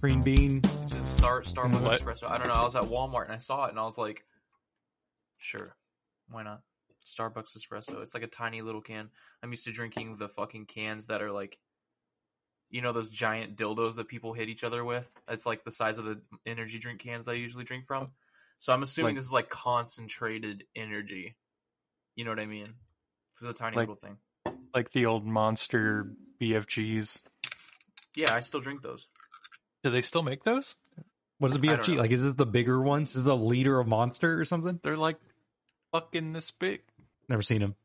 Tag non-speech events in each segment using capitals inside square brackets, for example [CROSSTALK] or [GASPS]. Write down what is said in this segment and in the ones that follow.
Green bean. Just Star Starbucks What? espresso. I don't know. I was at Walmart and I saw it and I was like, sure, why not? Starbucks espresso. It's like a tiny little can. I'm used to drinking the fucking cans that are like, you know, those giant dildos that people hit each other with. It's like the size of the energy drink cans that I usually drink from. So I'm assuming Like- this is like concentrated energy. You know what I mean? This is a tiny Like- little thing. Like the old monster BFGs. Yeah, I still drink those. Do they still make those? What is a BFG? Like, is it the bigger ones? Is it the leader of Monster or something? They're like fucking this big. Never seen them.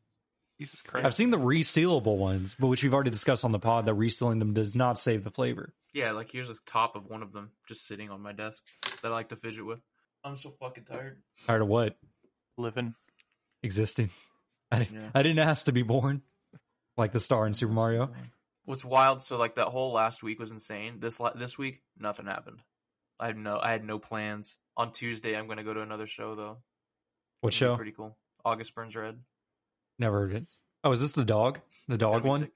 Jesus Christ. I've seen the resealable ones, but which we've already discussed on the pod. That resealing them does not save the flavor. Yeah, like here's a top of one of them just sitting on my desk that I like to fidget with. I'm so fucking tired. Tired of what? living. Existing. [LAUGHS] I, di- Yeah. I didn't ask to be born. Like the star in Super Mario. What's wild? So like that whole last week was insane. This this week, nothing happened. I had no I had no plans. On Tuesday, I'm gonna go to another show though. What It's gonna be show? Pretty cool. August Burns Red. Never heard it. Oh, is this the dog? The dog one? sick.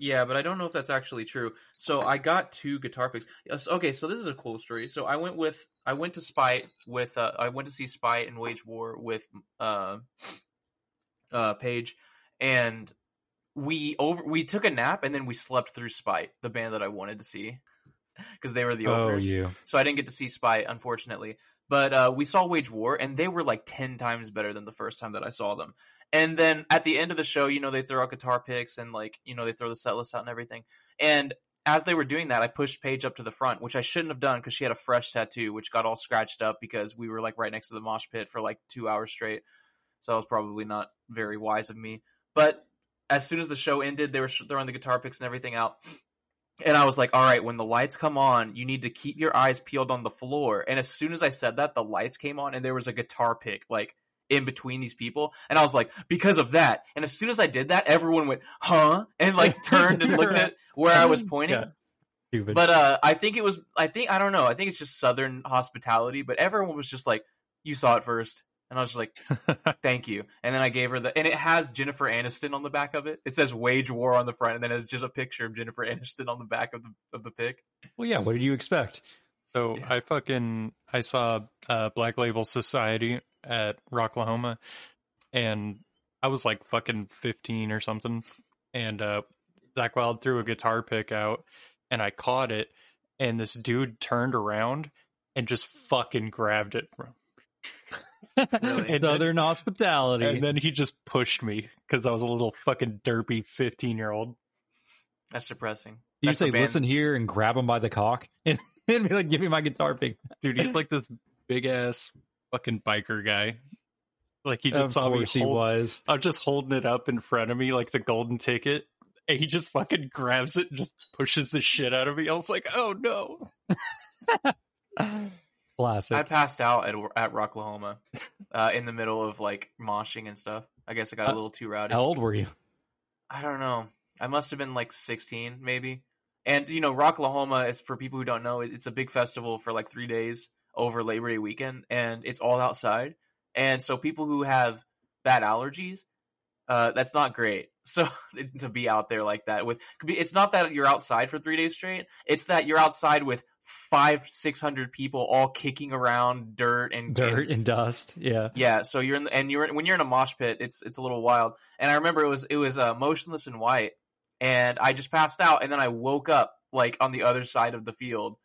Yeah, but I don't know if that's actually true. So I got two guitar picks. Okay, so this is a cool story. So I went with I went to Spite with uh, I went to see Spite and Wage War with uh uh Paige and we over we took a nap and then we slept through Spite, the band that I wanted to see because they were the Oh, openers. you. So I didn't get to see Spite, unfortunately. But uh, we saw Wage War, and they were like ten times better than the first time that I saw them. And then at the end of the show, you know, they throw out guitar picks and like you know they throw the set list out and everything. And as they were doing that, I pushed Paige up to the front, which I shouldn't have done because she had a fresh tattoo, which got all scratched up because we were like right next to the mosh pit for like two hours straight. So that was probably not very wise of me. But as soon as the show ended, they were throwing the guitar picks and everything out. And I was like, all right, when the lights come on, you need to keep your eyes peeled on the floor. And as soon as I said that, the lights came on and there was a guitar pick like in between these people. And I was like, because of that. And as soon as I did that, everyone went, huh? And like [LAUGHS] turned and looked at where I was pointing. Yeah. Stupid. But uh, I think it was, I think, I don't know. I think it's just Southern hospitality, but everyone was just like, you saw it first. And I was just like, [LAUGHS] thank you. And then I gave her the, and it has Jennifer Aniston on the back of it. It says wage war on the front, and then it's just a picture of Jennifer Aniston on the back of the, of the pic. well, yeah. What did you expect? So Yeah. I fucking I saw uh, Black Label Society at Rocklahoma, and I was like fucking fifteen or something, and uh, Zakk Wylde threw a guitar pick out, and I caught it, and this dude turned around and just fucking grabbed it from. [LAUGHS] Really? and, then, Southern hospitality. and then he just pushed me because I was a little fucking derpy fifteen year old. That's depressing. Do you That's the say, listen here and grab him by the cock? [LAUGHS] And, and be like, give me my guitar pick. Dude, he's like this big ass fucking biker guy. Like he just Of saw me course he was. I'm just holding it up in front of me like the golden ticket. And he just fucking grabs it and just pushes the shit out of me. I was like, oh no. [LAUGHS] Classic. I passed out at at Rocklahoma, uh, in the middle of like moshing and stuff. I guess I got a Uh, little too rowdy. How old were you? I don't know. I must have been like 16, maybe. And you know, Rocklahoma is for people who don't know. It's a big festival for like three days over Labor Day weekend, and it's all outside. And so people who have bad allergies, uh, that's not great. [LAUGHS] So to be out there like that with, it's not that you're outside for three days straight. It's that you're outside with five, six hundred people all kicking around dirt and Dirt and dust. Yeah. yeah, so you're in the, and you're when you're in a mosh pit, it's it's a little wild. And I remember it was it was uh, Motionless in White, and I just passed out, and then I woke up like on the other side of the field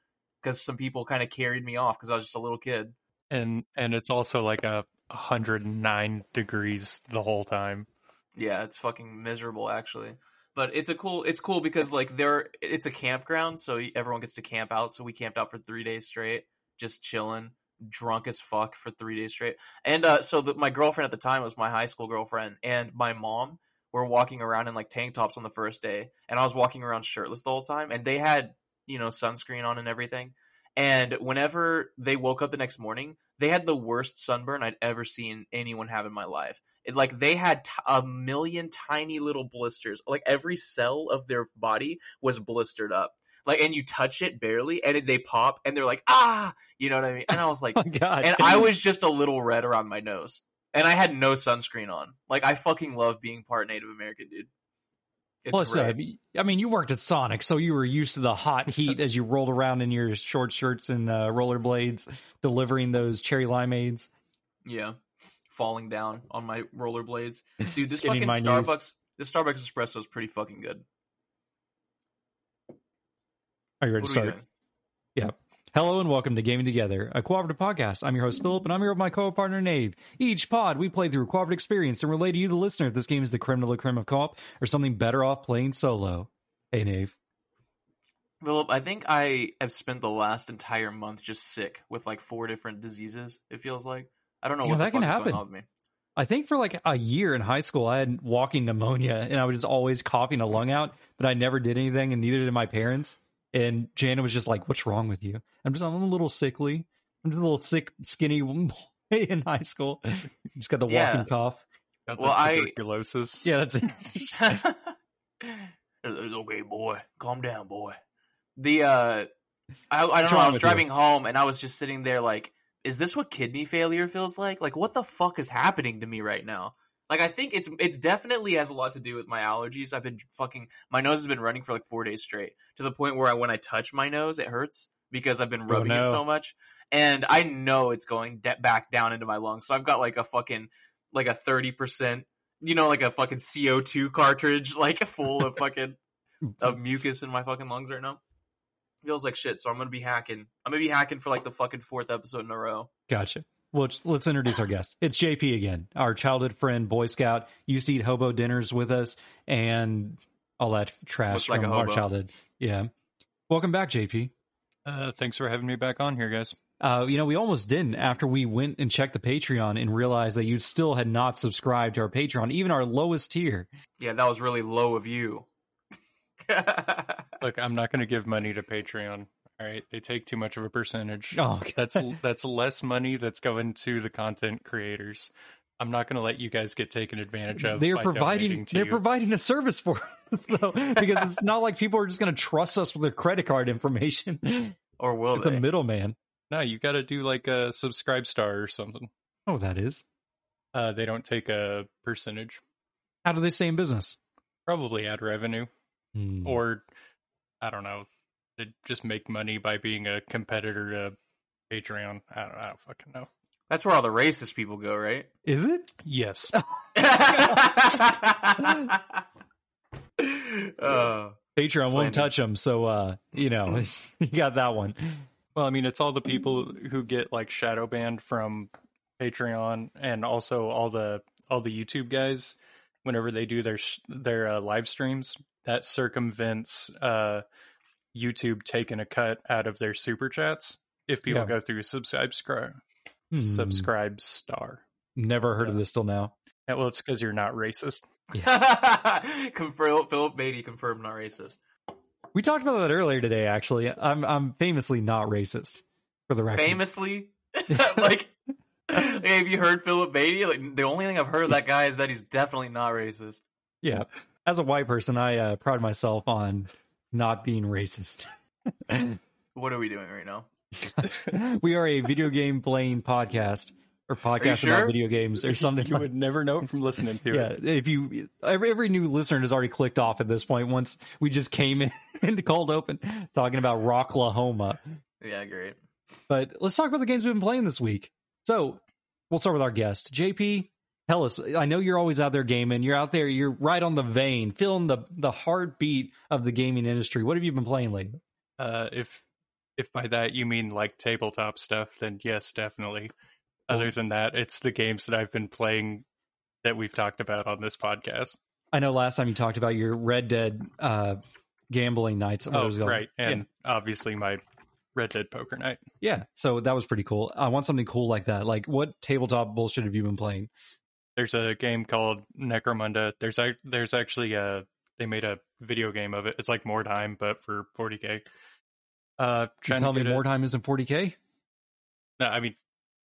because some people kind of carried me off because I was just a little kid. And and it's also like a 109 degrees the whole time. Yeah, it's fucking miserable actually. But it's a cool it's cool because like there it's a campground, so everyone gets to camp out. So we camped out for three days straight, just chilling, drunk as fuck for three days straight. And uh, so the, my girlfriend at the time was my high school girlfriend, and my mom were walking around in like tank tops on the first day, and I was walking around shirtless the whole time, and they had you know sunscreen on and everything. And whenever they woke up the next morning, they had the worst sunburn I'd ever seen anyone have in my life. It, like they had t- a million tiny little blisters. Like every cell of their body was blistered up. like, and you touch it barely, and they pop, and they're like, ah, you know what I mean? And I was like, [LAUGHS] Oh God. and I was just a little red around my nose, and I had no sunscreen on. Like, I fucking love being part Native American, dude. Plus, uh. I mean, you worked at Sonic, so you were used to the hot heat as you rolled around in your short shirts and uh, rollerblades, delivering those cherry limeades. yeah, falling down on my rollerblades, [LAUGHS] dude. This fucking. Starbucks, this Starbucks espresso is pretty fucking good. Are you ready What to start? doing? Hello and welcome to Gaming Together, a cooperative podcast. I'm your host Philip, and I'm here with my co-partner Nave. Each pod we play through a cooperative experience and relay to you, the listener, if this game is the creme de la creme of co-op or something better off playing solo. Hey Nave, Philip, I think I have spent the last entire month just sick with like four different diseases. It feels like I don't know what the that can happen. going on with me. I think for like a year in high school, I had walking pneumonia, and I was just always coughing a lung out, but I never did anything, and neither did my parents. And Jana was just like, "What's wrong with you?" I'm just, I'm a little sickly. I'm just a little sick, skinny [LAUGHS] boy in high school. Just got the Yeah. walking cough. Got Well, I- tuberculosis. Yeah, that's it. [LAUGHS] it's okay, boy. Calm down, boy. The uh, I, I don't know. I was with driving home and I was just sitting there like, is this what kidney failure feels like? Like, what the fuck is happening to me right now? Like, I think it's it's definitely has a lot to do with my allergies. I've been fucking my nose has been running for like four days straight to the point where I, when I touch my nose, it hurts because I've been oh, rubbing it no. so much, and I know it's going de- back down into my lungs. So I've got like a fucking like a thirty percent, you know, like a fucking CO two cartridge, [LAUGHS] like full of fucking [LAUGHS] of mucus in my fucking lungs right now. Feels like shit. So I'm gonna be hacking. I'm gonna be hacking for like the fucking fourth episode in a row. Gotcha. Well, let's- let's introduce our guest. It's JP again, our childhood friend, Boy Scout. Used to eat hobo dinners with us and all that trash Looks like from a our hobo. childhood. Yeah. Welcome back, JP. Uh, thanks for having me back on here, guys. Uh, you know, we almost didn't after we went and checked the Patreon and realized that you still had not subscribed to our Patreon, even our lowest tier. Yeah, that was really low of you. [LAUGHS] Look, I'm not going to give money to Patreon. All right, they take too much of a percentage. Oh, okay. That's [LAUGHS] that's less money that's going to the content creators. I'm not going to let you guys get taken advantage of. they're by providing to they're you. providing a service for us [LAUGHS] though, because it's not like people are just going to trust us with their credit card information. or will it's they? a middleman. No, you got to do like a subscribe star or something. Oh, that is. Uh, they don't take a percentage. How do they stay in business? Probably ad revenue, Hmm. or I don't know. They just make money by being a competitor to Patreon. I don't, I don't fucking know. That's where all the racist people go, right? Is it? Yes. uh, [LAUGHS] [LAUGHS] Patreon Slander. won't touch them, so uh, you know [LAUGHS] you got that one. Well, I mean, it's all the people who get like shadow banned from Patreon, and also all the all the YouTube guys. Whenever they do their sh- their uh, live streams, that circumvents uh, YouTube taking a cut out of their super chats if people Yeah. go through subscribe Hmm. subscribe star. Never heard of this till now. Yeah, well, it's because you're not racist. [LAUGHS] Confirm, Philip Beatty confirmed not racist. We talked about that earlier today. Actually, I'm I'm famously not racist. For the record, Famously, [LAUGHS] [LAUGHS] like, like, have you heard Philip Beatty? Like, the only thing I've heard of that guy is that he's definitely not racist. yeah. As a white person, I uh, pride myself on not being racist. [LAUGHS] What are we doing right now? we are a video game playing podcast or podcast sure? about video games or something. You would never know from listening to yeah, it. if you every, every new listener has already clicked off at this point. Once we just came in [LAUGHS] into cold open talking about Rocklahoma. Yeah, great. But let's talk about the games we've been playing this week. So we'll start with our guest, JP. Tell us. I know you're always out there gaming. You're out there. You're right on the vein, feeling the the heartbeat of the gaming industry. What have you been playing lately? Uh, if if by that you mean like tabletop stuff, then yes, definitely. Other than that, it's the games that I've been playing that we've talked about on this podcast. I know last time you talked about your Red Dead uh, gambling nights. Oh, right, and obviously my Red Dead Poker Night. yeah. So that was pretty cool. I want something cool like that. Like, what tabletop bullshit have you been playing? There's a game called Necromunda. There's ac- there's actually a they made a video game of it. It's like Mordheim, but for 40k. Uh, You trying to tell me get Mordheim isn't 40k. No, I mean,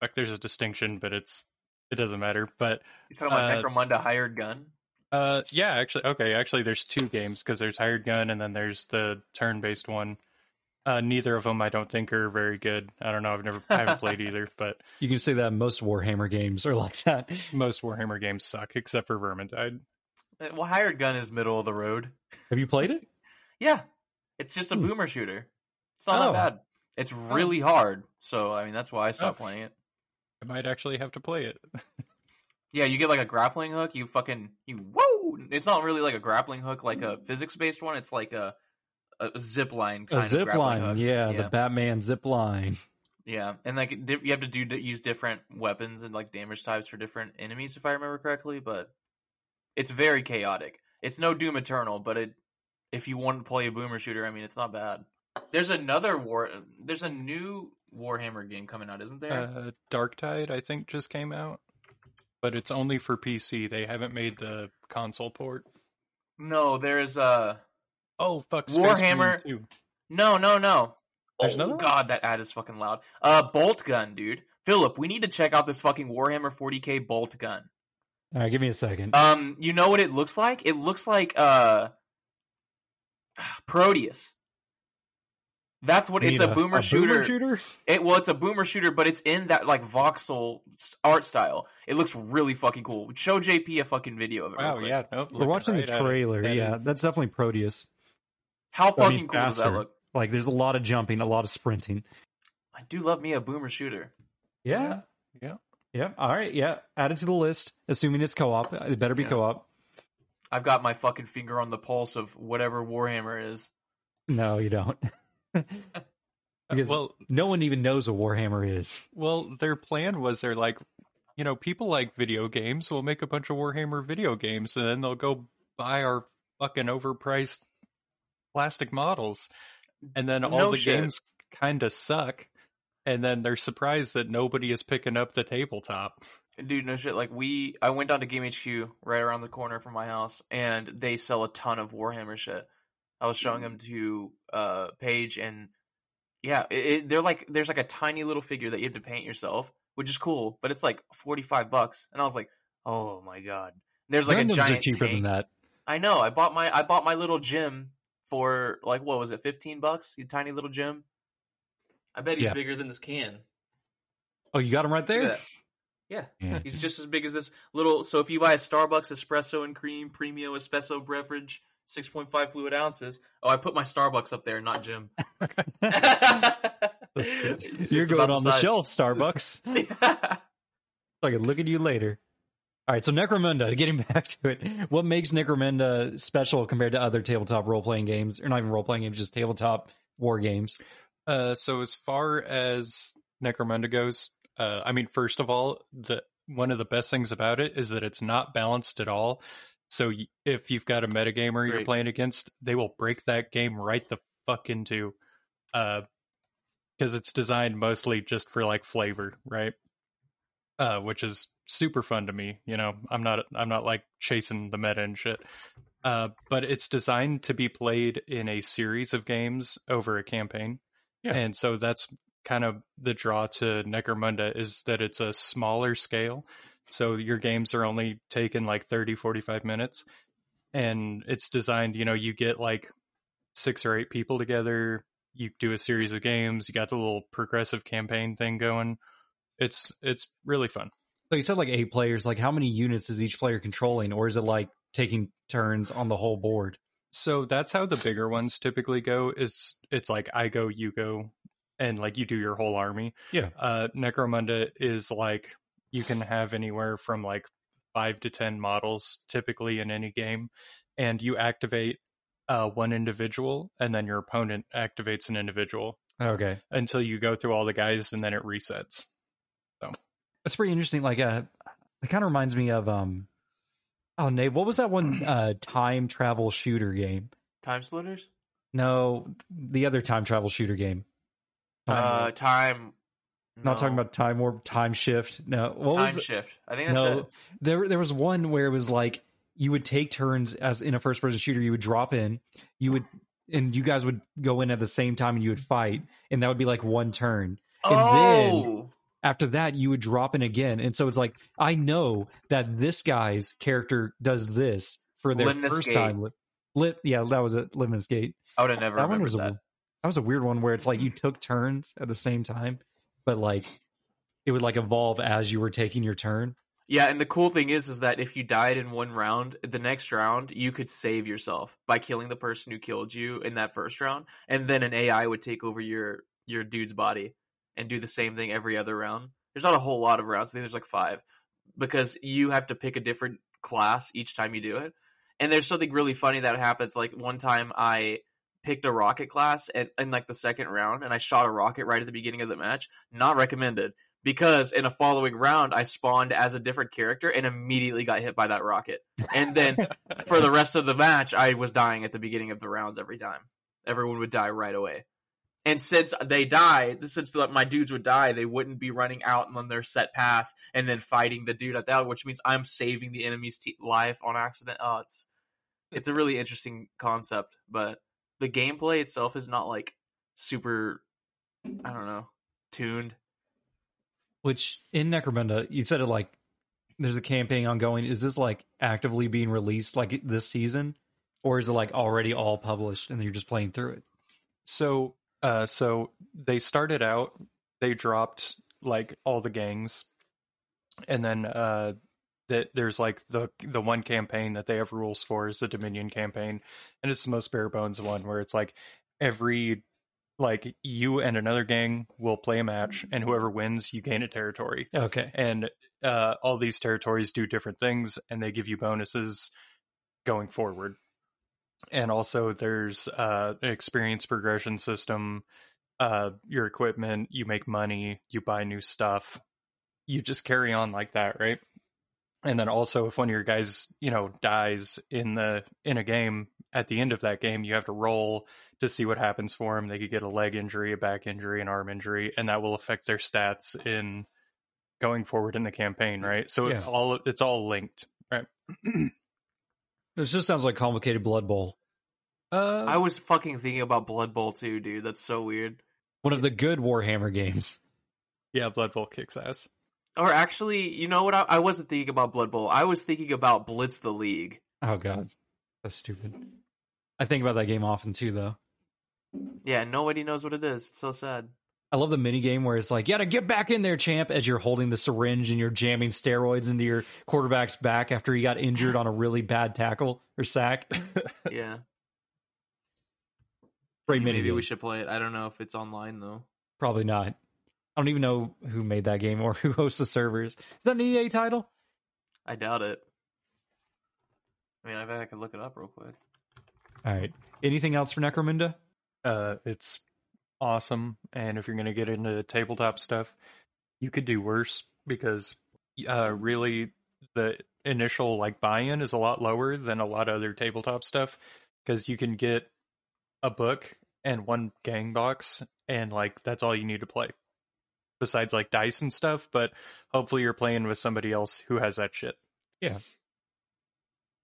like there's a distinction, but it's it doesn't matter. But You talking about Uh, Necromunda hired gun? Uh, yeah, actually, okay, actually, there's two games because there's Hired Gun and then there's the turn-based one. Uh, neither of them, I don't think, are very good. I don't know. I've never, I haven't [LAUGHS] played either, but You can say that most Warhammer games are like that. [LAUGHS] most Warhammer games suck, except for Vermintide. Uh, Well, hired gun is middle of the road. Have you played it? Yeah, it's just a Hmm. boomer shooter. It's not Oh. that bad. It's really hard. So I mean, that's why I stopped Oh. playing it. I might actually have to play it. [LAUGHS] Yeah, you get like a grappling hook. You fucking you whoa. It's not really like a grappling hook, like a physics based one. It's like a a zip line kind A of zip grappling line, hook. yeah, yeah, the Batman zip line. yeah. And like you have to do use different weapons and like damage types for different enemies, if I remember correctly. But it's very chaotic. It's no Doom Eternal, but it if you want to play a boomer shooter, I mean, it's not bad. There's another war. There's a new Warhammer game coming out, isn't there? Uh, Dark Tide, I think, just came out, but it's only for PC. They haven't made the console port. no, there's uh Oh fuck! Space Warhammer- Marine 2. No, no, no. There's oh another one? god, that ad is fucking loud. Uh, bolt gun, dude. Philip, we need to check out this fucking Warhammer 40k bolt gun. All right, give me a second. Um, you know what it looks like? It looks like uh, Prodeus. That's what it's need a, boomer shooter. shooter? It well, it's a boomer shooter, but it's in that like voxel art style. It looks really fucking cool. Show JP a fucking video of it. real Wow, yeah, nope. We're watching right the trailer. That yeah, is- that's definitely Prodeus. How But I mean, fucking cool does that look? Like, there's a lot of jumping, a lot of sprinting. I do love me a boomer shooter. Yeah, yeah. yeah. All right, yeah. Add it to the list. Assuming it's co-op, it better be Yeah. co-op. I've got my fucking finger on the pulse of whatever Warhammer is. No, you don't. [LAUGHS] Uh, because well, no one even knows what Warhammer is. well, their plan was they're like, you know, people like video games. We'll make a bunch of Warhammer video games, and then they'll go buy our fucking overpriced plastic models, and then all No the shit. games kind of suck. And then they're surprised that nobody is picking up the tabletop. Dude, no shit. Like we, I went down to Game HQ right around the corner from my house, and they sell a ton of Warhammer shit. I was showing them to uh Paige, and yeah, it, it, they're like there's like a tiny little figure that you have to paint yourself, which is cool, but it's like forty five bucks, and I was like, oh my god. There's like Gundams a giant are cheaper tank. than that. I know. I bought my I bought my little gym for like what was it, fifteen bucks? You tiny little gym. I bet he's Yeah. bigger than this can. Oh, you got him right there. Yeah. Yeah. He's just as big as this little. So if you buy a Starbucks espresso and cream premium espresso beverage, six point five fluid ounces. Oh, I put my Starbucks up there, not Jim. [LAUGHS] You're going on the shelf, Starbucks. shelf. I can look at you later. All right, so Necromunda, [LAUGHS] getting back to it, what makes Necromunda special compared to other tabletop role playing games, or not even role playing games, just tabletop war games? Uh, so as far as Necromunda goes, uh, I mean, first of all, the one of the best things about it is that it's not balanced at all. So y- if you've got a metagamer you're Great. playing against, they will break that game right the fuck into, uh, because it's designed mostly just for like flavor, right? Uh, which is super fun to me. You know, I'm not I'm not like chasing the meta and shit. Uh, but it's designed to be played in a series of games over a campaign. Yeah. And so that's kind of the draw to Necromunda is that it's a smaller scale. So your games are only taking like 30, 45 minutes. And it's designed, you know, you get like six or eight people together, you do a series of games, you got the little progressive campaign thing going. It's it's really fun. So you said like eight players. Like, how many units is each player controlling, or is it like taking turns on the whole board? So that's how the bigger ones typically go. Is it's like I go, you go, and like you do your whole army. Yeah. Uh, Necromunda is like you can have anywhere from like five to ten models typically in any game, and you activate uh, one individual, and then your opponent activates an individual Okay, until you go through all the guys, and then it resets. That's pretty interesting. Like, uh, it kind of reminds me of um, oh, Nate, what was that one [CLEARS THROAT] uh time travel shooter game? Time splitters. No, the other time travel shooter game. Uh, time. Not talking about time warp, time shift. No, what time was shift. I think that's no it. there there was one where it was like you would take turns as in a first person shooter you would drop in you would and you guys would go in at the same time and you would fight and that would be like one turn and then Oh, after that you would drop in again and so it's like i know that this guy's character does this for their Lemnis first Gate. time lit yeah that was it Lemnis Gate I would have never that one was a that. That was a weird one where it's like you took turns at the same time, but like it would like evolve as you were taking your turn. Yeah, and the cool thing is, is that if you died in one round, the next round you could save yourself by killing the person who killed you in that first round, and then an AI would take over your your dude's body and do the same thing every other round. There's not a whole lot of rounds. I think there's like five because you have to pick a different class each time you do it. And there's something really funny that happens. Like one time I picked a rocket class and in like the second round and I shot a rocket right at the beginning of the match. Not recommended because in a following round I spawned as a different character and immediately got hit by that rocket. And then [LAUGHS] for the rest of the match I was dying at the beginning of the rounds every time. Everyone would die right away. And since they died, since my dudes would die, they wouldn't be running out on their set path and then fighting the dude at that, which means I'm saving the enemy's life on accident. Oh, it's it's a really interesting concept, but the gameplay itself is not like super. I don't know, tuned. Which in Necromunda, you said it like there's a campaign ongoing. Is this like actively being released like this season, or is it like already all published and you're just playing through it? So, uh, so they started out. They dropped like all the gangs, and then uh, that there's like the the one campaign that they have rules for is the Dominion campaign, and it's the most bare bones one where it's like every like you and another gang will play a match, and whoever wins, you gain a territory. Okay. And uh, all these territories do different things, and they give you bonuses going forward. And also, there's uh, an experience progression system. Uh, your equipment, you make money, you buy new stuff, you just carry on like that, right? And then also, if one of your guys, you know, dies in the in a game, at the end of that game, you have to roll to see what happens for them. They could get a leg injury, a back injury, an arm injury, and that will affect their stats in going forward in the campaign, right? So Yeah. it all it's all linked, right? [CLEARS THROAT] This just sounds like complicated Blood Bowl. Uh, I was fucking thinking about Blood Bowl too, dude. That's so weird. One of the good Warhammer games. yeah, Blood Bowl kicks ass. Or actually, you know what? I, I wasn't thinking about Blood Bowl. I was thinking about Blitz the League. Oh god, that's stupid. I think about that game often too, though. Yeah, nobody knows what it is. It's so sad. I love the mini game where it's like, you gotta get back in there, champ, as you're holding the syringe and you're jamming steroids into your quarterback's back after he got injured on a really bad tackle or sack. [LAUGHS] Yeah. Great mini Maybe game. we should play it. I don't know if it's online though. Probably not. I don't even know who made that game or [LAUGHS] who hosts the servers. Is that an EA title? I doubt it. I mean, I bet I could look it up real quick. All right. Anything else for Necromunda? Uh, it's awesome, and if you're gonna get into tabletop stuff, you could do worse because uh, really the initial like buy-in is a lot lower than a lot of other tabletop stuff because you can get a book and one gang box and like that's all you need to play besides like dice and stuff but hopefully you're playing with somebody else who has that shit Yeah.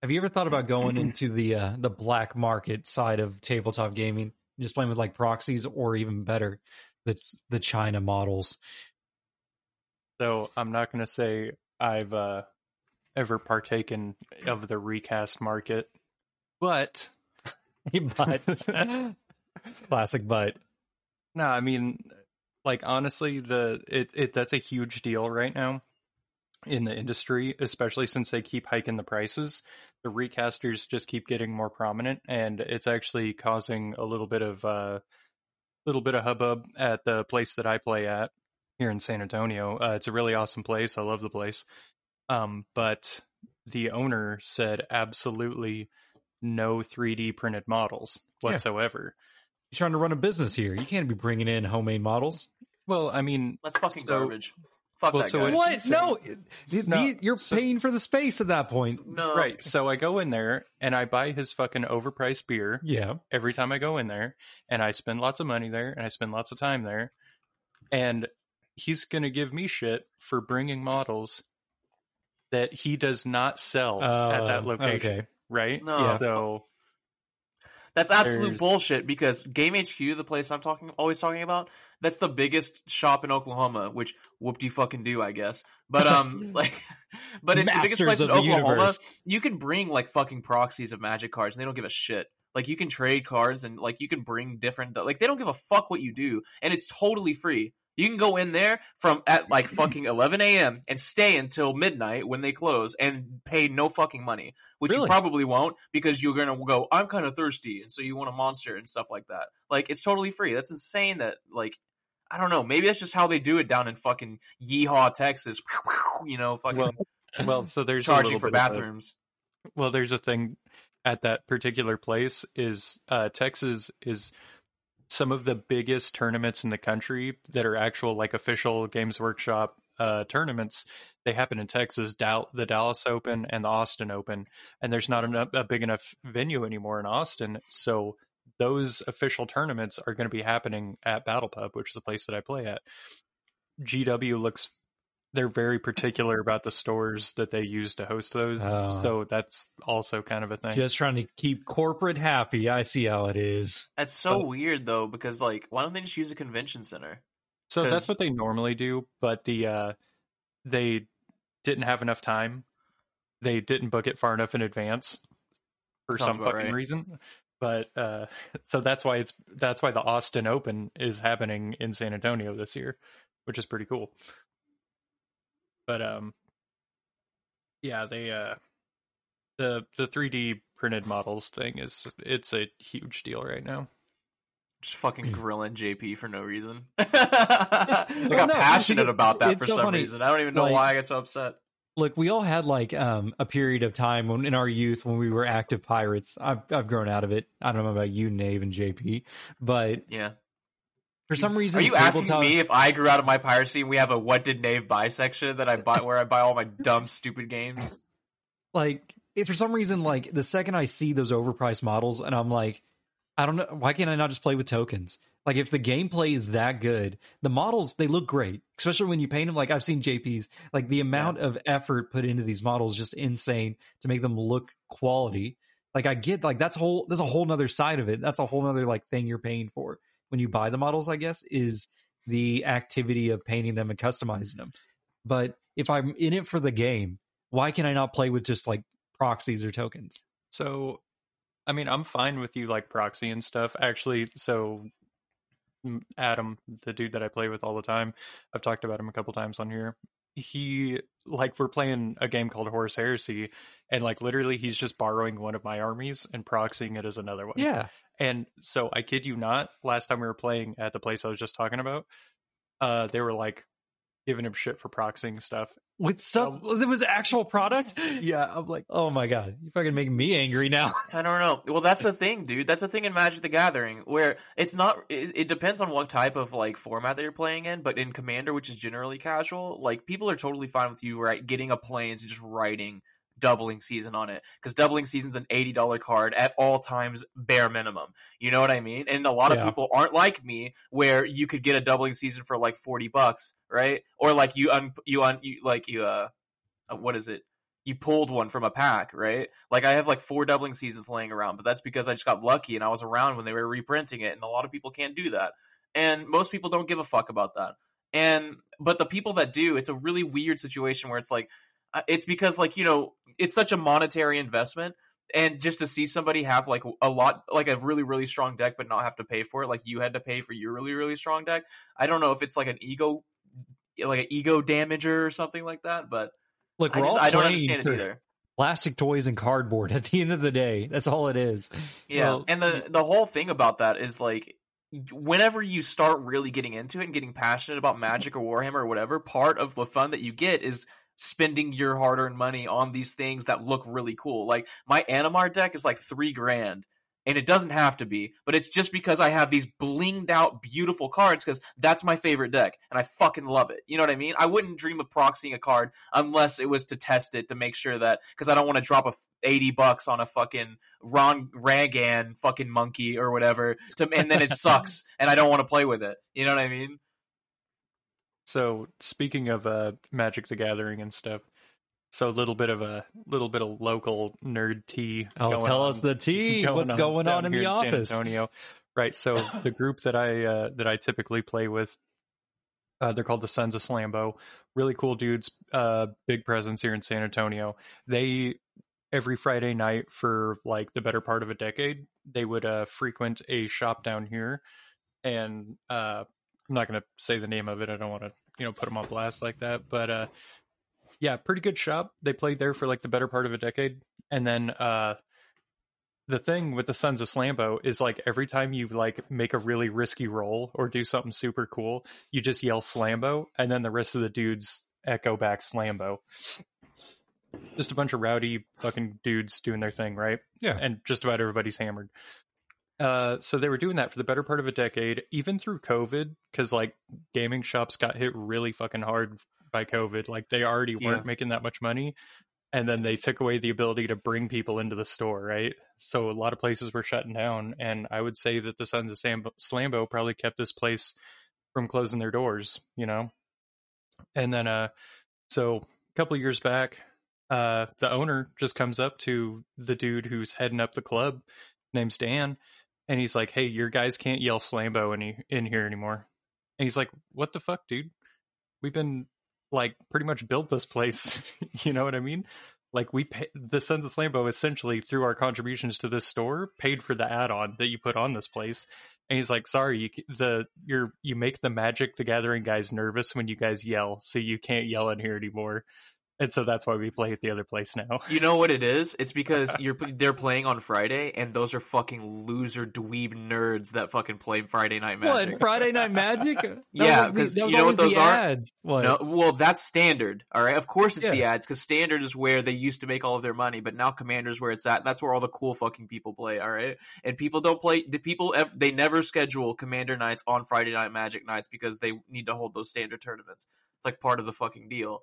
Have you ever thought about going into the uh, the black market side of tabletop gaming, just playing with like proxies, or even better, the the China models? so i'm not going to say i've uh ever partaken of the recast market but [LAUGHS] but [LAUGHS] [LAUGHS] classic, but No, I mean, like honestly, the it it that's a huge deal right now in the industry, especially since they keep hiking the prices. The recasters just keep getting more prominent, and it's actually causing a little bit of uh, little bit of hubbub at the place that I play at here in San Antonio. Uh, it's a really awesome place. I love the place, um, but the owner said absolutely no 3D printed models Yeah. Whatsoever. he's trying to run a business here. You can't be bringing in homemade models. Well, I mean, That's fucking So- garbage. Fuck well, that so guy. what- What? he's No, it- No, the- you're so- paying for the space at that point. No. Right. So I go in there and I buy his fucking overpriced beer Yeah, every time I go in there and I spend lots of money there and I spend lots of time there. And he's going to give me shit for bringing models that he does not sell at Uh, that location. Okay, Right? No. Yeah. So That's absolute There's- bullshit because Game HQ, the place I'm talking always talking about, that's the biggest shop in Oklahoma, which whoop de fucking do, I guess. But um [LAUGHS] [LAUGHS] like but it's the biggest place in Oklahoma. universe. You can bring like fucking proxies of magic cards and they don't give a shit. Like you can trade cards and like you can bring different like they don't give a fuck what you do and it's totally free. You can go in there from at like fucking 11 a.m. and stay until midnight when they close and pay no fucking money, which Really? you probably won't because you're gonna go. I'm kind of thirsty, and so you want a monster and stuff like that. Like it's totally free. That's insane. That like I don't know. Maybe that's just how they do it down in fucking Yeehaw, Texas. [LAUGHS] You know, fucking Well, well, so there's a charging little for of a- bathrooms. well, there's a thing at that particular place is uh, Texas is some of the biggest tournaments in the country that are actual like official Games Workshop uh, tournaments. They happen in Texas, Dal- the Dallas Open and the Austin Open, and there's not a big enough venue anymore in Austin, so those official tournaments are going to be happening at Battle Pub, which is a place that I play at. GW looks they're very particular about the stores that they use to host those. Oh. so that's also kind of a thing. Just trying to keep corporate happy. I see how it is. That's so But- weird though, because like, why don't they just use a convention center? so 'cause- that's what they normally do, but the uh they didn't have enough time. They didn't book it far enough in advance for Sounds some fucking right. reason. But uh [LAUGHS] so that's why it's that's why the Austin Open is happening in San Antonio this year, which is pretty cool. But um yeah, they uh the the 3D printed models thing is it's a huge deal right now. Just fucking grilling JP for no reason. [LAUGHS] I Well, got no, passionate it's- about that for so some funny. reason. I don't even know Like- why I get so upset. Look, we all had like um, a period of time when in our youth when we were active pirates. I've I've grown out of it. I don't know about you, Nave and JP, but Yeah. For some reason, Are you asking me if I grew out of my piracy and we have a what did Nave buy section that I buy where I buy all my dumb stupid games? like if for some reason like the second I see those overpriced models and I'm like, I don't know why can't I not just play with tokens? Like if the gameplay is that good, the models they look great, especially when you paint them. Like I've seen JP's, like the amount of effort put into these models is just insane to make them look quality. Like I get like that's whole there's a whole nother side of it. That's a whole nother like thing you're paying for when you buy the models. I guess is the activity of painting them and customizing them. But if I'm in it for the game, why can I not play with just like proxies or tokens? So, I mean, I'm fine with you like proxy and stuff. Actually, so mm, Adam, the dude that I play with all the time, I've talked about him a couple times on here. He like we're playing a game called Horus Heresy, and like literally he's just borrowing one of my armies and proxying it as another one. Yeah. And so I kid you not, last time we were playing at the place I was just talking about, uh, they were like giving him shit for proxying stuff. With stuff that was actual product? Yeah. I'm like, oh my God. You're fucking make me angry now. [LAUGHS] I don't know. Well, that's the thing, dude. That's the thing in Magic the Gathering, where it's not. It, it depends on what type of like format that you're playing in. But in Commander, which is generally casual, like people are totally fine with you right getting a Plains and just writing doubling season on it because doubling season's an eighty dollar card at all times, bare minimum. You know what I mean? And a lot of people aren't like me, where you could get a doubling season for like forty bucks, right? Or like you un you un you like you uh, uh, what is it? you pulled one from a pack, right? Like I have like four doubling seasons laying around, but that's because I just got lucky and I was around when they were reprinting it, and a lot of people can't do that. And most people don't give a fuck about that. And but the people that do, it's a really weird situation where it's like it's because like, you know, it's such a monetary investment and just to see somebody have like a lot like a really really strong deck but not have to pay for it like you had to pay for your really really strong deck. I don't know if it's like an ego like an ego damager or something like that, but Look, I just I don't understand it either. Plastic toys and cardboard at the end of the day. That's all it is. Yeah, Well- and the the whole thing about that is like whenever you start really getting into it and getting passionate about Magic or Warhammer or whatever, part of the fun that you get is spending your hard-earned money on these things that look really cool. Like my Animar deck is like 3 grand and it doesn't have to be, but it's just because I have these blinged out beautiful cards cuz that's my favorite deck and I fucking love it. You know what I mean? I wouldn't dream of proxying a card unless it was to test it to make sure that cuz I don't want to drop a 80 bucks on a fucking Ragavan fucking monkey or whatever to and then it [LAUGHS] sucks and I don't want to play with it. You know what I mean? So speaking of uh, Magic the Gathering and stuff, so a little bit of a little bit of local nerd tea. Oh, going tell on- us the tea. [LAUGHS] What's going on in the San office? Antonio, right? So the [LAUGHS] group that I uh, that I typically play with, uh, they're called the Sons of Slambo. Really cool dudes. Uh, big presence here in San Antonio. They every Friday night for like the better part of a decade they would uh, frequent a shop down here, and uh, I'm not going to say the name of it. I don't want to you know put them on blast like that, but uh, yeah, pretty good shop. They played there for like the better part of a decade, and then uh, the thing with the Sons of Slambo is like every time you like make a really risky roll or do something super cool, you just yell Slambo, and then the rest of the dudes echo back Slambo. Just a bunch of rowdy fucking dudes doing their thing, right? Yeah. And just about everybody's hammered. Uh, so they were doing that for the better part of a decade, even through COVID, because like gaming shops got hit really fucking hard by COVID. Like they already weren't Yeah. making that much money, and then they took away the ability to bring people into the store, right? So a lot of places were shutting down, and I would say that the Sons of Sam- Slambo probably kept this place from closing their doors, you know. And then, uh, so a couple years back, uh, the owner just comes up to the dude who's heading up the club, name's Dan, and he's like, "Hey, your guys can't yell Slambo any in here anymore." And he's like, "What the fuck, dude? We've been like pretty much built this place. [LAUGHS] you know what I mean? Like we pay, the Sons of Slambo essentially through our contributions to this store paid for the add-on that you put on this place." And he's like, "Sorry, you the you're you make the Magic the Gathering guys nervous when you guys yell, so you can't yell in here anymore." And so that's why we play at the other place now. You know what it is? It's because [LAUGHS] you're they're playing on Friday, and those are fucking loser dweeb nerds that fucking play Friday Night Magic. What Friday Night Magic? [LAUGHS] Yeah, would be- 'cause you know what those are? Ads. What? No, well, that's standard. All right, of course it's the ads because standard is where they used to make all of their money, but now commander's where it's at. That's where all the cool fucking people play. All right, and people don't play. The people they never schedule commander nights on Friday night magic nights because they need to hold those standard tournaments. It's like part of the fucking deal.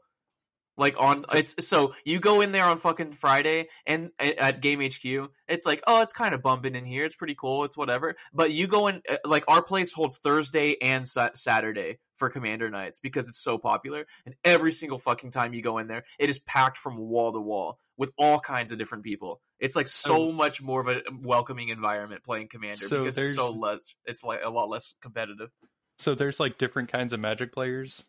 Like on it's so you go in there on fucking Friday and at Game HQ, it's like oh it's kind of bumping in here, it's pretty cool, it's whatever. But you go in uh, like our place holds Thursday and sa- Saturday for Commander nights because it's so popular, and every single fucking time you go in there, it is packed from wall to wall with all kinds of different people. It's like so Oh. much more of a welcoming environment playing Commander So because it's so less, it's like a lot less competitive. So there's like different kinds of Magic players.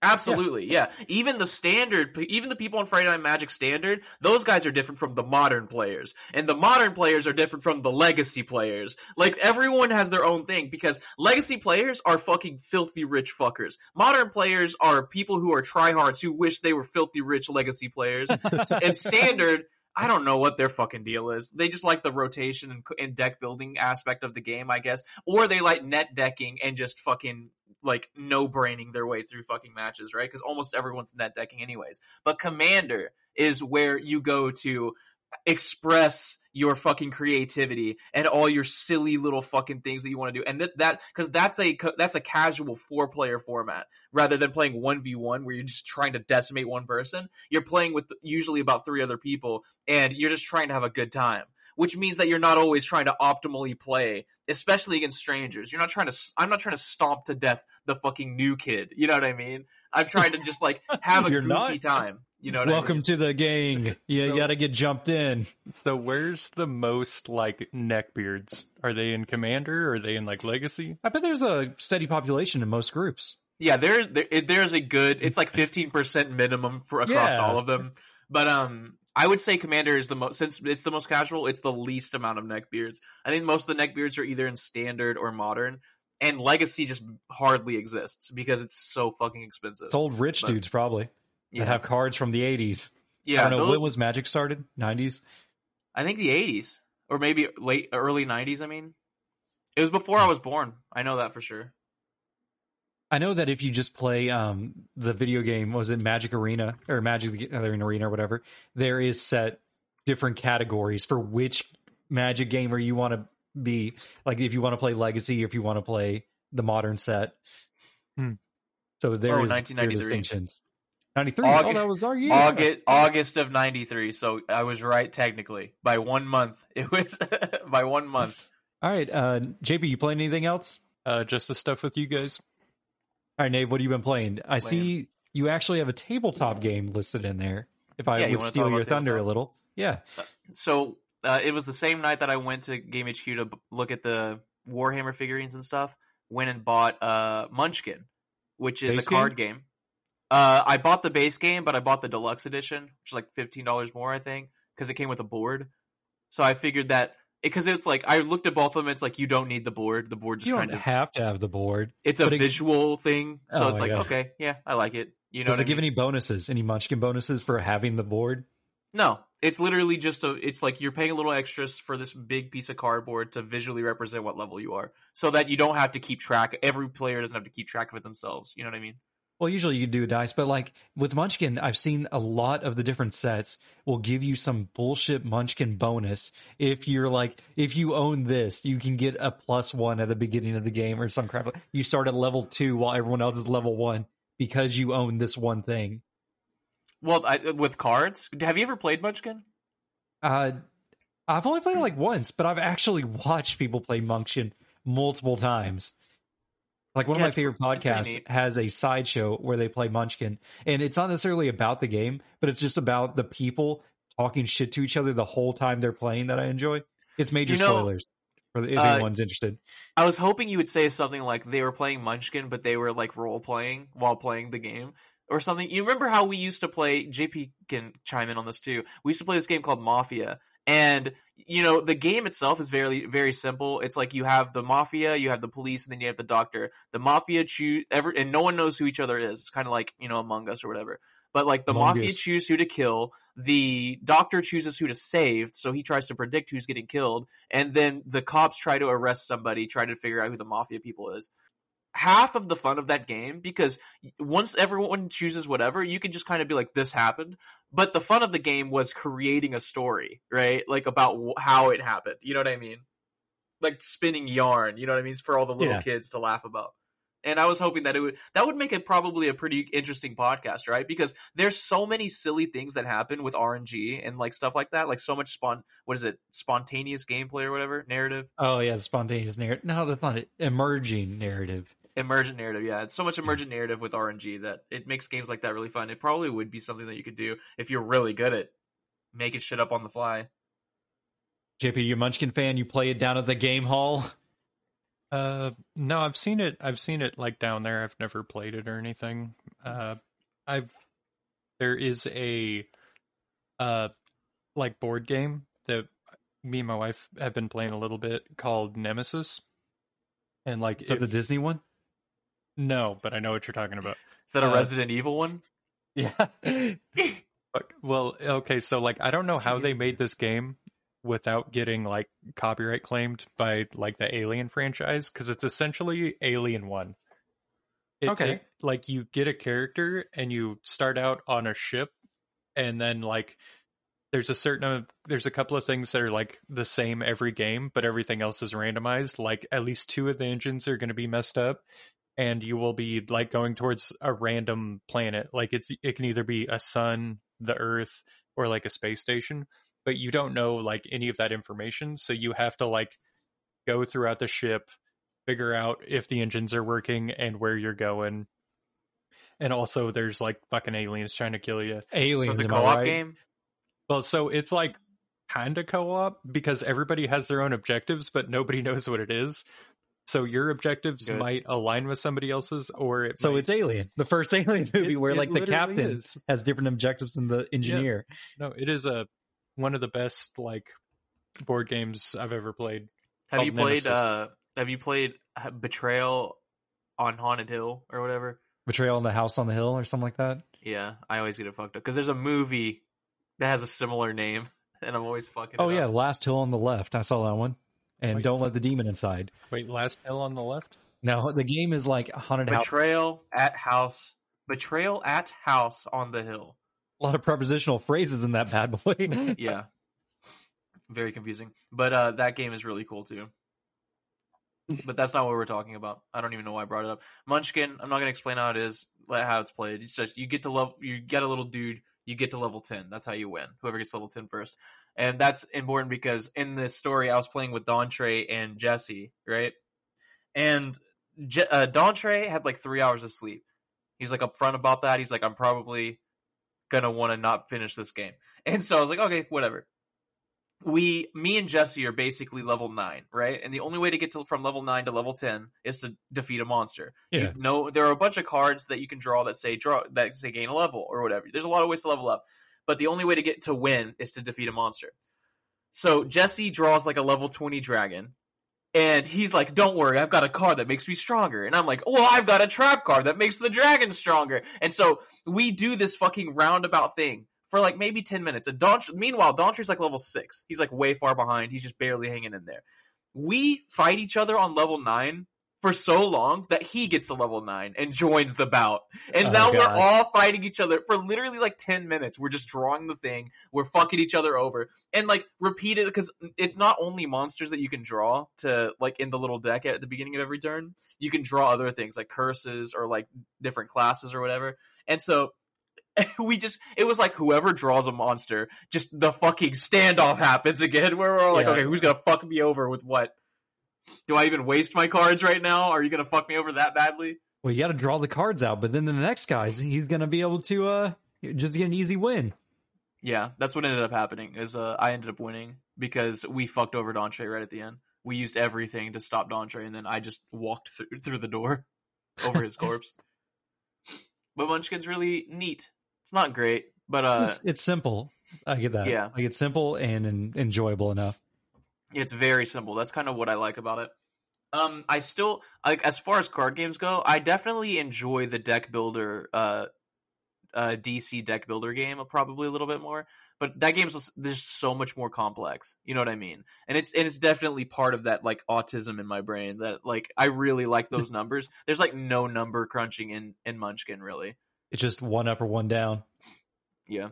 Absolutely, yeah. Even the standard, even the people on Friday Night Magic standard, those guys are different from the modern players, and the modern players are different from the legacy players. Like everyone has their own thing because legacy players are fucking filthy rich fuckers. Modern players are people who are tryhards who wish they were filthy rich legacy players, [LAUGHS] and standard. I don't know what their fucking deal is. They just like the rotation and, and deck building aspect of the game, I guess, or they like net decking and just fucking like no braining their way through fucking matches, right? Because almost everyone's net decking anyways. But Commander is where you go to express your fucking creativity and all your silly little fucking things that you want to do. And that that because that's a that's a casual four player format rather than playing 1v1 where you're just trying to decimate one person. You're playing with usually about three other people and you're just trying to have a good time which means that you're not always trying to optimally play especially against strangers. You're not trying to i'm not trying to stomp to death the fucking new kid. You know what i mean? I'm trying to just like have a [LAUGHS] goofy not. time you know what I Welcome mean? to the gang. [LAUGHS] Yeah, you So- gotta get jumped in. So where's the most like neckbeards? Are they in Commander? Or are they in like Legacy? I bet there's a steady population in most groups. Yeah, there's there, there's a good. It's like fifteen percent minimum for across Yeah. all of them. But um, I would say Commander is the most since it's the most casual. It's the least amount of neckbeards. I think most of the neckbeards are either in standard or modern, and Legacy just hardly exists because it's so fucking expensive. It's old rich But- dudes probably yeah, that have cards from the 80s. yeah. I don't know those- when was Magic started? 90s. I think the eighties or maybe late early nineties. I mean, it was before I was born. I know that for sure. I know that if you just play um, the video game, was it Magic Arena or Magic Gathering Arena or whatever, there is set different categories for which Magic gamer you want to be. Like if you want to play Legacy, or if you want to play the modern set. Hmm. So there Oh, is there are 1993. distinctions. 93. August- oh, that was our year. August August of '93. So I was right technically by one month. [LAUGHS] It was by one month. All right, uh, JP, you playing anything else? Uh, just the stuff with you guys. All right, Nate, what have you been playing? I Playing. see you actually have a tabletop game listed in there. If I Yeah, would wanna steal your about thunder a little, yeah. So uh, it was the same night that I went to Game HQ to b- look at the Warhammer figurines and stuff. Went and bought uh, Munchkin, which is Base a card game. Uh, I bought the base game, but I bought the deluxe edition, which is like fifteen dollars more, I think, because it came with a board. So I figured that because it's like I looked at both of them. It's like you don't need the board. The board just You kind don't of have to have the board. it's a it- visual thing. So Oh it's like God. okay, yeah, I like it. You know, Does it I give mean? any bonuses? Any Munchkin bonuses for having the board? No, it's literally just a. It's like you're paying a little extras for this big piece of cardboard to visually represent what level you are, so that you don't have to keep track. Every player doesn't have to keep track of it themselves. You know what I mean? Well, usually you do a dice, but like with Munchkin, I've seen a lot of the different sets will give you some bullshit Munchkin bonus. If you're like, if you own this, you can get a plus one at the beginning of the game or some crap. You start at level two while everyone else is level one because you own this one thing. Well, I, with cards, have you ever played Munchkin? Uh, I've only played it like once, but I've actually watched people play Munchkin multiple times. Like one Yeah, of my favorite podcasts has a sideshow where they play Munchkin, and it's not necessarily about the game, but it's just about the people talking shit to each other the whole time they're playing. That I enjoy. It's major You know, spoilers for the, if uh, anyone's interested. I was hoping you would say something like they were playing Munchkin, but they were like role playing while playing the game or something. You remember how we used to play? JP can chime in on this too. We used to play this game called Mafia, and you know the game itself is very very simple. It's like you have the mafia, you have the police, and then you have the doctor. The mafia choose every, and no one knows who each other is. It's kind of like you know Among Us or whatever. But like the Among mafia Us. choose who to kill, the doctor chooses who to save, so he tries to predict who's getting killed, and then the cops try to arrest somebody, try to figure out who the mafia people is. Half of the fun of that game, because once everyone chooses whatever, you can just kind of be like, "This happened." But the fun of the game was creating a story, right? Like about how it happened. You know what I mean? Like spinning yarn. You know what I mean? For all the little Yeah. kids to laugh about. And I was hoping that it would that would make it probably a pretty interesting podcast, right? Because there's so many silly things that happen with RNG and like stuff like that, like so much spon what is it, spontaneous gameplay or whatever, narrative, Oh yeah, the spontaneous narrative. No, that's not it. Emerging narrative. Emergent narrative. Yeah, it's so much emergent narrative with RNG that it makes games like that really fun. It probably would be something that you could do if you're really good at making shit up on the fly. JP, you a Munchkin fan? You play it down at the game hall? Uh, no, I've seen it. I've seen it like down there. I've never played it or anything. Uh, I've there is a uh like board game that me and my wife have been playing a little bit called Nemesis, and like Is it- the Disney one? No, but I know what you're talking about. Is that a Uh, Resident Evil one? Yeah. Well, okay, so like I don't know how they made this game without getting like copyright claimed by like the Alien franchise because it's essentially Alien One. It- Okay. it- like you get a character and you start out on a ship, and then like there's a certain there's a couple of things that are like the same every game, but everything else is randomized. Like at least two of the engines are going to be messed up, and you will be like going towards a random planet. Like it's it can either be a sun, the Earth, or like a space station, but you don't know like any of that information. So you have to like go throughout the ship, figure out if the engines are working and where you're going. And also, there's like fucking aliens trying to kill you. So Aliens, it's a co-op right? game. Well, so it's like kind of co-op because everybody has their own objectives, but nobody [LAUGHS] knows what it is. So your objectives Good. might align with somebody else's, or it So might- it's Alien, the first [LAUGHS] Alien movie it- where it like the captain is. has different objectives than the engineer. No, it is a one of the best like board games I've ever played. Have you played? Nemesis. uh Have you played uh, Betrayal on Haunted Hill or whatever? Betrayal in the House on the Hill or something like that. Yeah, I always get it fucked up because there's a movie that has a similar name, [LAUGHS] and I'm always fucking. Oh it yeah, up. Last Hill on the Left. I saw that one. And Wait. don't let the demon inside. Wait, Last Hill on the left. No, the game is like a haunted house. Betrayal at House. Betrayal at House on the Hill. A lot of prepositional phrases in that bad boy. [LAUGHS] [LAUGHS] Yeah, very confusing. But uh that game is really cool too. But that's not what we're talking about. I don't even know why I brought it up. Munchkin. I'm not gonna explain how it is, how it's played. It's just you get to level. You get a little dude. You get to level ten. That's how you win. Whoever gets level 10 first. And that's important because in this story, I was playing with Dontre and Jesse, right? And Je- uh, Dontre had like three hours of sleep. He's like upfront about that. He's like, I'm probably gonna want to not finish this game. And so I was like, okay, whatever. We, me and Jesse are basically level nine, right? And the only way to get to from level nine to level ten is to defeat a monster. Yeah. You know, there are a bunch of cards that you can draw that say draw that say gain a level or whatever. There's a lot of ways to level up, but the only way to get to win is to defeat a monster. So Jesse draws like a level 20 dragon. And he's like, don't worry, I've got a card that makes me stronger. And I'm like, well, I've got a trap card that makes the dragon stronger. And so we do this fucking roundabout thing for like maybe 10 minutes. And Don, meanwhile, Dontre's like level 6. He's like way far behind. He's just barely hanging in there. We fight each other on level 9 for so long that he gets to level 9 and joins the bout. And Oh, now we're all fighting each other for literally like 10 minutes. We're just drawing the thing. We're fucking each other over. And like repeat it because it's not only monsters that you can draw to like in the little deck at the beginning of every turn. You can draw other things like curses or like different classes or whatever. And so [LAUGHS] we just it was like whoever draws a monster, just the fucking standoff happens again [LAUGHS] where we're all like, Yeah. okay, who's gonna fuck me over with what? Do I even waste my cards right now? Are you gonna fuck me over that badly? Well, you got to draw the cards out, but then the next guy's he's going to be able to uh just get an easy win. Yeah, that's what ended up happening. Is uh, I ended up winning because we fucked over Dontre right at the end. We used everything to stop Dontre, and then I just walked through, through the door [LAUGHS] over his corpse. But Munchkin's really neat. It's not great, but It's, uh, just- it's simple. I get that. Yeah. like it's simple and, en- enjoyable enough. It's very simple. That's kind of what I like about it. Um, I still like as far as card games go. I definitely enjoy the deck builder, uh, uh, DC deck builder game probably a little bit more. But that game's just, there's so much more complex. You know what I mean? And it's and it's definitely part of that like autism in my brain that like I really like those [LAUGHS] numbers. There's like no number crunching in in Munchkin really. It's just one up or one down. Yeah,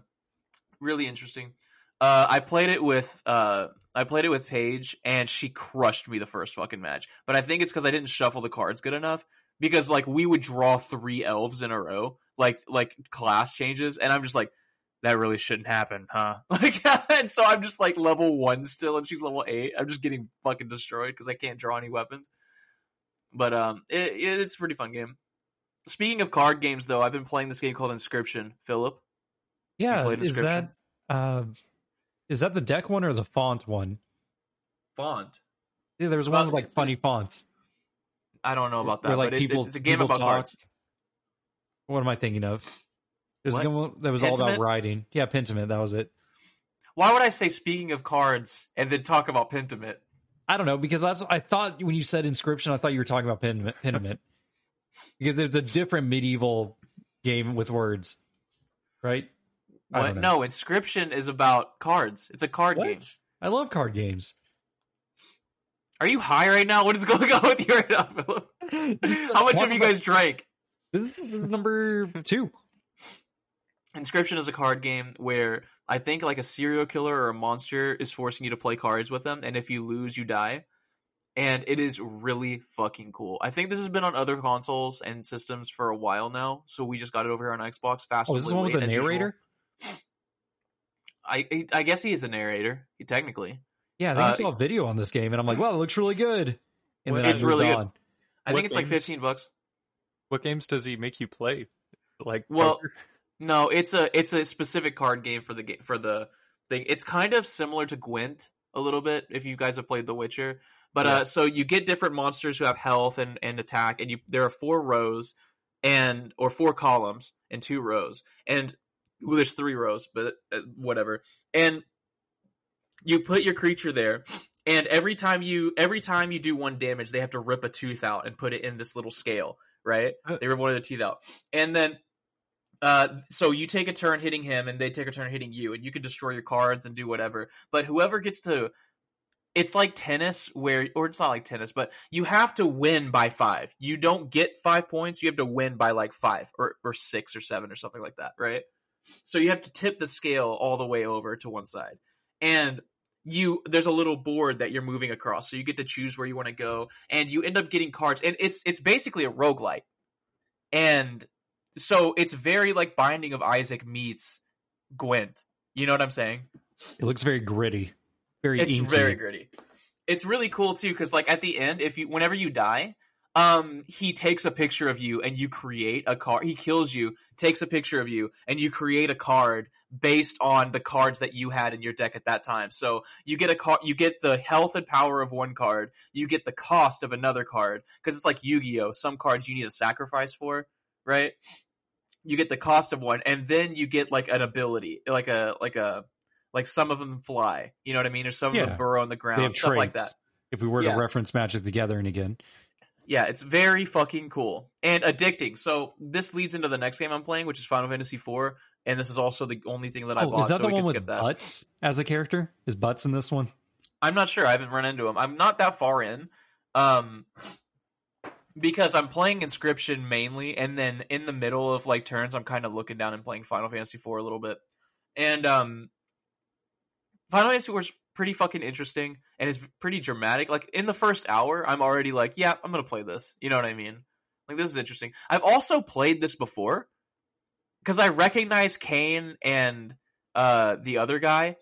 really interesting. Uh, I played it with uh, I played it with Paige, and she crushed me the first fucking match. But I think it's because I didn't shuffle the cards good enough. Because like we would draw three elves in a row, like like class changes, and I'm just like, that really shouldn't happen, huh? [LAUGHS] Like, [LAUGHS] and so I'm just like level one still, and she's level eight. I'm just getting fucking destroyed because I can't draw any weapons. But um, it, it, it's a pretty fun game. Speaking of card games, though, I've been playing this game called Inscryption. Philip, Yeah, is that uh, is that the deck one or the font one? font. Yeah, there was Well, one with like funny fonts. I don't know about that, Where, like, but people- it's, it's a game about talk. cards. What am I thinking of? There's What? a game that was all about writing. Yeah, Pentiment. That was it. Why would I say speaking of cards and then talk about Pentiment? I don't know because that's I thought when you said inscription, I thought you were talking about Pentiment, Pentiment. [LAUGHS] because it's a different medieval game with words, right? What? No, Inscryption is about cards. It's a card What? game. I love card games. Are you high right now? What is going on with you right now, Philip? How much have you guys drank? This is, this is number two. Inscryption is a card game where I think like a serial killer or a monster is forcing you to play cards with them, and if you lose, you die. And it is really fucking cool. I think this has been on other consoles and systems for a while now, so we just got it over here on Xbox. Fast. Oh, is this one with the narrator? I I- I guess he is a narrator. He technically. Yeah, I think I Uh, saw a video on this game, and I'm like, wow, it looks really good. And then I It's moved really good. on. I What think it's like fifteen bucks. What games does he make you play? Like Well, poker? No, it's a it's a specific card game for the game for the thing. It's kind of similar to Gwent a little bit if you guys have played The Witcher. But Yeah. uh, so you get different monsters who have health and, and attack, and you there are four rows and or four columns and two rows, and well, there's three rows, but uh, whatever. And you put your creature there, and every time you every time you do one damage, they have to rip a tooth out and put it in this little scale, right? Uh. They rip one of the teeth out, and then uh, so you take a turn hitting him, and they take a turn hitting you, and you can destroy your cards and do whatever. But whoever gets to, it's like tennis, where or it's not like tennis, but you have to win by five. You don't get five points; you have to win by like five or or six or seven or something like that, right? So you have to tip the scale all the way over to one side, and you there's a little board that you're moving across, so you get to choose where you want to go, and you end up getting cards, and it's it's basically a roguelike. And so it's very like Binding of Isaac meets Gwent. You know what I'm saying? It looks very gritty, very It's inky. very gritty. It's really cool too because like at the end, if you whenever you die, um, he takes a picture of you and you create a card. He kills you, takes a picture of you, and you create a card based on the cards that you had in your deck at that time. So you get a card, you get the health and power of one card, you get the cost of another card because it's like Yu-Gi-Oh. Some cards you need a sacrifice for, right? You get the cost of one, and then you get like an ability, like a like a Like some of them fly. You know what I mean? Or some of them burrow in the ground, stuff like that. If we were Yeah. to reference Magic the Gathering again, Yeah, it's very fucking cool and addicting. So this leads into the next game I'm playing, which is Final Fantasy IV, and this is also the only thing that I oh, bought. is that so the we one can with skip that. Butts as a character? Is Butts in this one? I'm not sure. I haven't run into him. I'm not that far in, um, because I'm playing Inscryption mainly, and then in the middle of like turns, I'm kind of looking down and playing Final Fantasy IV a little bit, and um, Final Fantasy IV is pretty fucking interesting and it's pretty dramatic. Like in the first hour, I'm already like, yeah, I'm gonna play this. You know what I mean? Like this is interesting. I've also played this before because I recognize Kain and uh the other guy,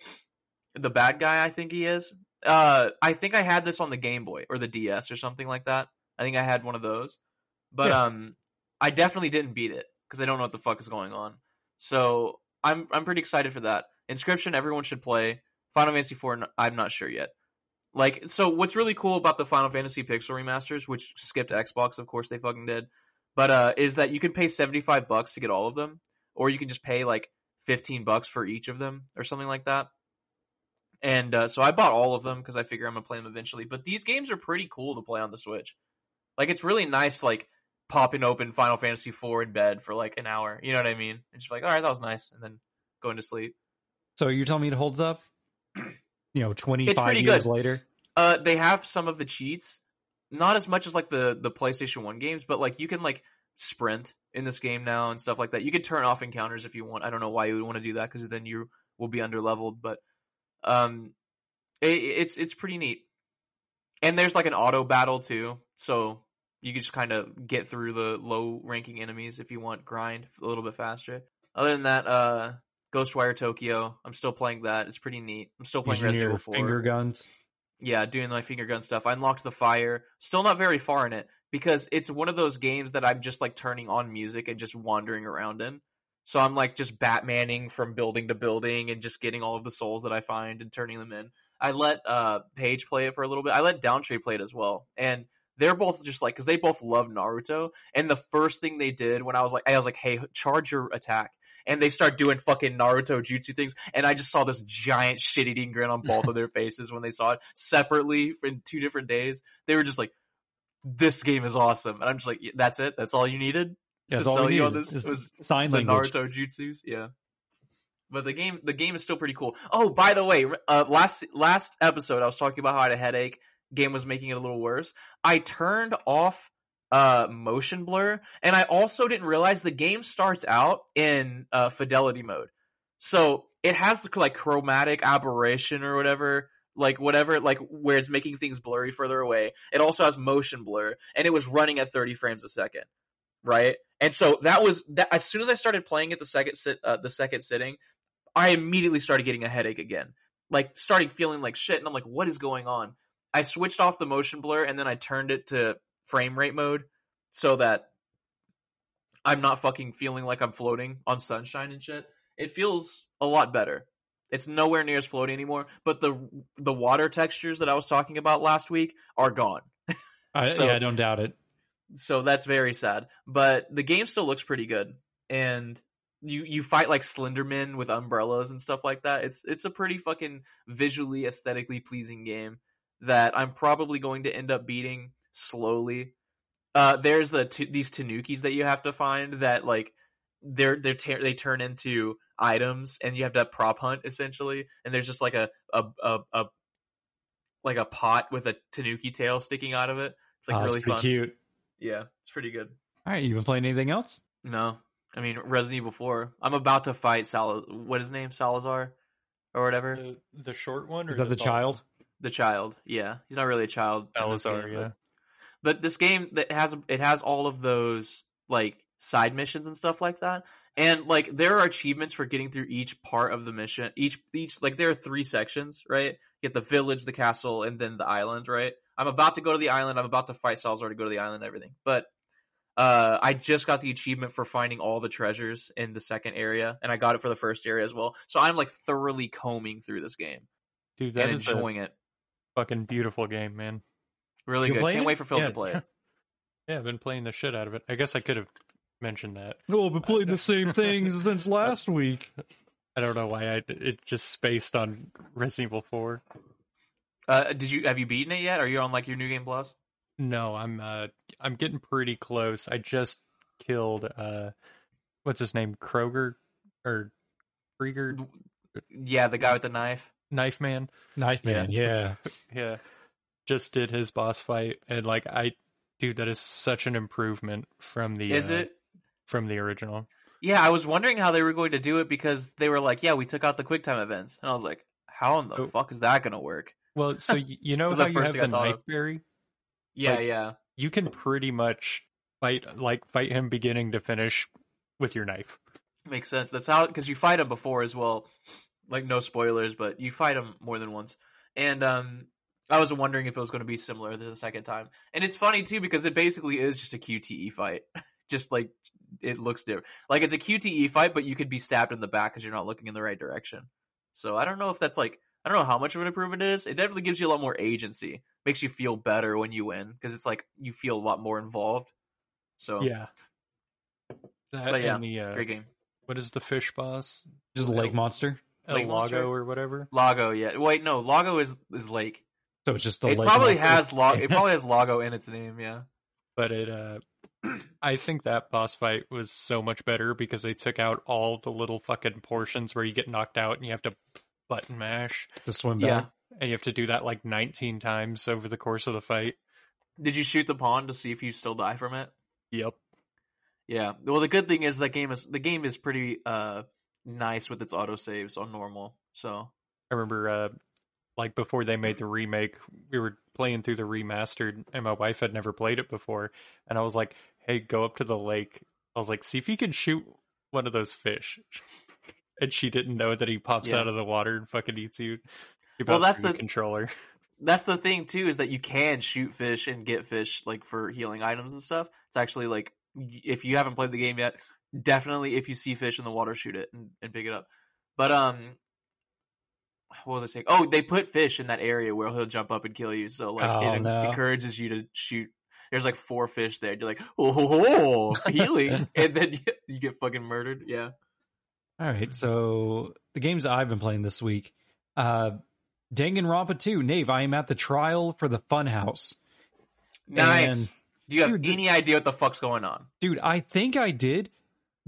the bad guy. I think he is. Uh, I think I had this on the Game Boy or the DS or something like that. I think I had one of those, but Yeah. um, I definitely didn't beat it because I don't know what the fuck is going on. So I'm I'm pretty excited for that. Inscryption, everyone should play. Final Fantasy IV, I'm not sure yet. Like, so what's really cool about the Final Fantasy Pixel remasters, which skipped Xbox, of course they fucking did, but uh, is that you can pay 75 bucks to get all of them, or you can just pay like 15 bucks for each of them, or something like that. And uh, so I bought all of them because I figure I'm gonna play them eventually. But these games are pretty cool to play on the Switch. Like, it's really nice, like popping open Final Fantasy IV in bed for like an hour. You know what I mean? And just like, all right, that was nice, and then going to sleep. So you're telling me it holds up? [CLEARS THROAT] You know, 25 pretty years good. later. Uh, they have some of the cheats, not as much as like the the PlayStation One games, but like you can like sprint in this game now and stuff like that. You can turn off encounters if you want. I don't know why you would want to do that because then you will be under leveled, but um, it, it's it's pretty neat. And there's like an auto battle too, so you can just kind of get through the low ranking enemies if you want grind a little bit faster. Other than that, uh, Ghostwire Tokyo, I'm still playing that. It's pretty neat. I'm still playing Resident Evil 4 finger guns. yeah, doing my finger gun stuff. I unlocked the fire. Still not very far in it because it's one of those games that I'm just like turning on music and just wandering around in. So I'm like just Batmaning from building to building and just getting all of the souls that I find and turning them in. I let uh Paige play it for a little bit. I let Dontre play it as well. And they're both just like because they both love Naruto. And the first thing they did when I was like I was like, hey, charge your attack. And they start doing fucking Naruto jutsu things, and I just saw this giant shit-eating grin on both of their [LAUGHS] faces when they saw it separately in two different days. They were just like, "This game is awesome," and I'm just like, "Yeah, "That's it? That's all you needed Yeah, to sell you on this is was sign the language. Naruto jutsus?" Yeah. But the game, the game is still pretty cool. Oh, by the way, uh, last last episode I was talking about how I had a headache. Game was making it a little worse. I turned off uh motion blur. And i also didn't realize the game starts out in uh fidelity mode. So it has the like chromatic aberration or whatever like whatever like where it's making things blurry further away. It also has motion blur and it was running at 30 frames a second right? And so that was that as soon as i started playing it the second sit uh, the second sitting i immediately started getting a headache again. Like starting feeling like shit and i'm like what is going on? I switched off the motion blur and then i turned it to frame rate mode so that I'm not fucking feeling like I'm floating on sunshine and shit. It feels a lot better. It's nowhere near as floaty anymore, but the the water textures that I was talking about last week are gone. I, [LAUGHS] So- yeah, I don't doubt it. So that's very sad. But the game still looks pretty good. And you you fight like Slenderman with umbrellas and stuff like that. It's it's a pretty fucking visually aesthetically pleasing game that I'm probably going to end up beating slowly. Uh there's the t- these tanukis that you have to find that like they're they're ta- they turn into items and you have to prop hunt essentially and there's just like a a a, a like a pot with a tanuki tail sticking out of it. It's like Oh, really fun. cute. Yeah, it's pretty good. All right, you been playing anything else? No, I mean Resident Evil Four. I'm about to fight Sal. What his name? Salazar, or whatever. The, the short one, or Is that the tall one? child? The child. Yeah, he's not really a child. Salazar, game, yeah. But, this game that has it has all of those like side missions and stuff like that. And like there are achievements for getting through each part of the mission. Each each like there are three sections, right? You get the village, the castle, and then the island, right? I'm about to go to the island. I'm about to fight Salazar to go to the island and everything. But uh, I just got the achievement for finding all the treasures in the second area, and I got it for the first area as well. So I'm like thoroughly combing through this game Dude, that and is a enjoying it. fucking beautiful game, man. Really You good. playing Can't it? wait for Phil Yeah. to play it. [LAUGHS] Yeah, I've been playing the shit out of it. I guess I could have mentioned that. No, I've been playing the same things [LAUGHS] since last week. I don't know why I it just spaced on Resident Evil Four. Uh, did you have you beaten it yet? Are you on like your new game plus? No, I'm uh I'm getting pretty close. I just killed uh what's his name? Kroger or Krieger Yeah, the guy with the knife. Knife Man. Knife man, yeah. Yeah. [LAUGHS] Just did his boss fight and like I dude that is such an improvement from the Is uh, it? from the original. Yeah, I was wondering how they were going to do it because they were like, "Yeah, we took out the QuickTime events," and I was like, "How in the Oh. fuck is that going to work?" Well, [LAUGHS] so you know how you have the knife parry? Yeah, Like- yeah, You can pretty much fight like fight him beginning to finish with your knife. makes sense. That's how because you fight him before as well. Like no spoilers, but you fight him more than once, and um, I was wondering if it was going to be similar to the second time. And it's funny too because it basically is just a QTE fight, [LAUGHS] just like it looks different. Like it's a QTE fight, but you could be stabbed in the back because you're not looking in the right direction. So I don't know if that's like I don't know how much of an improvement it is. It definitely gives you a lot more agency, makes you feel better when you win because it's like you feel a lot more involved. So Yeah. That But yeah, the uh, great game. what is the fish boss? Just a lake monster. El Lake monster? Lago or whatever. Lago, yeah. Wait, no, Lago is is lake. So it's just the it probably has Lago. It probably has Lago in its name. Yeah. But it uh I think that boss fight was so much better because they took out all the little fucking portions where you get knocked out and you have to button mash the swim Yeah. and you have to do that like 19 times over the course of the fight. Did you shoot the pond to see if you still die from it? Yep. Yeah. Well, the good thing is that game is the game is pretty uh nice with its autosaves on normal. So I remember uh like before they made the remake, we were playing through the remastered and my wife had never played it before and I was like, "Hey, go up to the lake." I was like, "See if you can shoot one of those fish." [LAUGHS] And she didn't know that he pops Yeah. out of the water and fucking eats you. You Well, that's the- controller. that's the thing too is that you can shoot fish and get fish like for healing items and stuff. It's actually like if you haven't played the game yet, definitely if you see fish in the water, shoot it and, and pick it up. But um, what was I saying? Oh, they put fish in that area where he'll jump up and kill you. So like Oh, it no. encourages you to shoot. There's like four fish there. You're like, oh, [LAUGHS] healing, [LAUGHS] and then you, you get fucking murdered. Yeah. All right, so the games I've been playing this week, uh, Danganronpa 2, Nave, I am at the trial for the Funhouse. Nice. And, Do you have dude, any idea what the fuck's going on? dude, I think I did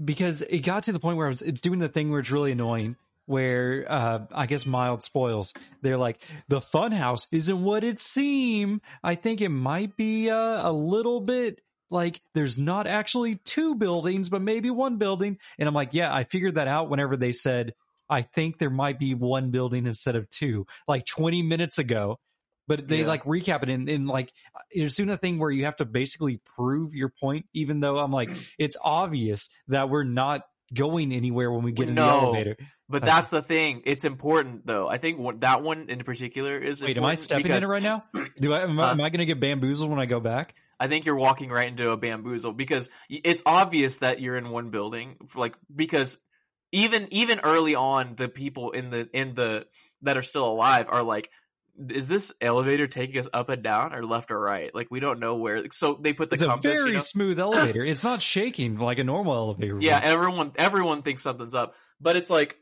because it got to the point where I was, it's doing the thing where it's really annoying. Where uh, I guess mild spoils. They're like the Funhouse isn't what it seemed. I think it might be uh, a little bit like there's not actually two buildings, but maybe one building. And I'm like, yeah, I figured that out whenever they said I think there might be one building instead of two, like 20 minutes ago. But they Yeah. like recap it in, in like it's doing a thing where you have to basically prove your point, even though I'm like, [CLEARS THROAT] it's obvious that we're not going anywhere when we get in the elevator. But Okay. that's the thing. It's important though. I think one, that one in particular is. Wait, am I stepping because in it right now? [CLEARS THROAT] Do I am, I am uh, I going to get bamboozled when I go back? I think you're walking right into a bamboozle because it's obvious that you're in one building. Like because even even early on, the people in the in the that are still alive are like. Is this elevator taking us up and down or left or right? Like we don't know where. So they put the It's a compass. very you know? smooth elevator. It's not shaking like a normal elevator. would. Yeah, everyone everyone thinks something's up, but it's like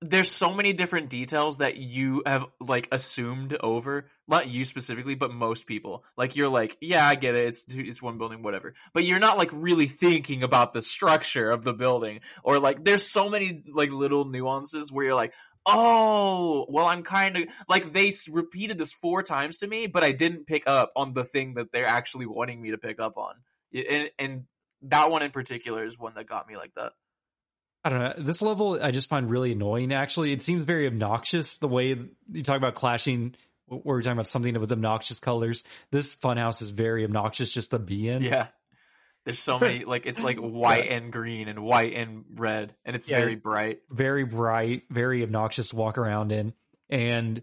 there's so many different details that you have like assumed over not you specifically but most people like you're like yeah i get it it's two- it's one building whatever but you're not like really thinking about the structure of the building or like there's so many like little nuances where you're like oh well i'm kind of like they repeated this four times to me but i didn't pick up on the thing that they're actually wanting me to pick up on and, and that one in particular is one that got me like that I don't know. This level I just find really annoying. Actually, it seems very obnoxious the way you talk about clashing. We're talking about something with obnoxious colors. This funhouse is very obnoxious just to be in. Yeah. There's so many like it's like [LAUGHS] white and green and white and red and it's Yeah. very bright. very bright, very obnoxious to walk around in. And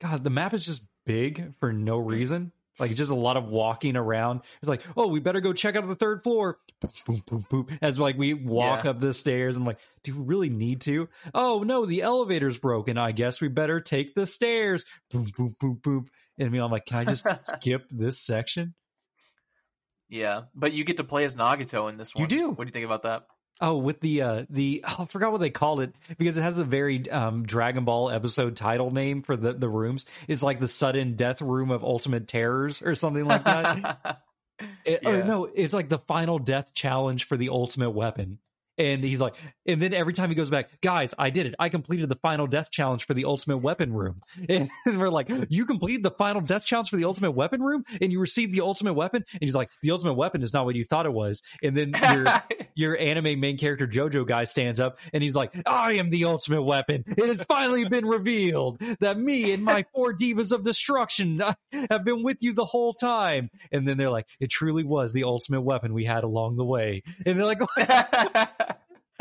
God, the map is just big for no reason. Like just a lot of walking around. It's like, oh, we better go check out the third floor. Boom, boom, boom, boom. As like we walk Yeah. up the stairs and like, do we really need to? Oh no, the elevator's broken. I guess we better take the stairs. Boom, boom, boom, boom. And I mean, I'm like, can I just [LAUGHS] skip this section? Yeah. But you get to play as Nagito in this one. You do. What do you think about that? Oh, with the uh the oh, [LAUGHS] I forgot what they called it because it has a very um Dragon Ball episode title name for the the rooms. It's like the sudden death room of ultimate terrors or something like that. [LAUGHS] It- Or no, it's like the final death challenge for the ultimate weapon. And he's like, and then every time he goes back, guys, I did it. I completed the final death challenge for the ultimate weapon room. [LAUGHS] And we're like, you completed the final death challenge for the ultimate weapon room, and you received the ultimate weapon. And he's like, the ultimate weapon is not what you thought it was. And then your [LAUGHS] your anime main character JoJo guy stands up and he's like, I am the ultimate weapon. It has finally been revealed that me and my four divas of destruction [LAUGHS] have been with you the whole time. And then they're like, it truly was the ultimate weapon we had along the way. And they're like,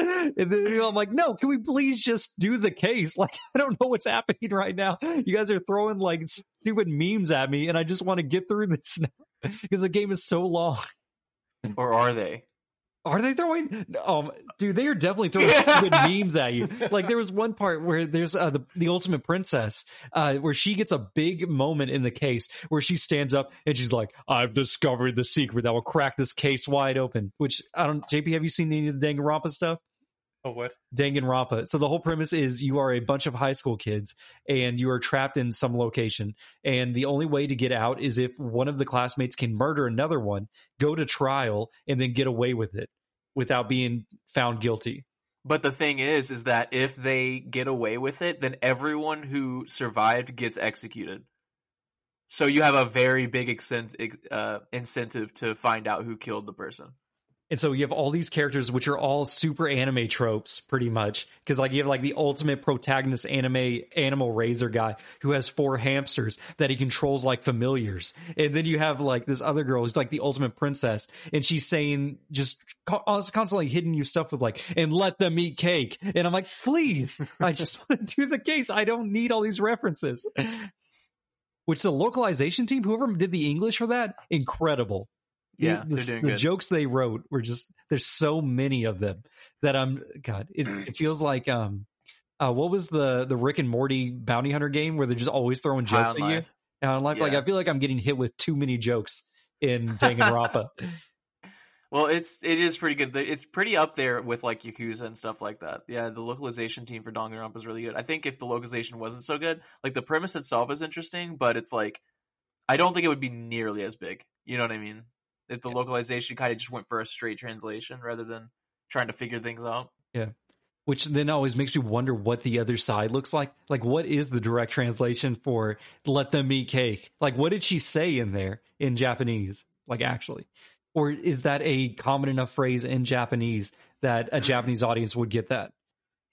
and then you know, I'm like, no, can we please just do the case? [LAUGHS] Like, I don't know what's happening right now. You guys are throwing like stupid memes at me, and I just want to get through this now [LAUGHS] because the game is so long. or are they? Are they throwing? Um, dude, they are definitely throwing stupid memes at you. [LAUGHS] Like there was one part where there's uh, the the ultimate princess, uh, where she gets a big moment in the case where she stands up and she's like, "I've discovered the secret that will crack this case wide open." Which I don't. JP, have you seen any of the Danganronpa stuff? Oh, what? Danganronpa. So the whole premise is you are a bunch of high school kids and you are trapped in some location. And the only way to get out is if one of the classmates can murder another one, go to trial, and then get away with it without being found guilty. But the thing is, is that if they get away with it, then everyone who survived gets executed. So you have a very big accent, uh, incentive to find out who killed the person. And so you have all these characters which are all super anime tropes, pretty much. Because like you have like the ultimate protagonist anime animal raiser guy who has four hamsters that he controls like familiars. And then you have like this other girl who's like the ultimate princess, and she's saying just uh, constantly hitting you stuff with like, and let them eat cake. And I'm like, please, I [LAUGHS] just want to do the case. I don't need all these references. Which the localization team, whoever did the English for that, incredible Yeah, the, they're doing the good. jokes they wrote were just there's so many of them that I'm God. It, [CLEARS THROAT] it feels like um, uh, what was the the Rick and Morty bounty hunter game where they're just always throwing jokes at you? And I'm like, like I feel like I'm getting hit with too many jokes in [LAUGHS] Danganronpa. Well, it's it is pretty good. It's pretty up there with like Yakuza and stuff like that. Yeah, the localization team for Danganronpa is really good. I think if the localization wasn't so good, like the premise itself is interesting, but it's like I don't think it would be nearly as big. You know what I mean? If the localization kind of just went for a straight translation rather than trying to figure things out. Yeah. Which then always makes you wonder what the other side looks like. Like, what is the direct translation for "let them eat cake"? Like, what did she say in there in Japanese? Like, actually, or is that a common enough phrase in Japanese that a Japanese audience would get that?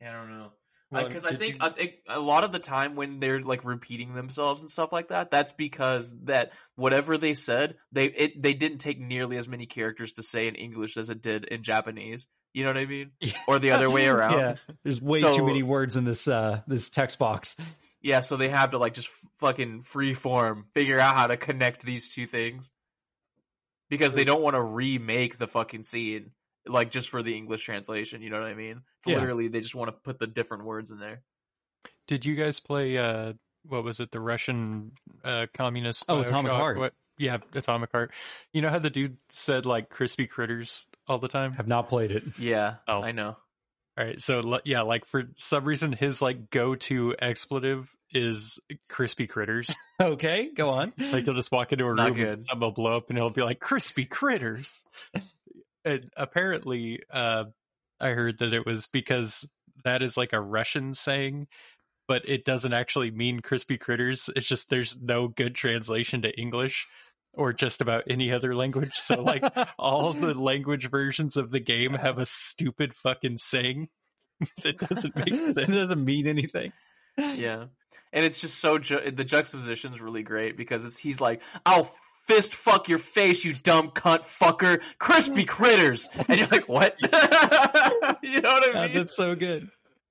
Yeah, I don't know. Because I think you- I think a lot of the time when they're like repeating themselves and stuff like that, that's because that whatever they said, they it they didn't take nearly as many characters to say in English as it did in Japanese. You know what I mean? [LAUGHS] Or the other way [LAUGHS] around. Yeah, there's way So- too many words in this uh this text box. Yeah, so they have to like just fucking free form figure out how to connect these two things because they don't want to remake the fucking scene like just for the English translation. You know what I mean? It's Yeah. literally they just want to put the different words in there. Did you guys play uh what was it, the Russian uh communist Oh, Atomic Heart. What yeah, Atomic Heart. You know how the dude said like crispy critters all the time? Have not played it. Yeah, Oh. I know. All right, so yeah, like for some reason his like go-to expletive is crispy critters. [LAUGHS] Okay, go on. like he'll just walk into It's a not room good. and something will blow up and he'll be like crispy critters. [LAUGHS] and apparently uh I heard that it was because that is like a Russian saying, but it doesn't actually mean crispy critters. It's just there's no good translation to English or just about any other language. So like [LAUGHS] all the language versions of the game have a stupid fucking saying [LAUGHS] that doesn't make [LAUGHS] it sense. doesn't mean anything. Yeah, and it's just so ju- the juxtaposition is really great because it's he's like, "I'll fist fuck your face, you dumb cunt fucker, crispy critters," and you're like, "What?" [LAUGHS] you know what I God, mean? that's so good.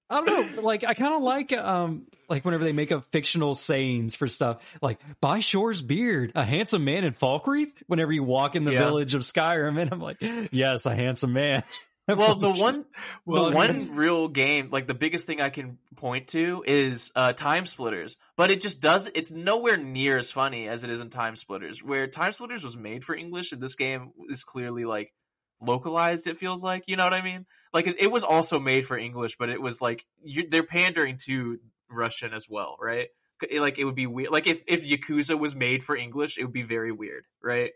I don't know. Like I kind of like um like whenever they make up fictional sayings for stuff like by Shor's beard, a handsome man in Falkreath. Whenever you walk in the Yeah. village of Skyrim, and I'm like, yes, a handsome man. [LAUGHS] [LAUGHS] well, the one well, the one [LAUGHS] real game, like the biggest thing I can point to is uh, Time Splitters, but it just does. It's nowhere near as funny as it is in Time Splitters, where Time Splitters was made for English, and this game is clearly like localized. It feels like you know what I mean. like it, it was also made for English, but it was like you, they're pandering to Russian as well, right? It- like it would be weird. Like if if Yakuza was made for English, it would be very weird, right?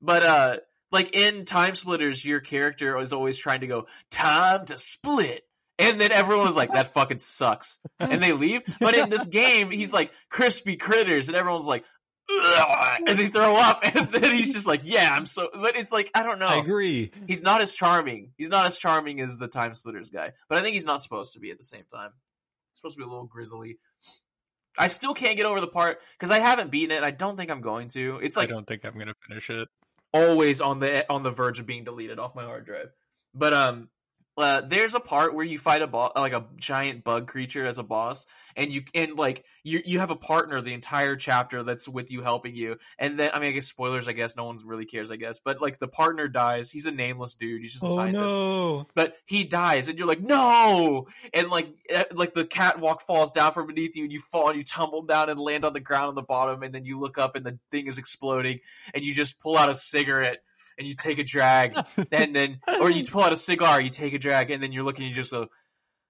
But uh, like in Time Splitters, your character is always trying to go time to split. And then everyone was like, that fucking sucks. And they leave. But in this game, he's like, crispy critters. And everyone's like, "Ugh," and they throw up. [LAUGHS] And then he's just like, yeah, I'm so. But it's like, I don't know. I agree. He's not as charming. He's not as charming as the Time Splitters guy. But I think he's not supposed to be at the same time. He's supposed to be a little grizzly. I still can't get over the part because I haven't beaten it. I don't think I'm going to. It's like I don't think I'm gonna finish it. Always on the on the verge of being deleted off my hard drive. But um, uh, there's a part where you fight a boss, like a giant bug creature as a boss, and you and like you you have a partner the entire chapter that's with you helping you, and then I mean I guess spoilers I guess no one really cares I guess, but like the partner dies. He's a nameless dude. He's just a Oh scientist no! but he dies and you're like no and like eh, like the catwalk falls down from beneath you and you fall and you tumble down and land on the ground on the bottom and then you look up and the thing is exploding and you just pull out a cigarette and you take a drag [LAUGHS] and then or you pull out a cigar you take a drag and then you're looking and you just go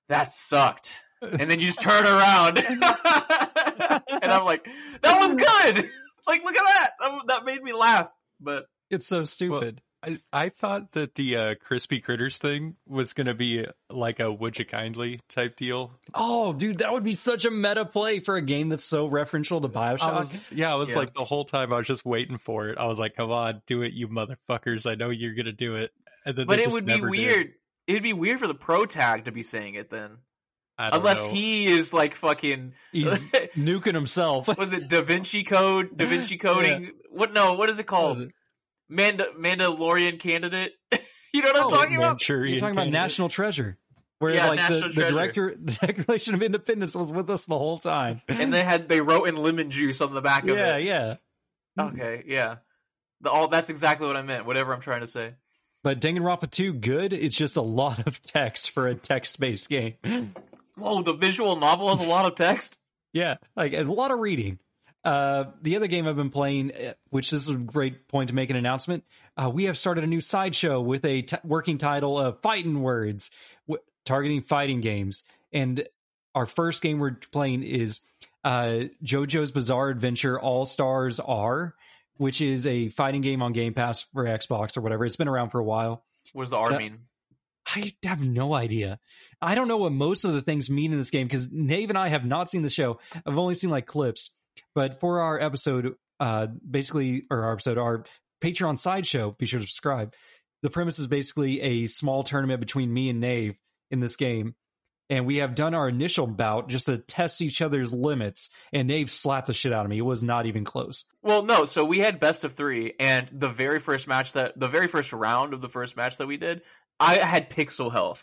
that sucked. And then you just turn around. [LAUGHS] And i'm like that was good. [LAUGHS] Like look at that. That, that made me laugh. But It's so stupid. I, I thought that the uh, crispy critters thing was gonna be like a would you kindly type deal. oh, dude, that would be such a meta play for a game that's so referential to Bioshock. I was, yeah, I was Yeah. like the whole time I was just waiting for it. I was like, come on, do it, you motherfuckers! I know you're gonna do it. And then but it would be never did. weird it'd be weird for the pro tag to be saying it then I don't Unless know. he is like fucking He's [LAUGHS] nuking himself. was it Da Vinci Code? Da Vinci [LAUGHS] coding? What no, what is it called? What is? Manda Mandalorian candidate? [LAUGHS] you know what I'm Oh, talking about? Manchurian You're talking about National Treasure, where Yeah, like National the, the director, [LAUGHS] the Declaration of Independence was with us the whole time. And they had they wrote in lemon juice on the back of yeah, it. Yeah, yeah. Okay, yeah. The, all that's exactly what I meant. Whatever I'm trying to say. But Danganronpa 2, good. It's just a lot of text for a text-based game. Whoa, the visual novel has a lot of text. [LAUGHS] Yeah, like a lot of reading. Uh, the other game I've been playing, uh, which this is a great point to make an announcement, uh, we have started a new sideshow with a t- working title of Fighting Words, w- targeting fighting games. And our first game we're playing is uh, JoJo's Bizarre Adventure All Stars R, which is a fighting game on Game Pass for Xbox or whatever. It's been around for a while. What does the R mean? I have no idea. I don't know what most of the things mean in this game because Nave and I have not seen the show. I've only seen like clips. But for our episode, uh, basically, or our episode, our Patreon sideshow, be sure to subscribe. The premise is basically a small tournament between me and Nave in this game. And we have done our initial bout just to test each other's limits. And Nave slapped the shit out of me. It was not even close. Well, no. So we had best of three, and the very first match that the very first round of the first match that we did, I had pixel health,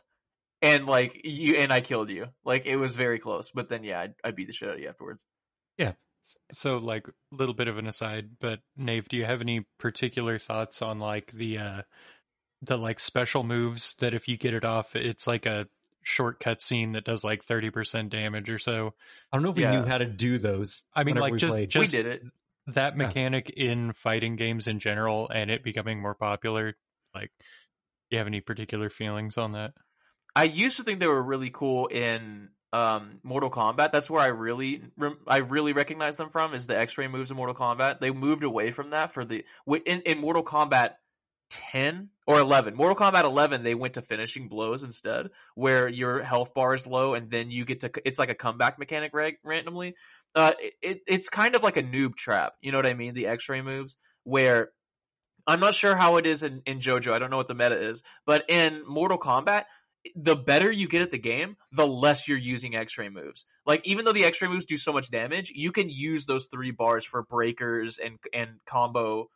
and like you and I killed you. Like it was very close. But then yeah, I, I beat the shit out of you afterwards. So, like, a little bit of an aside, but Nave, do you have any particular thoughts on like the uh the like special moves that if you get it off, it's like a shortcut scene that does like thirty percent damage or so? I don't know if we Yeah. knew how to do those. I mean, like, we just- played. just- we did it. That Yeah. mechanic in fighting games in general, and it becoming more popular. Like, do you have any particular feelings on that? I used to think they were really cool in um, Mortal Kombat. That's where I really I really recognize them from is the X-ray moves in Mortal Kombat. They moved away from that for the in, in Mortal Kombat 10 or 11. Mortal Kombat 11 they went to finishing blows instead where your health bar is low and then you get to it's like a comeback mechanic randomly. Uh it, it's kind of like a noob trap. You know what I mean? The X-ray moves where I'm not sure how it is in, in JoJo. I don't know what the meta is, but in Mortal Kombat, the better you get at the game, the less you're using X-ray moves. Like even though the X-ray moves do so much damage, you can use those three bars for breakers and and combo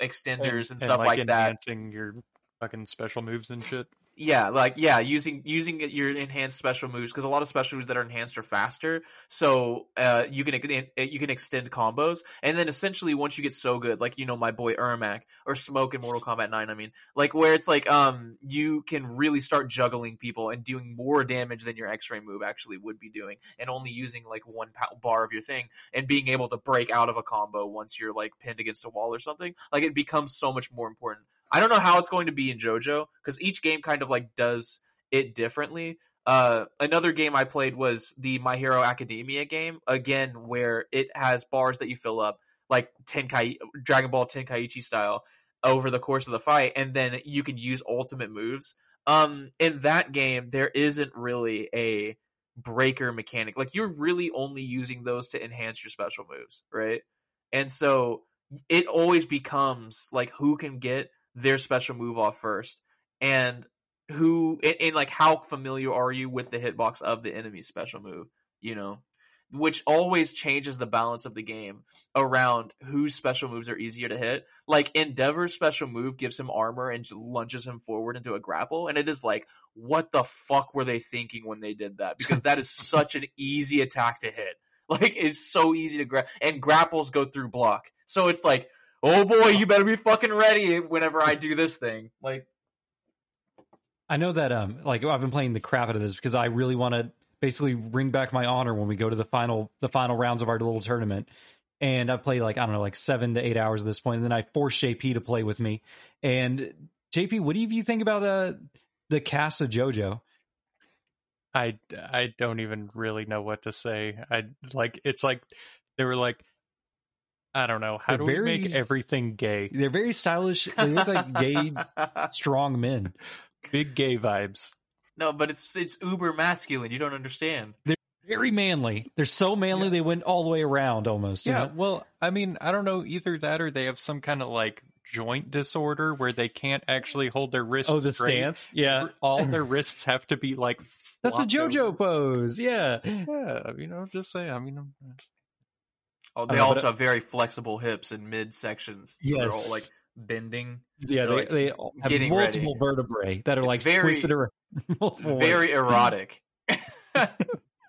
extenders and, stuff like, that. enhancing your fucking special moves and shit. Yeah, like yeah, using using your enhanced special moves because a lot of special moves that are enhanced are faster, so uh, you can you can extend combos, and then essentially once you get so good, like you know my boy Ermac or Smoke in Mortal Kombat Nine, I mean, like where it's like um you can really start juggling people and doing more damage than your X-ray move actually would be doing, and only using like one bar of your thing and being able to break out of a combo once you're like pinned against a wall or something, like it becomes so much more important. I don't know how it's going to be in JoJo because each game kind of like does it differently. Uh, another game I played was the My Hero Academia game, again where it has bars that you fill up like Tenkai Dragon Ball Tenkaichi style over the course of the fight, and then you can use ultimate moves. Um, in that game, there isn't really a breaker mechanic. Like you're really only using those to enhance your special moves, right? And so it always becomes like who can get their special move off first, and who and, and like how familiar are you with the hitbox of the enemy's special move? You know, which always changes the balance of the game around whose special moves are easier to hit. Like Endeavor's special move gives him armor and lunges him forward into a grapple, and it is like, what the fuck were they thinking when they did that? Because that is [LAUGHS] such an easy attack to hit. Like it's so easy to grab, and grapples go through block. So it's like, oh boy, you better be fucking ready whenever I do this thing. Like, I know that um like I've been playing the crap out of this because I really want to basically bring back my honor when we go to the final the final rounds of our little tournament. And I've played like I don't know like seven to eight hours at this point, and then I forced JP to play with me. And JP, what do you think about uh the cast of JoJo? I I don't even really know what to say. I like it's like they were like I don't know how They're do very we make everything gay? They're very stylish. They look like gay, [LAUGHS] strong men. Big gay vibes. no, but it's it's uber masculine. You don't understand. They're very manly. They're so manly they went all the way around almost. you Yeah, know? well, I mean, I don't know either that or they have some kind of like joint disorder where they can't actually hold their wrists. Oh, the straight. stance. Yeah, all their [LAUGHS] wrists have to be like. that's a JoJo over. pose. Yeah. Yeah, you know, just say. I mean, I'm- uh, Oh, they but also it- have very flexible hips and mid sections. So they're all Yes. like bending. Yeah, They're, like, they have multiple ready. vertebrae that are It's like very- twisted around. [LAUGHS] multiple Very ways. erotic. [LAUGHS] Is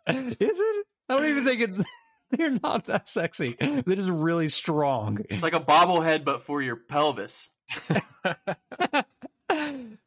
it? I don't even think it's. [LAUGHS] They're not that sexy. They're just really strong. It's like a bobblehead, but for your pelvis.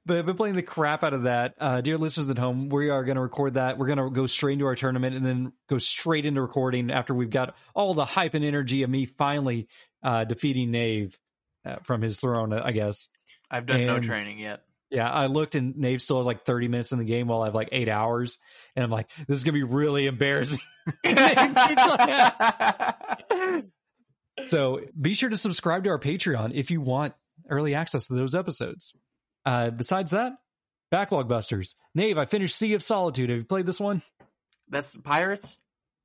But I've been playing the crap out of that. Uh, dear listeners at home, we are going to record that. We're going to go straight into our tournament and then go straight into recording after we've got all the hype and energy of me finally uh, defeating Nave uh, from his throne, I guess. I've done no training yet. Yeah, I looked and Nave still has like 30 minutes in the game while I have like eight hours. And I'm like, this is going to be really embarrassing. [LAUGHS] So be sure to subscribe to our Patreon if you want early access to those episodes. Uh, besides that, Backlog Busters. Nave, I finished Sea of Solitude. Have you played this one? That's pirates.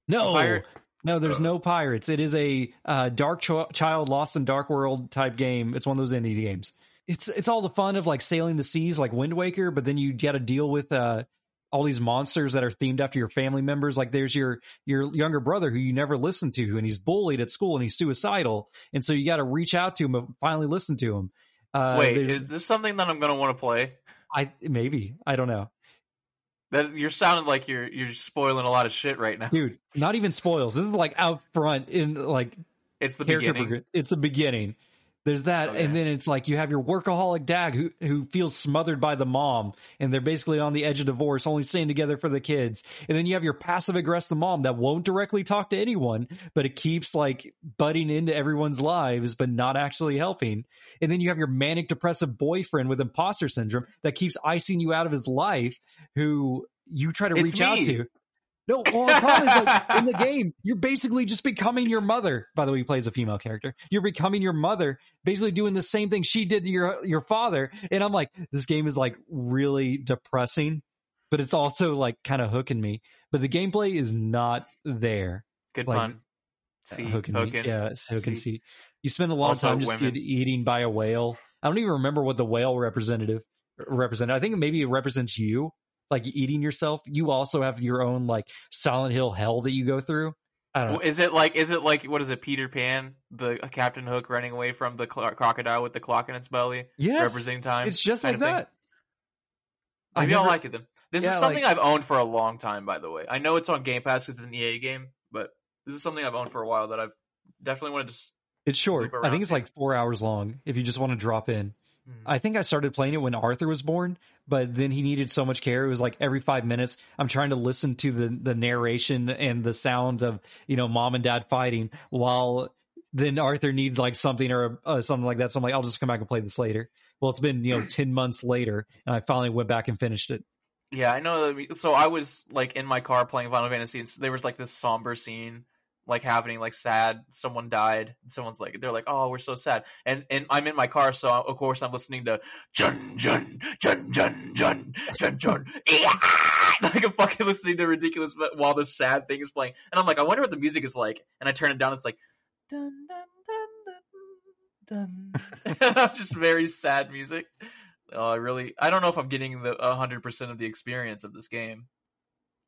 No. Pirate- No, there's no pirates. It is a uh, Dark Ch- Child Lost in Dark World type game. It's one of those indie games. It's it's all the fun of like sailing the seas like Wind Waker, but then you got to deal with uh, all these monsters that are themed after your family members. Like there's your your younger brother who you never listen to, and he's bullied at school and he's suicidal, and so you got to reach out to him and finally listen to him. Uh, Wait, is this something that I'm going to want to play? I maybe I don't know, That you're sounding like you're you're spoiling a lot of shit right now. dude. Not even spoils. This is like out front in like It's the beginning. progr- it's the beginning there's that Okay. and then it's like you have your workaholic dad who who feels smothered by the mom and they're basically on the edge of divorce only staying together for the kids. And then you have your passive aggressive mom that won't directly talk to anyone but it keeps like butting into everyone's lives but not actually helping. And then you have your manic depressive boyfriend with imposter syndrome that keeps icing you out of his life who you try to It's reach out to no, well, the problem is like in the game, you're basically just becoming your mother. By the way, he plays a female character. You're becoming your mother, basically doing the same thing she did to your your father. And I'm like, this game is like really depressing, but it's also like kind of hooking me. But the gameplay is not there. Good like, pun. Uh, see, hooking, hooking. me. Yeah, it's hooking. See. See, you spend a lot Also of time just get eating by a whale. I don't even remember what the whale representative represented. I think maybe it represents you, like eating yourself. You also have your own like Silent Hill hell that you go through. I don't know. Is it like is it like what is it? Peter Pan, the uh, Captain Hook running away from the cl- crocodile with the clock in its belly, Yes, representing time. it's just like thing? that. I Maybe I'll like it then. This Yeah, is something like- I've owned for a long time, by the way. I know it's on Game Pass because it's an EA game, but this is something I've owned for a while that I've definitely wanted to. It's short. I think it's to. like four hours long. If you just want to drop in. I think I started playing it when Arthur was born, but then he needed so much care. It was like every five minutes, I'm trying to listen to the the narration and the sounds of you know mom and dad fighting, while then Arthur needs like something or uh, something like that. So I'm like, I'll just come back and play this later. Well, it's been you know ten months later, and I finally went back and finished it. Yeah, I know. So I was like in my car playing Final Fantasy, and there was like this somber scene like happening, like sad. Someone died. Someone's like, they're like, oh, we're so sad. And and I'm in my car, so of course I'm listening to Jun Jun Jun Jun Jun Jun Jun. [LAUGHS] Yeah! Like I'm fucking listening to ridiculous while this sad thing is playing, and I'm like, I wonder what the music is like. And I turn it down. It's like dun dun dun dun dun. [LAUGHS] [LAUGHS] just very sad music. Oh, I really, I don't know if I'm getting the hundred percent of the experience of this game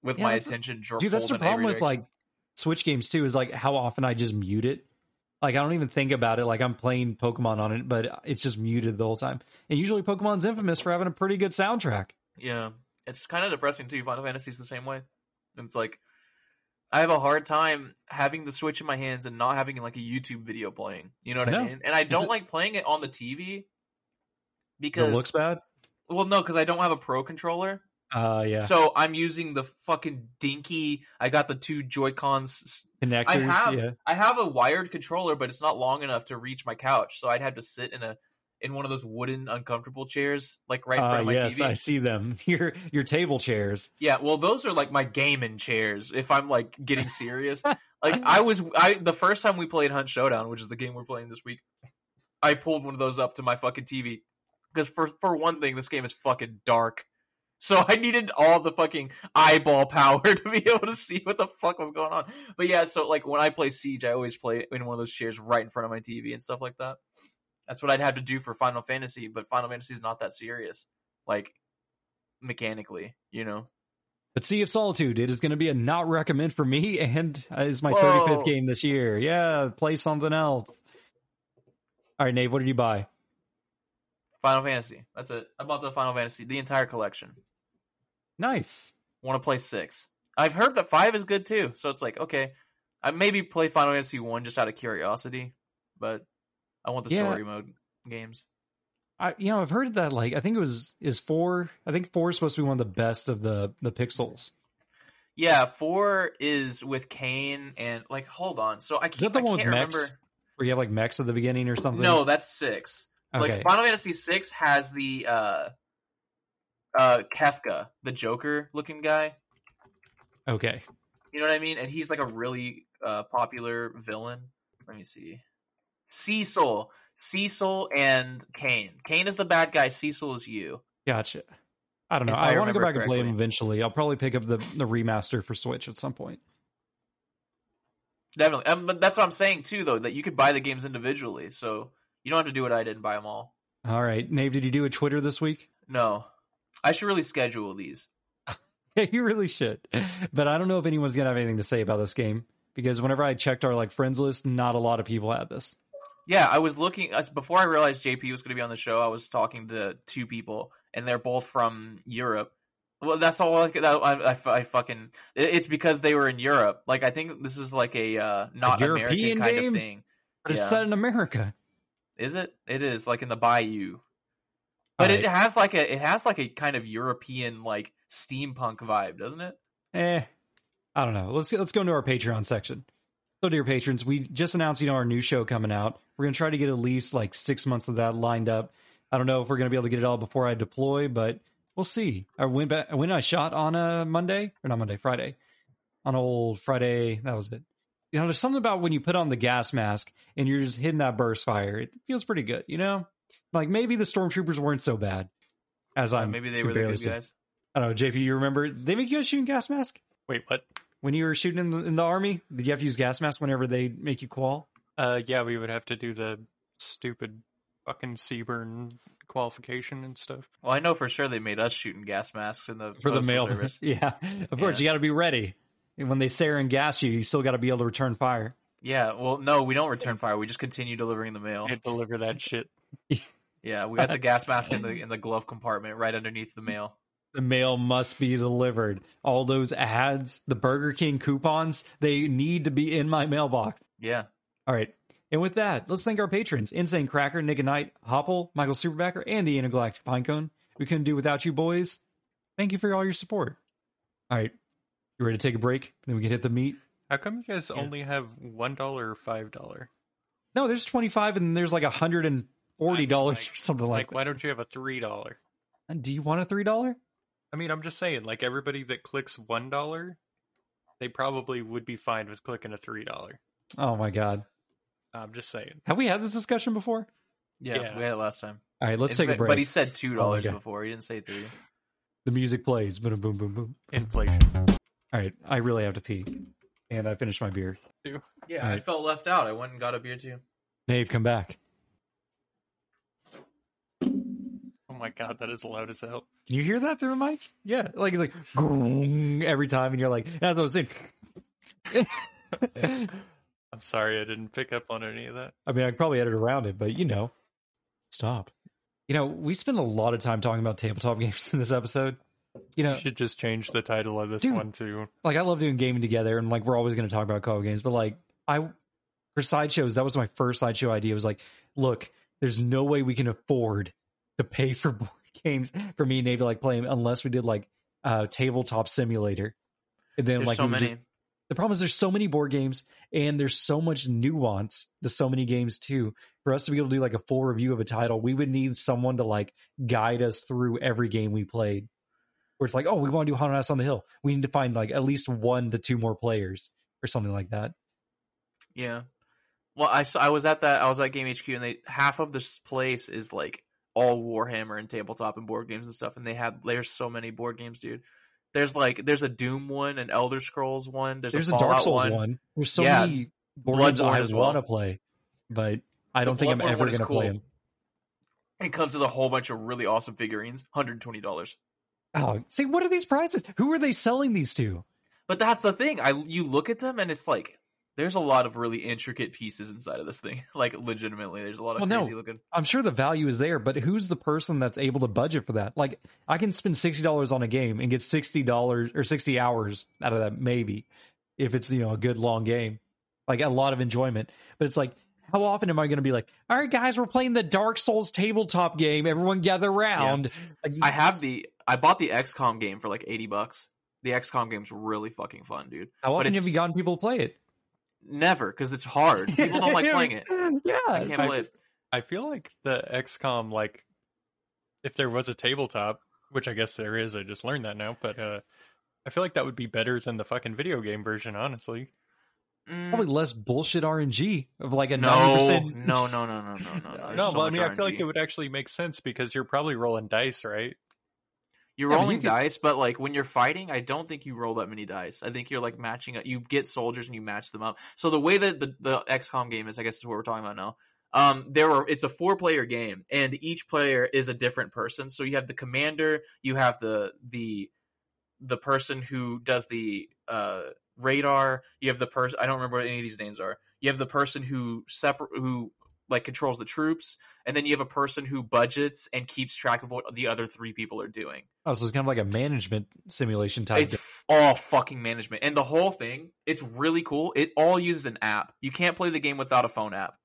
with Yeah, my attention. Dude, that's the problem with like Switch games too. Is like how often I just mute it. Like I don't even think about it. Like I'm playing Pokemon on it, but it's just muted the whole time. And usually Pokemon's infamous for having a pretty good soundtrack. Yeah, it's kind of depressing too. Final Fantasy's the same way. And it's like I have a hard time having the Switch in my hands and not having like a YouTube video playing. You know what I I, mean? And I don't a- like playing it on the TV because it looks bad. well, no, because I don't have a Pro controller. Uh, yeah. So I'm using the fucking dinky. I got the two Joy Cons. Connectors. I have yeah. I have a wired controller, but it's not long enough to reach my couch. So I'd have to sit in a in one of those wooden uncomfortable chairs, like right in front Uh, of my yes, TV. I see them. [LAUGHS] Your your table chairs. Yeah, well, those are like my gaming chairs. If I'm like getting serious, [LAUGHS] like I was, I the first time we played Hunt Showdown, which is the game we're playing this week, I pulled one of those up to my fucking TV because for for one thing, this game is fucking dark. So I needed all the fucking eyeball [LAUGHS] power to be able to see what the fuck was going on. But yeah, so like when I play Siege, I always play in one of those chairs right in front of my TV and stuff like that. That's what I'd have to do for Final Fantasy, but Final Fantasy is not that serious, like mechanically, you know. But Sea of Solitude, it is going to be a not recommend for me, and is my Whoa. 35th game this year. Yeah, play something else. All right, Nate, what did you buy? Final Fantasy. That's it. I bought the Final Fantasy, the entire collection. Nice. Want to play six. I've heard that five is good too, so it's like okay, I maybe play Final Fantasy one just out of curiosity, but I want the Yeah. story mode games. I you know I've heard that like I think it was is four. I think four is supposed to be one of the best of the the pixels. Yeah, four is with Kain and like hold on, so I Is that can't, the I one with can't mechs? remember. Where you have like mechs at the beginning or something? No, that's six. Okay. Like Final Fantasy six has the uh uh Kefka, the Joker looking guy. okay. You know what I mean? And he's like a really uh, popular villain. Let me see. Cecil. Cecil and Kain. Kain is the bad guy. Cecil is you. Gotcha. I don't know. If I I, want to go back and play them eventually. I'll probably pick up the the remaster for Switch at some point. Definitely. Um, but that's what I'm saying too, though, that you could buy the games individually. So you don't have to do what I did and buy them all. All right, Nave, did you do a Twitter this week? No. I should really schedule these. [LAUGHS] Yeah, you really should. But I don't know if anyone's gonna have anything to say about this game because whenever I checked our like friends list, not a lot of people had this. Yeah, I was looking before I realized JP was going to be on the show. I was talking to two people, and they're both from Europe. Well, that's all. I, that, I, I, I fucking. It's because they were in Europe. Like I think this is like a uh, not European American kind game? of thing. But it's Yeah. set in America. Is it? It is like in the Bayou, but it has like a it has like a kind of European like steampunk vibe, doesn't it? Eh, I don't know. Let's let's go into our Patreon section. So, dear patrons, we just announced you know our new show coming out. We're gonna try to get at least like six months of that lined up. I don't know if we're gonna be able to get it all before I deploy, but we'll see. I went back when I shot on a Monday or not Monday, Friday. On old Friday, that was it. You know, there's something about when you put on the gas mask and you're just hitting that burst fire. It feels pretty good, you know. Like maybe the stormtroopers weren't so bad as Uh, I'm maybe they were the good guys. I don't know, JP. You remember they make you a shooting gas mask Wait, what? when you were shooting in the, in the army? Did you have to use gas mask whenever they make you qual? Uh, yeah, we would have to do the stupid fucking CBRN qualification and stuff. Well, I know for sure they made us shooting gas masks in the for the mail. service. [LAUGHS] yeah, of course Yeah. you got to be ready. And when they sarin gas you, you still got to be able to return fire. Yeah, well, no, we don't return fire. We just continue delivering the mail. I deliver that shit. Yeah, we got the [LAUGHS] gas mask in the in the glove compartment right underneath the mail. The mail must be delivered. All those ads, the Burger King coupons, they need to be in my mailbox. Yeah, All right. And with that, let's thank our patrons Insane Cracker, Nick and Knight, Hopple, Michael Superbacker, and the Intergalactic Pinecone. We couldn't do without you, boys. Thank you for all your support. All right. You ready to take a break? Then we can hit the meat. How come you guys Yeah. only have one dollar or five dollar? No, there's 25 and there's like 100 and forty dollars Like- or something like, that. Why don't you have a three dollar? that. Do you want a three dollar? I mean, I'm just saying, like everybody that clicks one dollar, they probably would be fine with clicking a three dollar. Oh my god. I'm just saying. Have we had this discussion before? Yeah, Yeah. we had it last time. All right, let's In take a break. But he said two oh dollars Oh, before. He didn't say three. The music plays. Boom, boom, boom, boom. Inflation. All right, I really have to pee, and I finished my beer. Yeah, I felt left out. I went and got a beer too. Nave, come back. My god, that is loud as hell. Can you hear that through the mic? Yeah, like it's like every time, and you're like, that's what I'm saying. [LAUGHS] I'm sorry, I didn't pick up on any of that. I mean, I could probably edit around it, but you know, stop. You know, we spend a lot of time talking about tabletop [LAUGHS] games in this episode. You know, We should just change the title of this Dude. one to like I love doing gaming together, and like we're always going to talk about co games. But like I, for sideshows, that was my first sideshow idea. Was like, look, there's no way we can afford to pay for [LAUGHS] board games for me and Nate to like play unless we did like uh tabletop simulator. And then There's like so many. just- the problem is there's so many board games and there's so much nuance to so many games too. For us to be able to do like a full review of a title, we would need someone to like guide us through every game we played. Where it's like, oh, we want to do Haunted House on the Hill. We need to find like at least one to two more players or something like that. Yeah. Well, I saw, I was at that I was at Game HQ and they half of this place is like all Warhammer and tabletop and board games and stuff and they have there's so many board games, dude. There's like there's a Doom one, an Elder Scrolls one, there's, There's a, a, Dark Souls one. one. There's so Yeah. many board games I as well. want to play, but I don't think I'm ever going to cool. play them. It comes with a whole bunch of really awesome figurines, hundred twenty dollars. Oh, see, what are these prices? Who are they selling these to? But that's the thing. I you look at them and it's like there's a lot of really intricate pieces inside of this thing. [LAUGHS] Like legitimately, there's a lot of Well, no. crazy looking. I'm sure the value is there, but who's the person that's able to budget for that? Like, I can spend sixty dollars on a game and get sixty dollars or sixty hours out of that, maybe, if it's you know a good long game, like a lot of enjoyment. But it's like, how often am I going to be like, all right, guys, we're playing the Dark Souls tabletop game. Everyone gather around. Like, I have the I bought the XCOM game for like eighty bucks. The XCOM game's really fucking fun, dude. How often have you gotten people to play it? Never, because it's hard. [LAUGHS] People don't like playing it. Yeah, I can't like- play it. I feel like the XCOM, like, if there was a tabletop, which I guess there is, I just learned that now, but uh, I feel like that would be better than the fucking video game version, honestly. Mm, probably less bullshit RNG of like a no, ninety no, percent. no, no, no, no, no. There's [LAUGHS] no, so but I much mean, I feel like it would actually make sense because you're probably rolling dice, right? You're Yeah, rolling you could- dice, but like when you're fighting, I don't think you roll that many dice. I think you're like matching up. You get soldiers and you match them up. So the way that the, the XCOM game is, I guess is what we're talking about now. Um, there are it's a four player game, and each player is a different person. So you have the commander, you have the the the person who does the uh radar. You have the person I don't remember what any of these names are. You have the person who separate who like controls the troops, and then you have a person who budgets and keeps track of what the other three people are doing. Oh, so it's kind of like a management simulation type. It's f- all fucking management, and the whole thing. It's really cool. It all uses an app. You can't play the game without a phone app.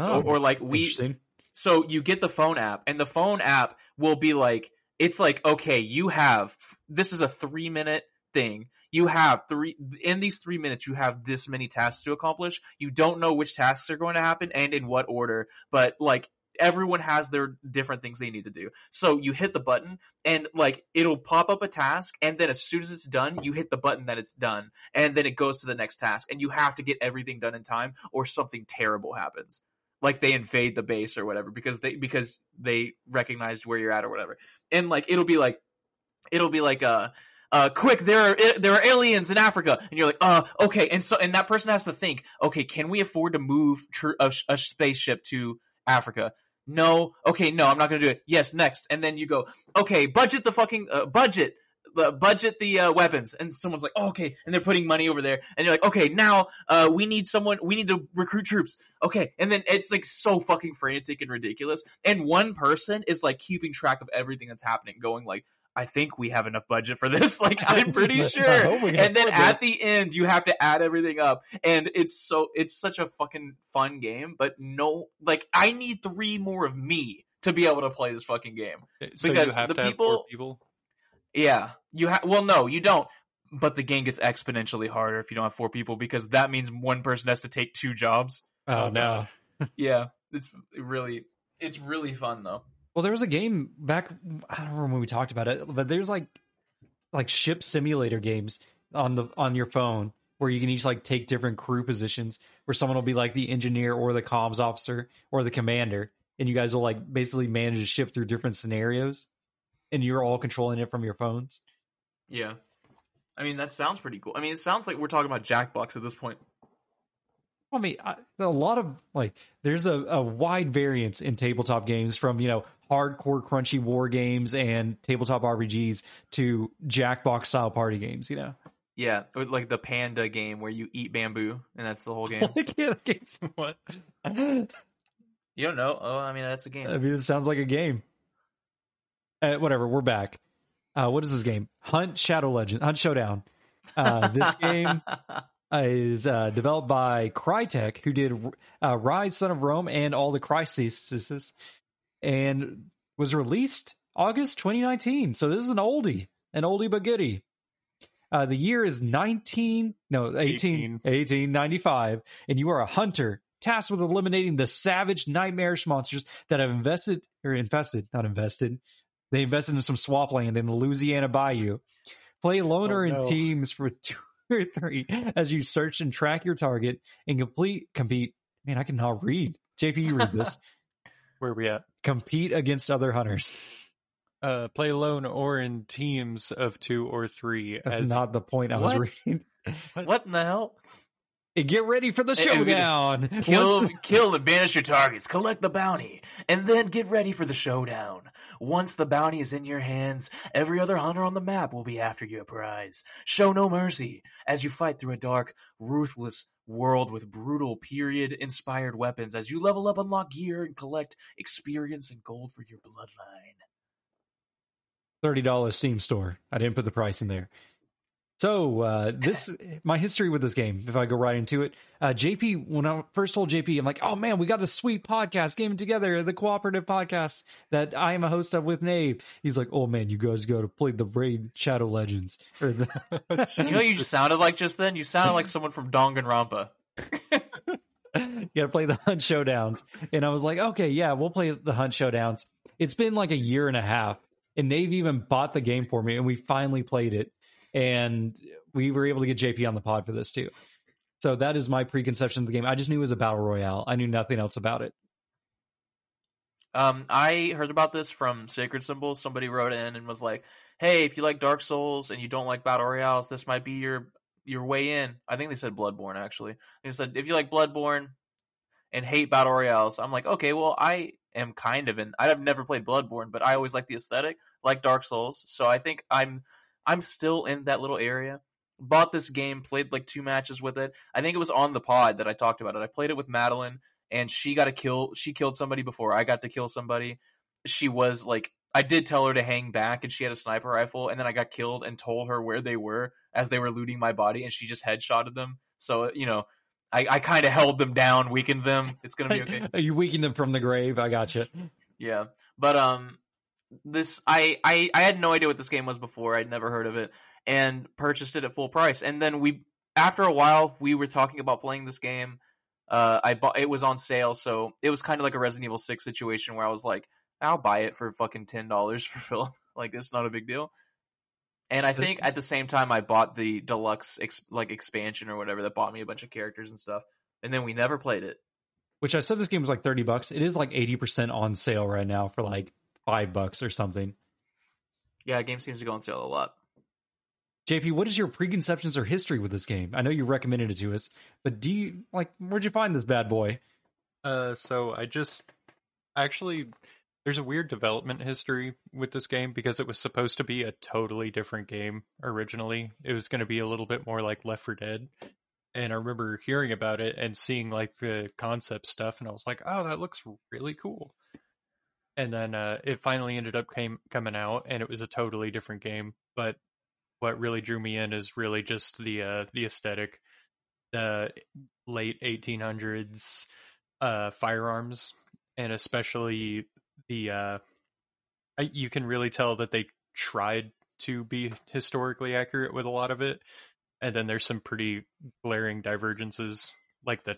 So, Oh, or like we, Interesting. so you get the phone app, and the phone app will be like, it's like, okay, you have this is a three minute thing. You have three in these three minutes. You have this many tasks to accomplish. You don't know which tasks are going to happen and in what order, but like everyone has their different things they need to do. So you hit the button and like it'll pop up a task and then as soon as it's done, you hit the button that it's done and then it goes to the next task and you have to get everything done in time or something terrible happens. Like they invade the base or whatever because they because they recognized where you're at or whatever. And like it'll be like it'll be like uh uh, quick, there are there are aliens in Africa, and you're like, uh, okay, and so and that person has to think, okay, can we afford to move tr- a, a spaceship to Africa? No, okay, no, I'm not gonna do it. Yes, next, and then you go, okay, budget the fucking uh, budget. The budget the uh, weapons, and someone's like, oh, "Okay," and they're putting money over there, and you're like, "Okay, now uh, we need someone. We need to recruit troops." Okay, and then it's like so fucking frantic and ridiculous, and one person is like keeping track of everything that's happening, going like, I think we have enough budget for this. [LAUGHS] Like, I'm [LAUGHS] pretty sure. hope we can And then at the end, you have to add everything up. And it's so, it's such a fucking fun game, but no, like, I need three more of me to be able to play this fucking game. Eh, so you Because have the to people- four people. Yeah. You have, well, no, you don't. But the game gets exponentially harder if you don't have four people because that means one person has to take two jobs. Oh, oh no. [LAUGHS] Yeah. It's really, It's really fun though. Well, there was a game back. I don't remember when we talked about it, but there's like like ship simulator games on the on your phone where you can each like take different crew positions. Where someone will be like the engineer or the comms officer or the commander, and you guys will like basically manage a ship through different scenarios, and you're all controlling it from your phones. Yeah. I mean, that sounds pretty cool. I mean, it sounds like we're talking about Jackbox at this point. I mean, I, a lot of like, there's a, a wide variance in tabletop games from you know hardcore crunchy war games and tabletop RPGs to Jackbox style party games. You know, Yeah, like the panda game where you eat bamboo and that's the whole [LAUGHS] game. Yeah, the game's [LAUGHS] what? You don't know? Oh, I mean, that's a game. I mean, it sounds like a game. Uh, whatever, we're back. Uh, what is this game? Hunt Shadow Legend, Hunt Showdown. Uh, this game [LAUGHS] is uh, developed by Crytek, who did uh, Ryse, Son of Rome, and all the Crises, and was released August 2019. So this is an oldie, an oldie but goodie. Uh, the year is 19, no, 18, 18. 1895, and you are a hunter tasked with eliminating the savage, nightmarish monsters that have invested or infested, not invested. They invested in some swampland in the Louisiana Bayou. Play alone Oh, or in teams for [LAUGHS] two or three as you search and track your target and complete compete. Man, I cannot read. JP, you read this. [LAUGHS] Where are we at? Compete against other hunters. Uh, play alone or in teams of two or three. That's As not the point I was reading. what in the hell? And get ready for the Hey, we showdown. Eh, kill, kill and banish your targets. Collect the bounty, and then get ready for the showdown. Once the bounty is in your hands, every other hunter on the map will be after your prize. Show no mercy as you fight through a dark, ruthless world with brutal period-inspired weapons. As you level up, unlock gear, and collect experience and gold for your bloodline. $30 Steam store. I didn't put the price in there. So, uh, this, my history with this game, if I go right into it, uh, JP, when I first told JP, I'm like, oh man, we got this sweet podcast, Game Together, the cooperative podcast that I am a host of with Nave. He's like, oh man, you guys got to play the Raid Shadow Legends. [LAUGHS] Or the, [LAUGHS] You know you sounded like just then? You sounded like someone from Danganronpa. you got to play the Hunt Showdowns. And I was like, okay, yeah, we'll play the Hunt Showdowns. It's been like a year and a half, and Nave even bought the game for me, and we finally played it. And we were able to get JP on the pod for this too. So that is my preconception of the game. I just knew it was a battle royale. I knew nothing else about it. Um, I heard about this from Sacred Symbols. Somebody wrote in and was like, "Hey, if you like Dark Souls and you don't like battle royales, this might be your your way in." I think they said Bloodborne actually. They said if you like Bloodborne and hate battle royales, I'm like, okay, well, I am kind of in. I've never played Bloodborne, but I always like the aesthetic, like Dark Souls. So I think I'm I'm still in that little area. Bought this game, played like two matches with it. I think it was on the pod that I talked about it. I played it with Madeline and she got to kill she killed somebody before I got to kill somebody. She was like I did tell her to hang back and she had a sniper rifle and then I got killed and told her where they were as they were looting my body and she just headshotted them. So, you know, I, I kind of held them down, weakened them. It's going to be okay. Are [LAUGHS] you weakened them from the grave. I got you. Yeah. But um this I, I I had no idea what this game was before. I'd never heard of it and purchased it at full price. And then we after a while we were talking about playing this game. Uh I bought it was on sale, so it was kind of like a Resident Evil 6 situation where I was like, I'll buy it for fucking $10 for [LAUGHS] Phil. like it's not a big deal. And I think at the same time I bought the deluxe ex- like expansion or whatever that bought me a bunch of characters and stuff. And then we never played it. Which I said this game was like 30 bucks. It is like 80% on sale right now for like five bucks or something. Yeah, game seems to go on sale a lot. JP, what is your preconceptions or history with this game? I know you recommended it to us, but do you like where'd you find this bad boy? Uh, so I just actually there's a weird development history with this game because it was supposed to be a totally different game originally. It was going to be a little bit more like Left 4 Dead. And I remember hearing about it and seeing like the concept stuff and I was like, "Oh, that looks really cool." And then uh it finally ended up came coming out and it was a totally different game, but what really drew me in is really just the uh the aesthetic. The late 1800s uh firearms and especially the uh I, you can really tell that they tried to be historically accurate with a lot of it and then there's some pretty glaring divergences like the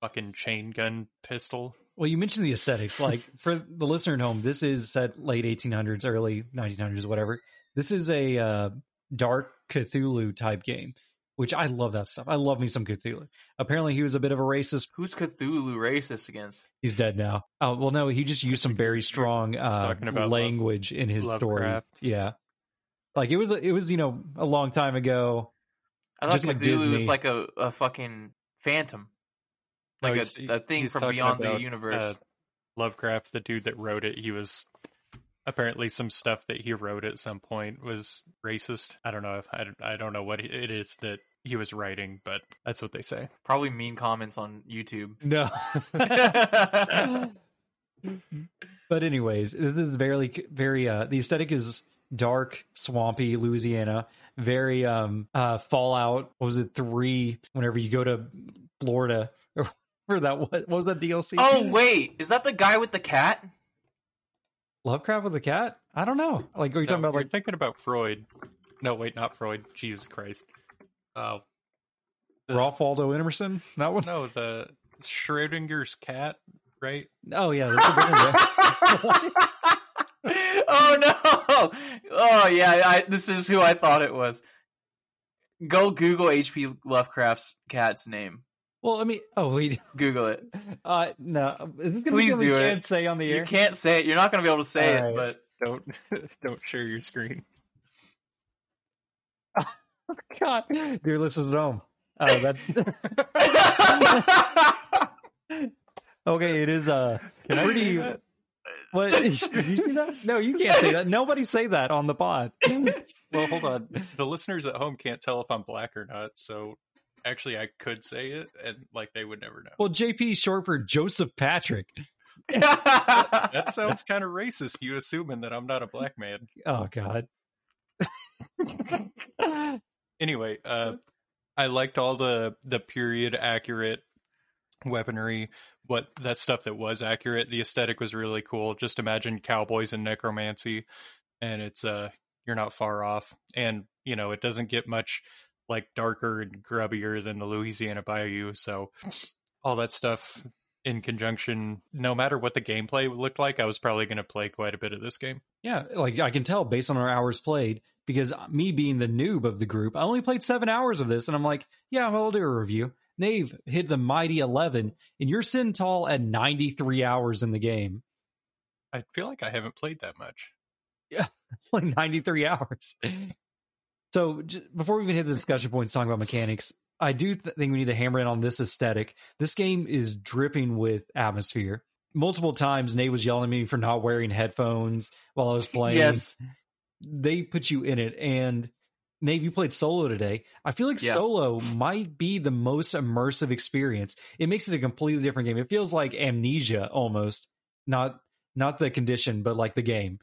fucking chain gun pistol Well, you mentioned the aesthetics. Like [LAUGHS] for the listener at home, this is set late 1800s, early 1900s, whatever. This is a uh, dark Cthulhu type game, which I love that stuff. I love me some Cthulhu. Apparently, he was a bit of a racist. Who's Cthulhu racist against? He's dead now. Oh well, no, he just used some very strong uh, Talking about language in his stories. Lovecraft. Yeah, like it was it was you know a long time ago. I thought Just like Cthulhu was like a, a fucking phantom, No, like he's- a, a thing from beyond about, the universe. uh, Lovecraft, the dude that wrote it, he was apparently some stuff that he wrote at some point was racist. I don't know if I, don't- I don't know what it is that he was writing, but that's what they say. Probably mean comments on YouTube. No. [LAUGHS] but anyways, this is very very uh the aesthetic is dark, swampy Louisiana, very um uh Fallout, what was it 3 whenever you go to Florida or [LAUGHS] that what, what was that DLC? oh wait, is that the guy with the cat? Lovecraft with a cat? I don't know. Like are you talking about you're like thinking about Freud? No, wait, not Freud. Jesus Christ. Oh the- Ralph Waldo Emerson? That one? no, the Schrodinger's cat, right? Oh yeah, that's a good one. [LAUGHS] oh no! Oh yeah, I, this is who I thought it was. Go Google H.P. Lovecraft's cat's name. Well, I mean, oh wait, [LAUGHS] Google it. uh, no, is this gonna Please be do we it. can't say on the You can't say it. You're not going to be able to say All it, right. Don't [LAUGHS] don't share your screen. [LAUGHS] Oh, God, dear listeners at home, uh, that's okay. It is uh, Can I pretty. say? What? Did you see that? No, you can't say that. Nobody say that on the pod. Well, hold on. The listeners at home can't tell if I'm black or not, so actually I could say it and like they would never know. Well, JP is short for Joseph Patrick. [LAUGHS] [LAUGHS] That sounds kind of racist, you assuming that I'm not a black man. Oh God. [LAUGHS] Anyway, uh I liked all the the period accurate weaponry, what that stuff that was accurate. The aesthetic was really cool. Just imagine cowboys and necromancy and it's uh you're not far off. And, you know, it doesn't get much like darker and grubbier than the Louisiana Bayou, so all that stuff in conjunction, no matter what the gameplay looked like, I was probably going to play quite a bit of this game. Yeah, like I can tell based on our hours played because uh, me being the noob of the group, I only played seven hours of this, and I'm like, yeah, well, I'll do a review. Nave hit the mighty eleven, and you're sitting tall at 93 hours in the game. I feel like I haven't played that much. [LAUGHS] Yeah, like 93 hours. So j- before we even hit the discussion points talking about mechanics, I do th- think we need to hammer in on this aesthetic. This game is dripping with atmosphere. Multiple times, Nate was yelling at me for not wearing headphones while I was [LAUGHS] playing. yes. They put you in it. And Nate, you played solo today. I feel like Yeah. solo might be the most immersive experience. It makes it a completely different game. It feels like amnesia almost. Not not the condition, but like the game.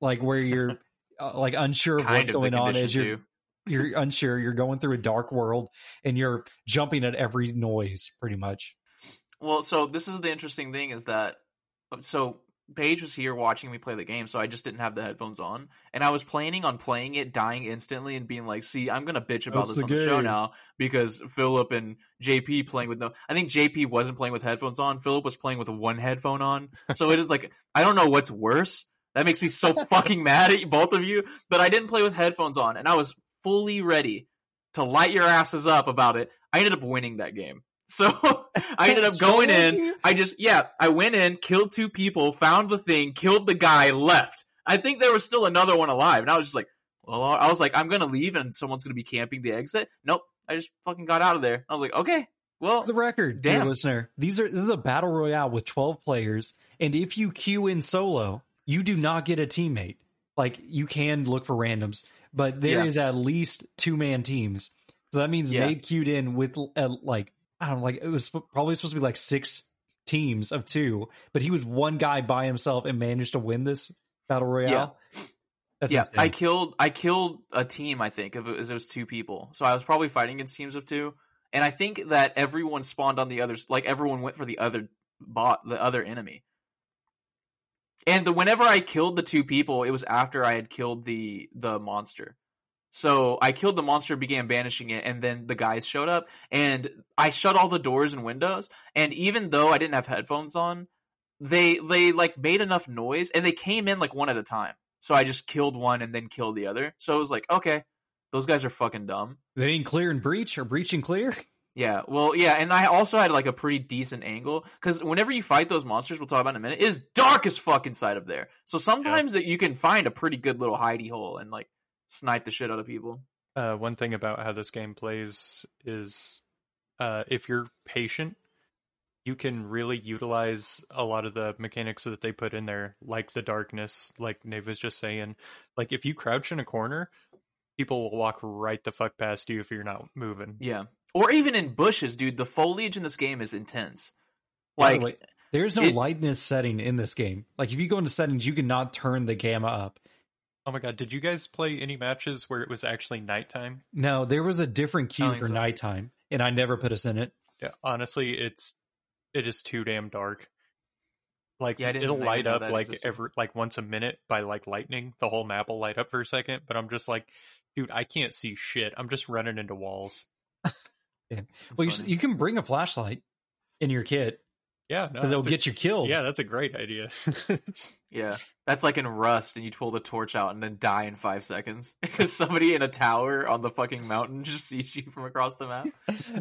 Like where you're [LAUGHS] uh, like unsure of Kind what's of going on as you're too. you're unsure. You're going through a dark world and you're jumping at every noise, pretty much. Well, so this is the interesting thing is that so Paige was here watching me play the game, so I just didn't have the headphones on, and I was planning on playing it, dying instantly, and being like, "See, I'm gonna bitch about That's this the on the show now because Philip and JP playing with no. I think JP wasn't playing with headphones on. Philip was playing with one headphone on. So it is like I don't know what's worse. That makes me so fucking mad at you, both of you. But I didn't play with headphones on, and I was fully ready to light your asses up about it. I ended up winning that game. [LAUGHS] So I ended up going in. I just yeah, I went in, killed two people, found the thing, killed the guy, left. I think there was still another one alive, and I was just like, well, I was like, I'm gonna leave, and someone's gonna be camping the exit. Nope, I just fucking got out of there. I was like, okay, well, For the record, dear Damn. listener, these are this is a battle royale with 12 players, and if you queue in solo, you do not get a teammate. Like you can look for randoms, but there is Yeah. at least two man teams. So that means Yeah. Nate queued in with uh, like I don't know, like it was probably supposed to be like six teams of two, but he was one guy by himself and managed to win this battle royale. That's yeah. I killed I killed a team. I think of it was, it was two people, so I was probably fighting against teams of two, and I think that everyone spawned on the others. Like everyone went for the other bot, the other enemy. And the whenever I killed the two people, it was after I had killed the the monster. So I killed the monster, began banishing it, and then the guys showed up, and I shut all the doors and windows. And even though I didn't have headphones on, they they like made enough noise and they came in like one at a time. So I just killed one and then killed the other. So it was like, okay, those guys are fucking dumb. They didn't clear and breach or breach and clear. [LAUGHS] Yeah, well, yeah, and I also had like a pretty decent angle because whenever you fight those monsters, we'll talk about in a minute, it is dark as fuck inside of there. So sometimes that you can find a pretty good little hidey hole and like snipe the shit out of people. Uh, one thing about how this game plays is uh, if you're patient, you can really utilize a lot of the mechanics that they put in there, like the darkness, like Nave was just saying. Like if you crouch in a corner, people will walk right the fuck past you if you're not moving. Yeah, or even in bushes, dude. The foliage in this game is intense. Like, Like, there's no it- lightness setting in this game. Like if you go into settings, you cannot turn the gamma up. Oh my god, did you guys play any matches where it was actually nighttime? No, there was a different I cue oh, for so. nighttime, and I never put us in it. Yeah, honestly, it's it is too damn dark. Like Yeah, it'll light up like existed. every like once a minute by like lightning. The whole map will light up for a second, but I'm just like, dude, I can't see shit. I'm just running into walls. It's Well, you, you can bring a flashlight in your kit, Yeah, no, they'll that's a- get you killed. Yeah, that's a great idea. [LAUGHS] Yeah, that's like in Rust, and you pull the torch out and then die in five seconds [LAUGHS] because somebody in a tower on the fucking mountain [LAUGHS] just sees you from across the map.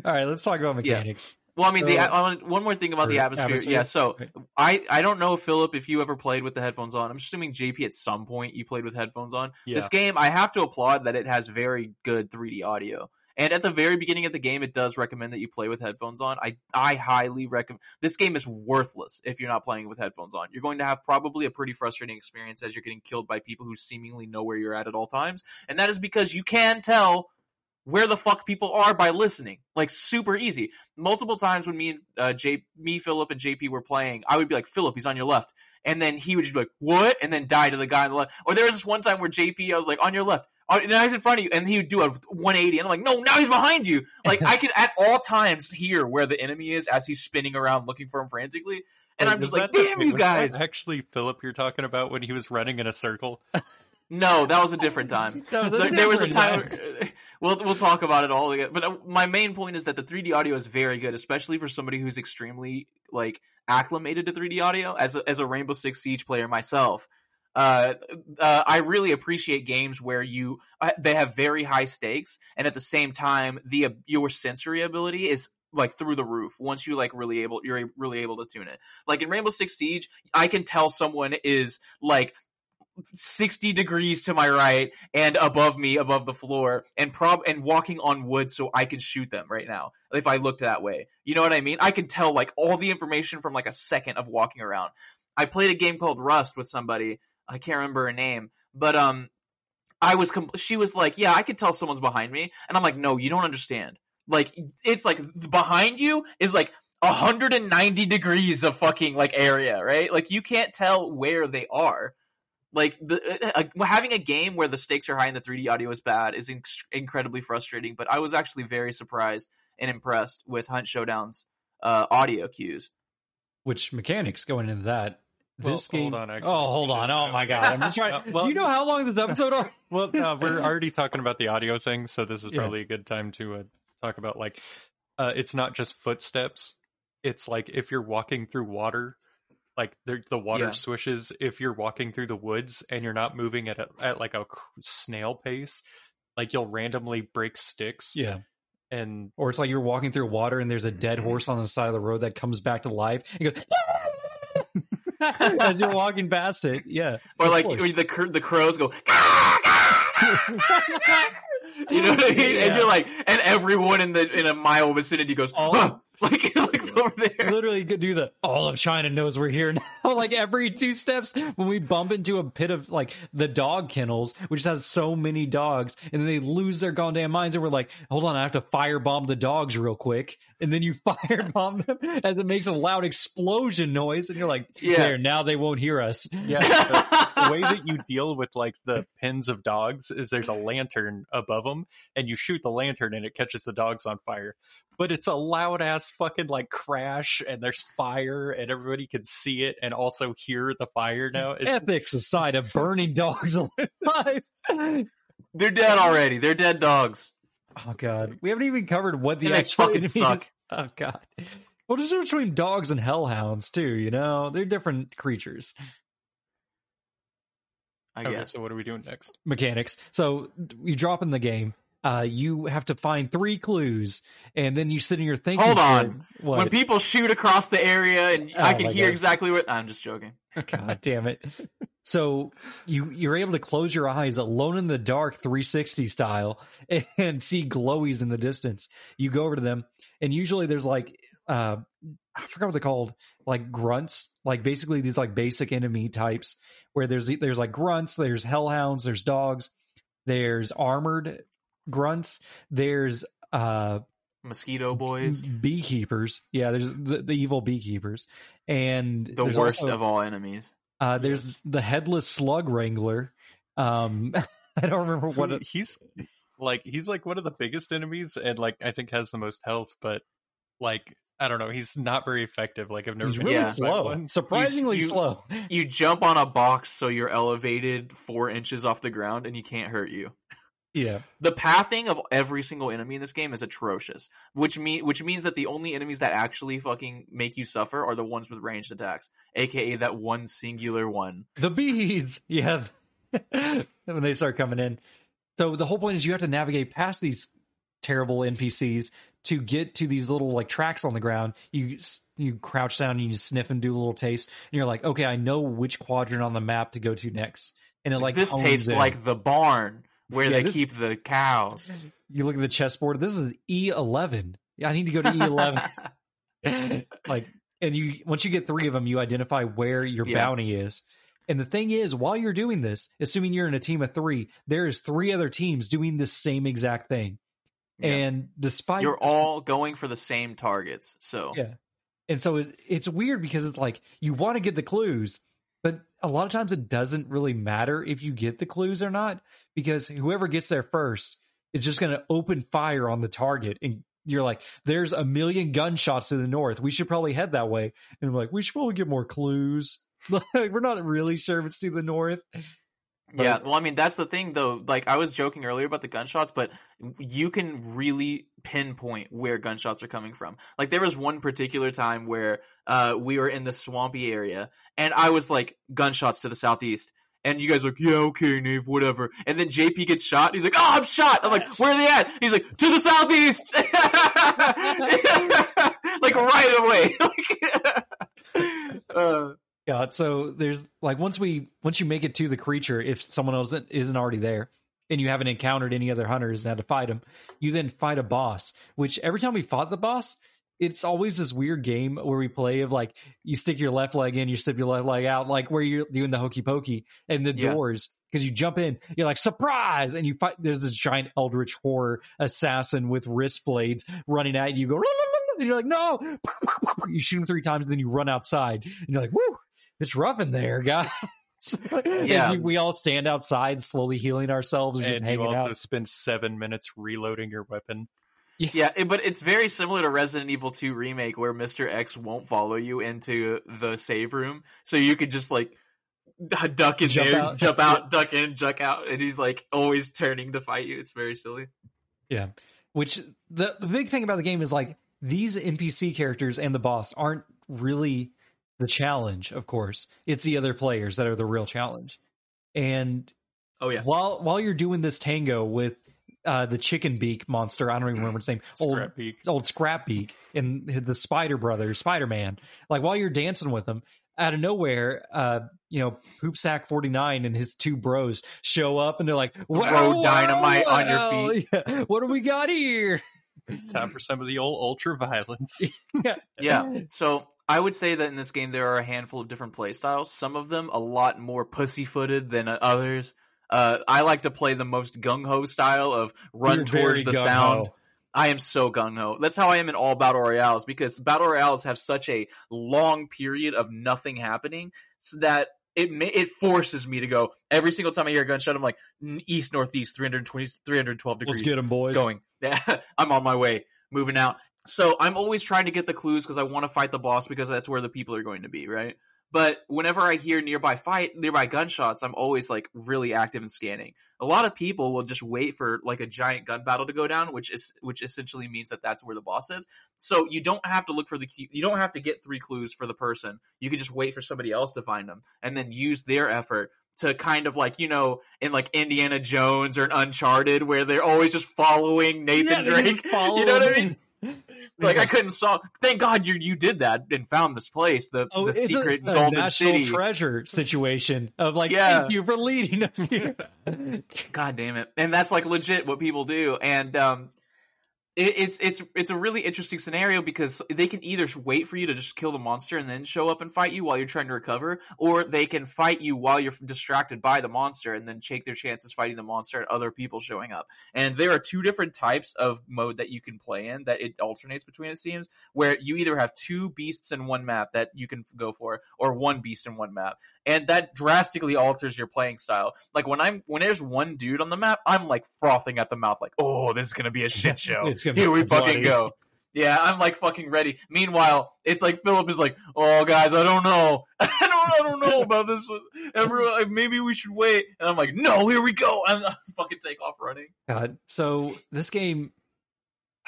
All right, let's talk about Yeah. mechanics. Well, I mean, the So- uh, one more thing about the atmosphere. atmosphere. Yeah, so I I don't know, Philip, if you ever played with the headphones on. I'm assuming JP at some point you played with headphones on. yeah, This game, I have to applaud that it has very good 3D audio. And at the very beginning of the game, it does recommend that you play with headphones on. I I highly recommend. This game is worthless if you're not playing with headphones on. You're going to have probably a pretty frustrating experience as you're getting killed by people who seemingly know where you're at at all times, and that is because you can tell where the fuck people are by listening. Like super easy. Multiple times when me and uh, J, me, Philip, and JP were playing, I would be like, "Philip, he's on your left," and then he would just be like, "What?" and then die to the guy on the left. Or there was this one time where JP, I was like, "On your left." Oh, now he's in front of you, and he would do a 180, and I'm like, no, now he's behind you. Like I can at all times hear where the enemy is as he's spinning around looking for him frantically, and Wait, I'm just like, that the- damn you was that guys! actually, Philip, you're talking about when he was running in a circle. [LAUGHS] No, that was a different time. [LAUGHS] Was a there, there was a different time. Where, [LAUGHS] we'll we'll talk about it all again. But uh, my main point is that the 3D audio is very good, especially for somebody who's extremely like acclimated to 3D audio. As a, as a Rainbow Six Siege player myself, uh, uh, I really appreciate games where you uh, they have very high stakes, and at the same time, the your sensory ability is like through the roof once you like really able you're really able to tune it like in rainbow six siege i can tell someone is like 60 degrees to my right and above me above the floor and prob and walking on wood so I can shoot them right now if I looked that way. You know what I mean? I can tell like all the information from like a second of walking around. I played a game called Rust with somebody. I can't remember her name, but um I was com- she was like, "Yeah, I could tell someone's behind me." And I'm like, "No, you don't understand." Like it's like behind you is like 190 degrees of fucking like area, right? Like you can't tell where they are. Like the uh, having a game where the stakes are high and the 3D audio is bad is inc- incredibly frustrating. But I was actually very surprised and impressed with Hunt Showdown's uh, audio cues. Which mechanics going into that? Well, This game. hold on, I- oh, hold on. Oh my god! I'm just trying. Uh, [LAUGHS] well- Do you know how long this episode? [LAUGHS] Are? Well, uh, we're [LAUGHS] already talking about the audio thing, so this is Yeah. probably a good time to uh, talk about like uh, it's not just footsteps. It's like if you're walking through water, like the the water Yeah. swishes. If you're walking through the woods and you're not moving at a, at like a snail pace, like you'll randomly break sticks. Yeah. And Or it's like you're walking through water and there's a dead horse on the side of the road that comes back to life. And goes. [LAUGHS] As you're walking past it, yeah. Or like course. the the crows go. [LAUGHS] You know what I mean? And you're like, and everyone in the in a mile vicinity goes, All- huh, [LAUGHS] like it looks over there. literally could do the all of China knows we're here now. [LAUGHS] like every two steps when we bump into a pit of like the dog kennels, which has so many dogs, and then they lose their goddamn minds, and we're like, hold on, I have to firebomb the dogs real quick, and then you [LAUGHS] firebomb them as it makes a loud explosion noise, and you're like, Yeah. there, now they won't hear us. yeah, the, the way that you deal with like the pins of dogs is there's a lantern above them, and you shoot the lantern and it catches the dogs on fire. But it's a loud ass fucking like crash, and there's fire, and everybody can see it and also hear the fire now. It's, Ethics aside of burning dogs [LAUGHS] alive. They're dead already. They're dead dogs. Oh god, we haven't even covered what the And they actual fucking enemy suck. Oh god, Well, there's a difference between dogs and hellhounds too. You know, they're different creatures. I Okay, guess. so what are we doing next? Mechanics. So you drop in the game. Uh, you have to find three clues, and then you sit in your thinking. Hold on. When people shoot across the area and I Oh can hear God. exactly what I'm just joking. God [LAUGHS] damn it. So you you're able to close your eyes alone in the dark 360 style [LAUGHS] and see glowies in the distance. You go over to them and usually there's like uh I forgot what they're called, like grunts, like basically these like basic enemy types where there's there's like grunts, there's hellhounds, there's dogs, there's armored grunts, there's uh Mosquito boys. beekeepers. Yeah, there's the, the evil beekeepers. And The worst also- of all enemies. uh, there's Yes. the headless slug wrangler. Um, [LAUGHS] I don't remember what. It, he's like he's like one of the biggest enemies, and like I think has the most health, but like I don't know, he's not very effective. Like I've never he's been really Yeah. slow, one. surprisingly You- slow. You jump on a box so you're elevated four inches off the ground and he can't hurt you. Yeah, The pathing of every single enemy in this game is atrocious, which mean which means that the only enemies that actually fucking make you suffer are the ones with ranged attacks, aka that one singular one. the bees. [LAUGHS] Yeah, [LAUGHS] when they start coming in. So the whole point is you have to navigate past these terrible NPCs to get to these little like tracks on the ground. You you crouch down and you sniff and do a little taste, and you're like, okay, I know which quadrant on the map to go to next. And it like this tastes in. like the barn where Yeah, they this- keep the cows. [LAUGHS] you look at the chessboard. This is E11. I need to go to E11. [LAUGHS] like, and you once you get three of them, you identify where your Yeah. bounty is. And the thing is, while you're doing this, assuming you're in a team of three, there is three other teams doing the same exact thing. Yeah. And despite You're all going for the same targets. So Yeah. And so it, it's weird because it's like you want to get the clues, but a lot of times it doesn't really matter if you get the clues or not because whoever gets there first is just going to open fire on the target and you're like there's a million gunshots to the north. We should probably head that way. And I'm like we should probably get more clues. [LAUGHS] Like, we're not really sure if it's to the north. Yeah, well, I mean, that's the thing, though. Like, I was joking earlier about the gunshots, but you can really pinpoint where gunshots are coming from. Like, there was one particular time where uh, we were in the swampy area, and I was like, gunshots to the southeast. And you guys are like, yeah, okay, Nave, whatever. And then JP gets shot. He's like, oh, I'm shot. I'm like, where are they at? He's like, to the southeast. [LAUGHS] [LAUGHS] like, right away. [LAUGHS] uh, Yeah, so there's like once we once you make it to the creature, if someone else isn't- already there, and you haven't encountered any other hunters and had to fight them, you then fight a boss. Which every time we fought the boss, it's always this weird game where we play of like you stick your left leg in, you slip your left leg out, like where you're doing the hokey pokey and the Yeah. doors. Because you jump in, you're like surprise, and you fight. There's this giant eldritch horror assassin with wrist blades running at you. You go, and you're like, no! [LAUGHS] You shoot him three times, and then you run outside, and you're like, woo! It's rough in there, guys. [LAUGHS] Yeah. you- we all stand outside, slowly healing ourselves and, just And you also out. spend seven minutes reloading your weapon. Yeah, it- but it's very similar to Resident Evil 2 remake where Mr. X won't follow you into the save room, so you could just like duck in Jump there, out. jump out, duck in, duck out, and he's like always turning to fight you. It's very silly. Yeah. Which the the big thing about the game is like these NPC characters and the boss aren't really the challenge, of course. It's the other players that are the real challenge. And Oh yeah, while while you're doing this tango with uh, the chicken beak monster, I don't even remember his name. [CLEARS THROAT] Old Scrapbeak. old Scrapbeak and the Spider Brothers, Spider Man. Like while you're dancing with them, out of nowhere, uh, you know, Poop Sack forty nine and his two bros show up, and they're like, "Wow, dynamite wow, on your feet! yeah, what do we got here?" Time for some of the old ultra violence. [LAUGHS] yeah. yeah. So I would say that in this game there are a handful of different playstyles. Some of them a lot more pussy-footed than others. Uh, I like to play the most gung ho style of run You're towards the gung-ho. sound. I am so gung ho. That's how I am in all battle royales because battle royales have such a long period of nothing happening, so that it ma- it forces me to go every single time I hear a gunshot. I'm like east northeast 320 312 degrees Let's get them, boys. going. [LAUGHS] I'm on my way, moving out. So I'm always trying to get the clues because I want to fight the boss because that's where the people are going to be, right? But whenever I hear nearby fight, nearby gunshots, I'm always like really active and scanning. A lot of people will just wait for like a giant gun battle to go down, which is which essentially means that that's where the boss is. So you don't have to look for the key. You don't have to get three clues for the person. You can just wait for somebody else to find them, and then use their effort to kind of like you know in like Indiana Jones or an Uncharted, where they're always just following Nathan Yeah, Drake. just [LAUGHS] You know what I mean? [LAUGHS] Like I couldn't solve. Thank God you you did that and found this place, the Oh, the secret golden city. treasure situation of like, Yeah. thank you for leading us here. [LAUGHS] God damn it! And that's like legit what people do, and um, it's it's it's a really interesting scenario because they can either wait for you to just kill the monster and then show up and fight you while you're trying to recover, or they can fight you while you're distracted by the monster and then take their chances fighting the monster and other people showing up. And there are two different types of mode that you can play in that it alternates between. It seems where you either have two beasts in one map that you can go for, or one beast in one map and that drastically alters your playing style. Like when I'm when there's one dude on the map, I'm like frothing at the mouth, like, oh, this is gonna be a shit show. It's gonna be Here we so fucking go. Yeah, I'm like fucking ready. Meanwhile, it's like Philip is like, "Oh, guys, I don't know, [LAUGHS] I don't, I don't know about this. one. Everyone, like, maybe we should wait." And I'm like, "No, here we go!" I'm I fucking take off running. God. So this game,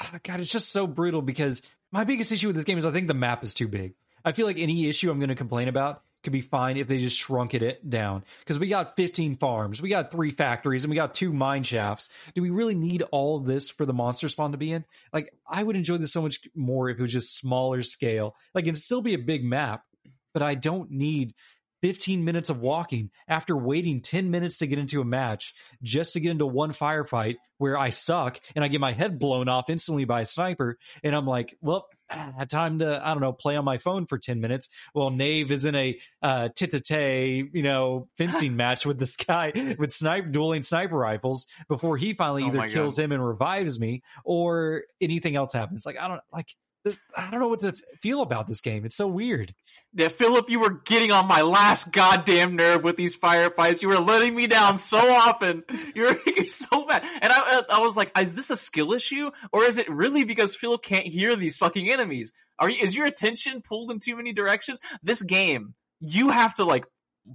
ah, God, it's just so brutal because my biggest issue with this game is I think the map is too big. I feel like any issue I'm going to complain about could be fine if they just shrunk it down. Because we got 15 farms, we got three factories, and we got two mine shafts. Do we really need all this for the monster spawn to be in? Like, I would enjoy this so much more if it was just smaller scale. Like, it'd still be a big map, but I don't need 15 minutes of walking after waiting 10 minutes to get into a match just to get into one firefight where I suck and I get my head blown off instantly by a sniper. And I'm like, well, [SIGHS] ah, time to, I don't know, play on my phone for 10 minutes. Well, Nave is in a uh, tit-a-tay, you know, fencing [GASPS] match with this guy with sniper, dueling sniper rifles before he finally Oh either kills him and revives me or anything else happens. Like, I don't, like, this, I don't know what to feel about this game. It's so weird. Yeah, Philip, you were getting on my last goddamn nerve with these firefights. You were letting me down so often. You were making so mad. And I, I was like, is this a skill issue? Or is it really because Philip can't hear these fucking enemies? Are you, is your attention pulled in too many directions? This game, you have to like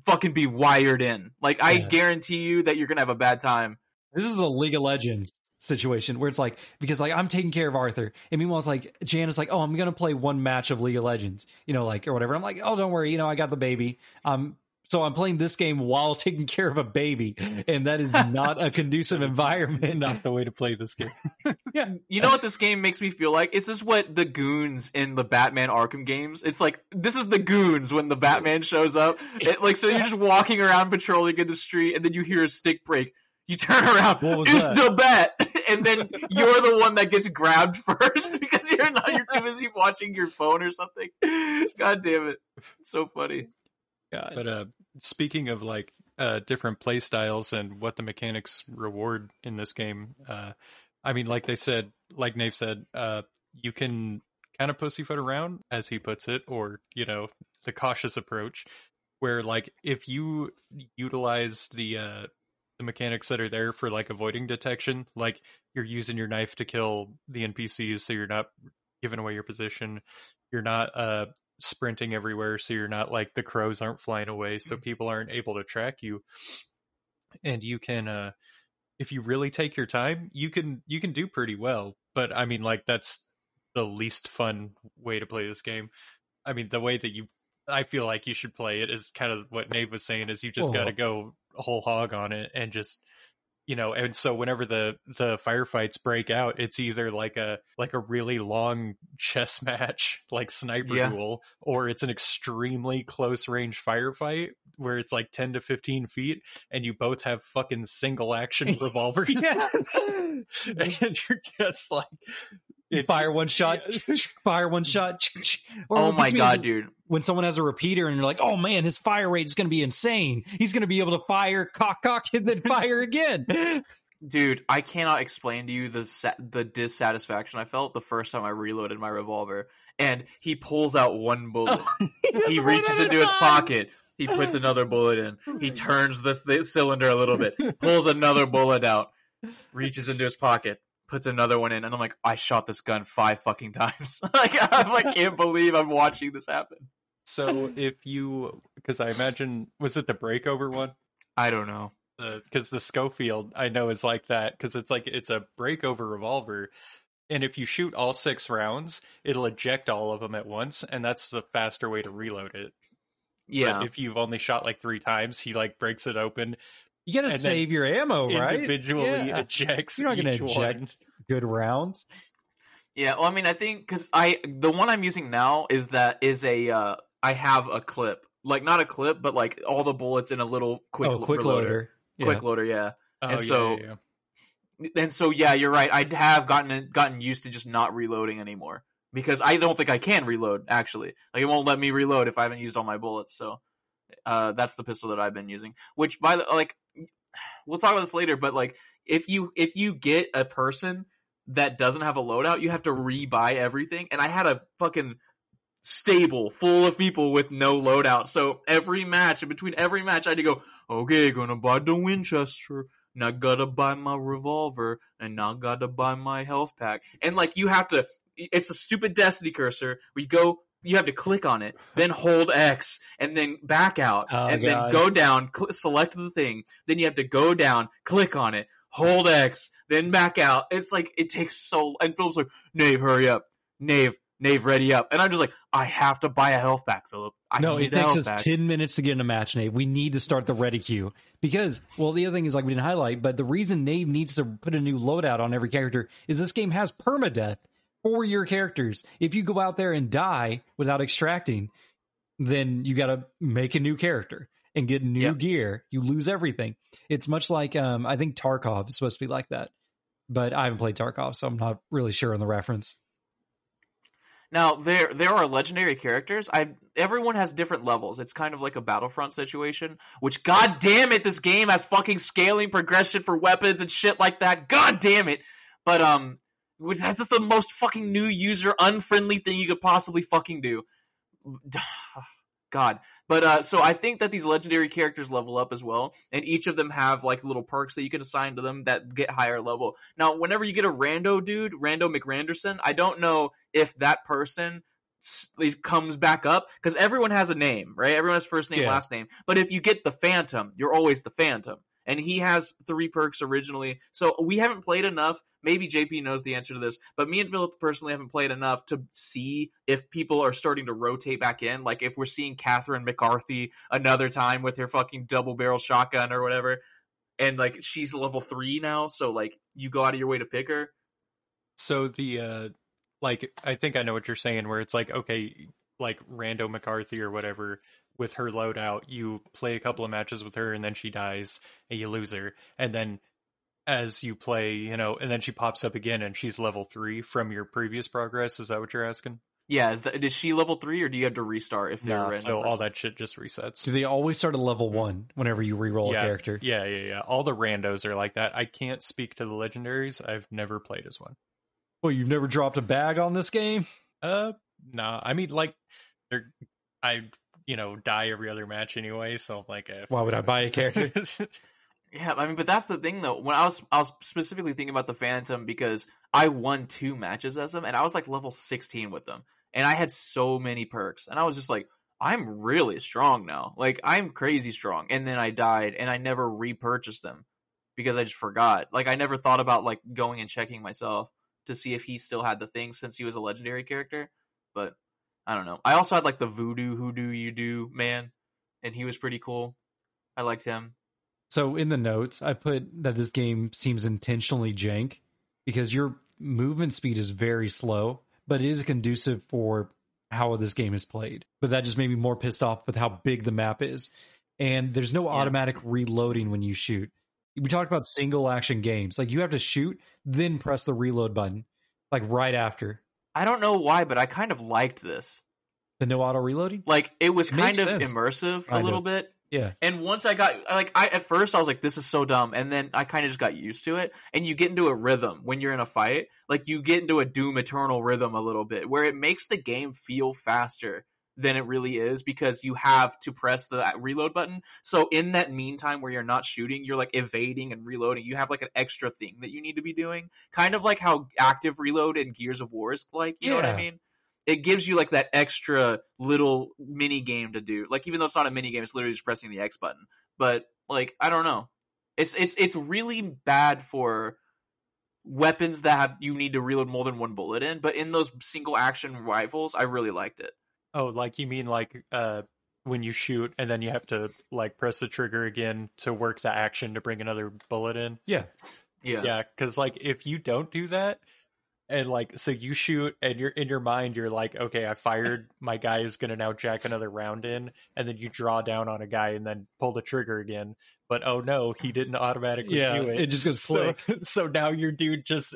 fucking be wired in. Like, I Yeah. guarantee you that you're gonna have a bad time. This is a League of Legends situation where it's like because like I'm taking care of Arthur, and meanwhile it's like Jan is like, oh, I'm gonna play one match of League of Legends, you know, like or whatever. I'm like, oh, don't worry, you know, I got the baby. Um, so I'm playing this game while [LAUGHS] taking care of a baby, and that is not a conducive [LAUGHS] environment. Not the way to play this game. [LAUGHS] yeah, You know what this game makes me feel like? Is this what the goons in the Batman Arkham games? It's like this is the goons when the Batman shows up. It, like so, you're just walking around patrolling in the street, and then you hear a stick break. You turn around, What was it's that? the bat, and then you're the one that gets grabbed [LAUGHS] first because you're not. You're too busy watching your phone or something. God damn it, it's so funny. Yeah. But uh, speaking of like uh, different play styles and what the mechanics reward in this game, uh, I mean, like they said, like Nave said, uh, you can kind of pussyfoot around, as he puts it, or you know, the cautious approach, where like if you utilize the uh, the mechanics that are there for like avoiding detection, like you're using your knife to kill the NPCs, so you're not giving away your position. You're not uh, sprinting everywhere, so you're not like the crows aren't flying away, so people aren't able to track you. And you can, uh, if you really take your time, you can you can do pretty well. But I mean, like that's the least fun way to play this game. I mean, the way that you, I feel like you should play it is kind of what Nave was saying is you just got to go whole hog on it and just you know and so whenever the the firefights break out it's either like a like a really long [LAUGHS] chess match like sniper Yeah. duel or it's an extremely close range firefight where it's like 10 to 15 feet and you both have fucking single action [LAUGHS] revolvers. [LAUGHS] And you're just like You fire one shot, [LAUGHS] fire one shot. [LAUGHS] Or Oh my god, dude. When someone has a repeater and you're like, "Oh man, his fire rate is going to be insane. He's going to be able to fire, cock, cock, and then fire again." [LAUGHS] Dude, I cannot explain to you the sa- the dissatisfaction I felt the first time I reloaded my revolver. And he pulls out one bullet. Oh, he reaches into his pocket. He puts another bullet in. He turns the th- cylinder a little bit, pulls another bullet out, reaches into his pocket, puts another one in, and I'm like, I shot this gun five fucking times. [LAUGHS] like, I'm like, can't believe I'm watching this happen. So if you, because I imagine, was it the breakover one? I don't know. Because the Schofield I know is like that because it's like it's a breakover revolver, and if you shoot all six rounds, it'll eject all of them at once, and that's the faster way to reload it. Yeah. But if you've only shot like three times, he like breaks it open, You got to And save your ammo, right? individually Yeah. ejects. You're not going each to one. eject good rounds. Yeah, well, I mean, I think because I the one I'm using now is that is a uh, I have a clip, like not a clip, but like all the bullets in a little quick oh, quick reloader. loader. Yeah. quick loader, yeah. Oh, And yeah, so- yeah, yeah. And so yeah, you're right. I have gotten gotten used to just not reloading anymore because I don't think I can reload. Actually, like it won't let me reload if I haven't used all my bullets. So uh, that's the pistol that I've been using. Which by the like, we'll talk about this later. But like, if you if you get a person that doesn't have a loadout, you have to rebuy everything. And I had a fucking stable full of people with no loadout. So every match, in between every match, I had to go, okay, gonna buy the Winchester. Now gotta buy my revolver, and now gotta buy my health pack. And like you have to, it's a stupid Destiny cursor. We go, you have to click on it, then hold X, and then back out, Oh, and God. then go down, cl- select the thing. Then you have to go down, click on it, hold X, then back out. It's like it takes so. And Philip's like, Nave, hurry up, Nave, Nave, ready up. And I'm just like, I have to buy a health pack, Philip. I no, it takes us pack. 10 minutes to get in a match, Nave. We need to start the ready queue. Because, well, the other thing is, like, we didn't highlight, but the reason Nave needs to put a new loadout on every character is this game has permadeath for your characters. If you go out there and die without extracting, then you got to make a new character and get new Yeah. gear. You lose everything. It's much like, um, I think Tarkov is supposed to be like that. But I haven't played Tarkov, so I'm not really sure on the reference. Now there there are legendary characters. I everyone has different levels. It's kind of like a Battlefront situation. Which, god damn it, this game has fucking scaling progression for weapons and shit like that. God damn it. But um, that's just the most fucking new user unfriendly thing you could possibly fucking do. [SIGHS] God. But uh, so I think that these legendary characters level up as well, and each of them have like little perks that you can assign to them that get higher level. Now, whenever you get a rando dude, Rando McRanderson, I don't know if that person comes back up because everyone has a name, right? Everyone has first name, Yeah. last name. But if you get the Phantom, you're always the Phantom, and he has three perks originally. So we haven't played enough. Maybe JP knows the answer to this, but me and Philip personally haven't played enough to see if people are starting to rotate back in. Like if we're seeing Catherine McCarthy another time with her fucking double barrel shotgun or whatever, and like she's level three now, so like you go out of your way to pick her. So the uh like I think I know what you're saying where it's like okay like Rando McCarthy or whatever with her loadout you play a couple of matches with her and then she dies and you lose her and then as you play you know and then she pops up again and she's level 3 from your previous progress is that what you're asking? Yeah, is that is she level three or do you have to restart if they're Nah, a random so all that shit just resets. Do they always start at level one whenever you re-roll yeah, a character? Yeah, yeah, yeah. All the randos are like that. I can't speak to the legendaries. I've never played as one. Well, you've never dropped a bag on this game? Uh, nah. I mean, like, they're, I, you know, die every other match anyway. So like, eh, Why would I buy a character? [LAUGHS] Yeah, I mean, but that's the thing though. When I was I was specifically thinking about the Phantom because I won two matches as them, and I was like level sixteen with them, and I had so many perks, and I was just like, I'm really strong now. Like I'm crazy strong. And then I died, and I never repurchased them because I just forgot. Like I never thought about like going and checking myself to see if he still had the thing since he was a legendary character. But I don't know. I also had like the Voodoo Hoodoo You Do man, and he was pretty cool. I liked him. So in the notes, I put that this game seems intentionally jank because your movement speed is very slow, but it is conducive for how this game is played. But that just made me more pissed off with how big the map is. And there's no Yeah. automatic reloading when you shoot. We talked about single action games. Like you have to shoot, then press the reload button, like right after. I don't know why, but I kind of liked this. The no auto reloading? Like it was Makes kind of sense. immersive a little of. bit. Yeah. And once I got like I at first I was like this is so dumb and then I kind of just got used to it and you get into a rhythm when you're in a fight like you get into a doom eternal rhythm a little bit where it makes the game feel faster than it really is because you have to press the reload button. So in that meantime where you're not shooting, you're like evading and reloading. You have like an extra thing that you need to be doing. Kind of like how active reload in Gears of War is like, you know what I mean? it gives you like that extra little mini game to do. Like even though it's not a mini game, it's literally just pressing the X button. But like I don't know, it's it's it's really bad for weapons that have you need to reload more than one bullet in. But in those single action rifles, I really liked it. Oh, like you mean like uh when you shoot and then you have to like press the trigger again to work the action to bring another bullet in? Yeah. Yeah. Yeah, because like if you don't do that, and like so you shoot and you're in your mind you're like, okay, I fired, my guy is gonna now jack another round in, and then you draw down on a guy and then pull the trigger again. But oh no, he didn't automatically Yeah. do it. It just goes so [LAUGHS] so now your dude just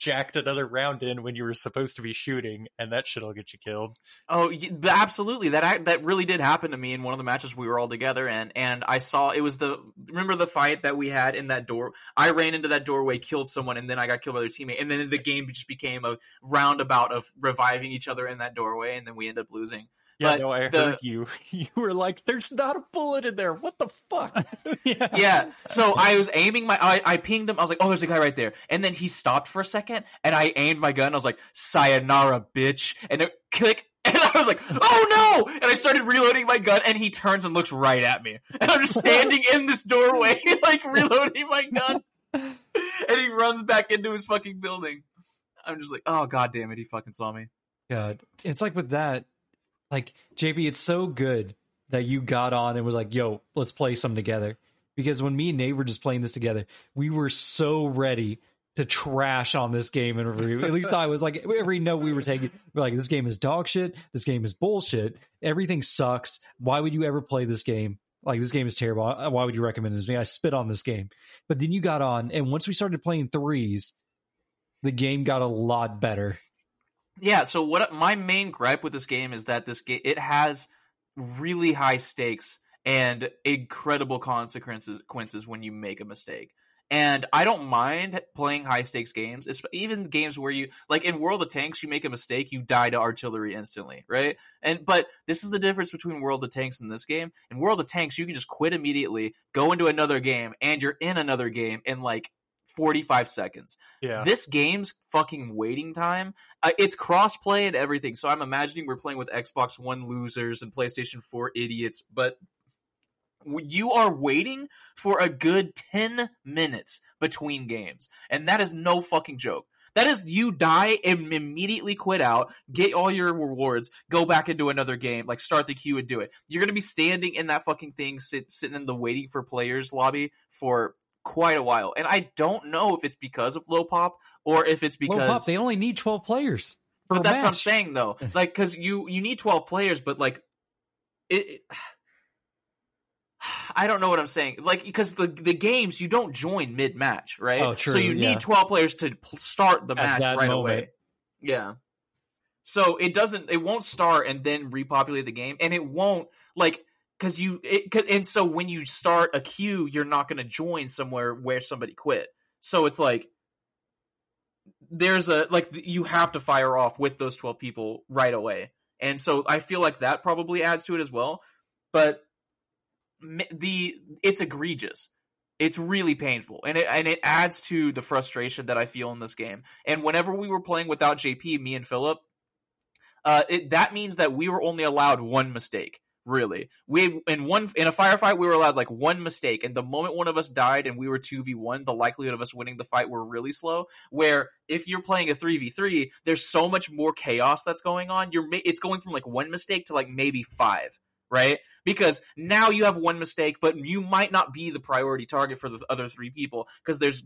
jacked another round in when you were supposed to be shooting, and that shit'll get you killed. Oh, absolutely. That that really did happen to me in one of the matches we were all together in, and I saw it was the remember the fight that we had in that door. I ran into that doorway, killed someone, and then I got killed by their teammate, and then the game just became a roundabout of reviving each other in that doorway, and then we ended up losing. Yeah, But no, I the- heard you. [LAUGHS] You were like, "There's not a bullet in there. What the fuck?" [LAUGHS] yeah. [LAUGHS] yeah. So I was aiming my, I, I pinged him. I was like, oh, there's a guy right there. And then he stopped for a second, and I aimed my gun. I was like, sayonara, bitch. And it click. And I was like, oh no! And I started reloading my gun, and he turns and looks right at me. And I'm just standing in this doorway, like reloading my gun. And he runs back into his fucking building. I'm just like, oh god damn it, he fucking saw me. God, it's like with that, like JP, it's so good that you got on and was like, "Yo, let's play some together." Because when me and Nate were just playing this together, we were so ready to trash on this game and review. At least I was like, every note we were taking, we're like, "This game is dog shit. This game is bullshit. Everything sucks. Why would you ever play this game?" Like this game is terrible. Why would you recommend it to me? I spit on this game, but then you got on, and once we started playing threes, the game got a lot better. Yeah, so what my main gripe with this game is that this game it has really high stakes and incredible consequences when you make a mistake. And I don't mind playing high stakes games, it's- even games where you like in World of Tanks, you make a mistake, you die to artillery instantly, right? And but this is the difference between World of Tanks and this game. In World of Tanks, you can just quit immediately, go into another game, and you're in another game in like 45 seconds. Yeah, this game's fucking waiting time uh, it's cross-play and everything so i'm imagining we're playing with xbox one losers and playstation 4 idiots but you are waiting for a good 10 minutes between games and that is no fucking joke. That is you die and immediately quit out, get all your rewards, go back into another game, like start the queue and do it. You're gonna be standing in that fucking thing, sit, sitting in the waiting for players lobby for quite a while. And I don't know if it's because of low pop or if it's because pop, they only need twelve players. for but that's what I'm saying though. [LAUGHS] Like cuz you you need 12 players but like it, it [SIGHS] I don't know what I'm saying. Like because the the games you don't join mid match, right? Oh, so you yeah. need 12 players to start the At match right moment. away. Yeah. So it doesn't it won't start and then repopulate the game and it won't like cuz you it and so when you start a queue you're not going to join somewhere where somebody quit. So it's like there's a like you have to fire off with those 12 people right away. And so I feel like that probably adds to it as well. But the it's egregious. It's really painful, and it and it adds to the frustration that I feel in this game. And whenever we were playing without JP, me and Philip, uh, it, that means that we were only allowed one mistake. Really, we in one in a firefight we were allowed like one mistake, and the moment one of us died and we were two v one, the likelihood of us winning the fight were really slow. Where if you're playing a three v three, there's so much more chaos that's going on. You're it's going from like one mistake to like maybe five, right? because now you have one mistake, but you might not be the priority target for the other three people because there's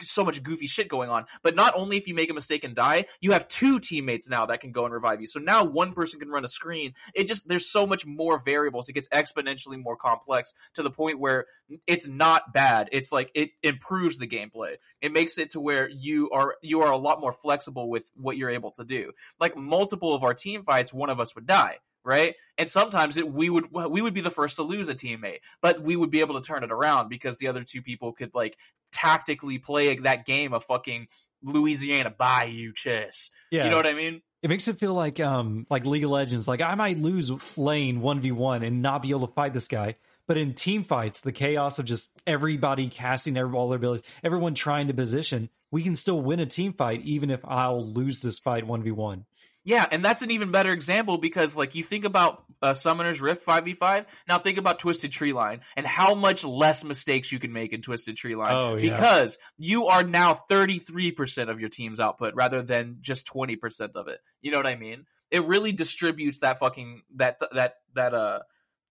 so much goofy shit going on. But not only if you make a mistake and die, you have two teammates now that can go and revive you. So now one person can run a screen. It just there's so much more variables. It gets exponentially more complex to the point where it's not bad. It's like it improves the gameplay. It makes it to where you are you are a lot more flexible with what you're able to do. Like multiple of our team fights, one of us would die right? And sometimes it, we would we would be the first to lose a teammate, but we would be able to turn it around because the other two people could like tactically play that game of fucking Louisiana Bayou chess. Yeah, You know what I mean? it makes it feel like um like League of Legends. Like I might lose lane one v one and not be able to fight this guy. But in team fights, the chaos of just everybody casting every, all their abilities, everyone trying to position, we can still win a team fight even if I'll lose this fight one v one. Yeah, and that's an even better example because, like, you think about uh, Summoner's Rift five v five. Now think about Twisted Treeline and how much less mistakes you can make in Twisted Treeline Oh, yeah. because you are now thirty three percent of your team's output rather than just twenty percent of it. You know what I mean? It really distributes that fucking that that that uh,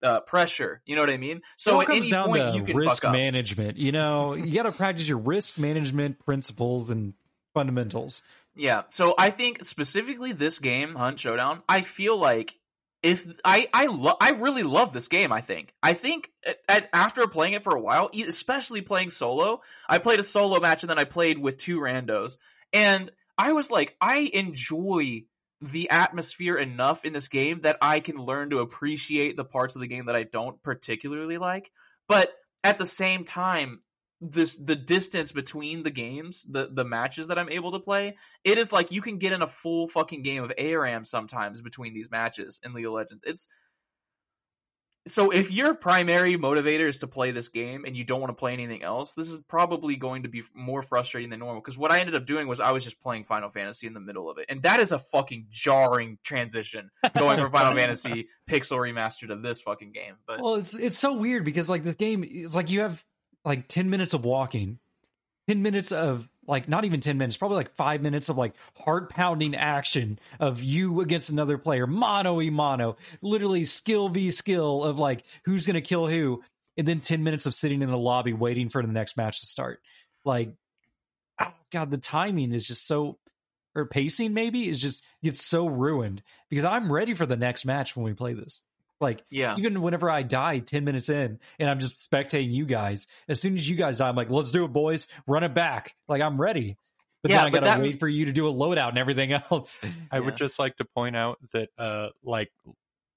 uh pressure. You know what I mean? So at any down point to you can risk fuck up. management. You know, you got to practice your risk management principles and fundamentals. Yeah. So I think specifically this game, Hunt Showdown, I feel like if I I lo- I really love this game. I think I think at, after playing it for a while, especially playing solo, I played a solo match and then I played with two randos, and I was like, I enjoy the atmosphere enough in this game that I can learn to appreciate the parts of the game that I don't particularly like. But at the same time, this the distance between the games, the the matches that I'm able to play, it is like you can get in a full fucking game of ARAM sometimes between these matches in League of Legends. It's so if your primary motivator is to play this game and you don't want to play anything else, this is probably going to be more frustrating than normal. Because what I ended up doing was I was just playing Final Fantasy in the middle of it, and that is a fucking jarring transition going from Final [LAUGHS] Fantasy Pixel Remastered to this fucking game. But Well, it's it's so weird because like this game is like you have like 10 minutes of walking, 10 minutes of like not even 10 minutes, probably like 5 minutes of like heart pounding action of you against another player, mono e mono, literally skill v skill of like who's going to kill who and then 10 minutes of sitting in the lobby waiting for the next match to start. Like oh god, the timing is just so or pacing maybe is just gets so ruined because I'm ready for the next match when we play this. Like yeah, even whenever I die 10 minutes in and I'm just spectating you guys, as soon as you guys die, I'm like, let's do it, boys. Run it back. Like I'm ready. But Yeah, then I but gotta that- wait for you to do a loadout and everything [LAUGHS] else. I Yeah. would just like to point out that, uh, like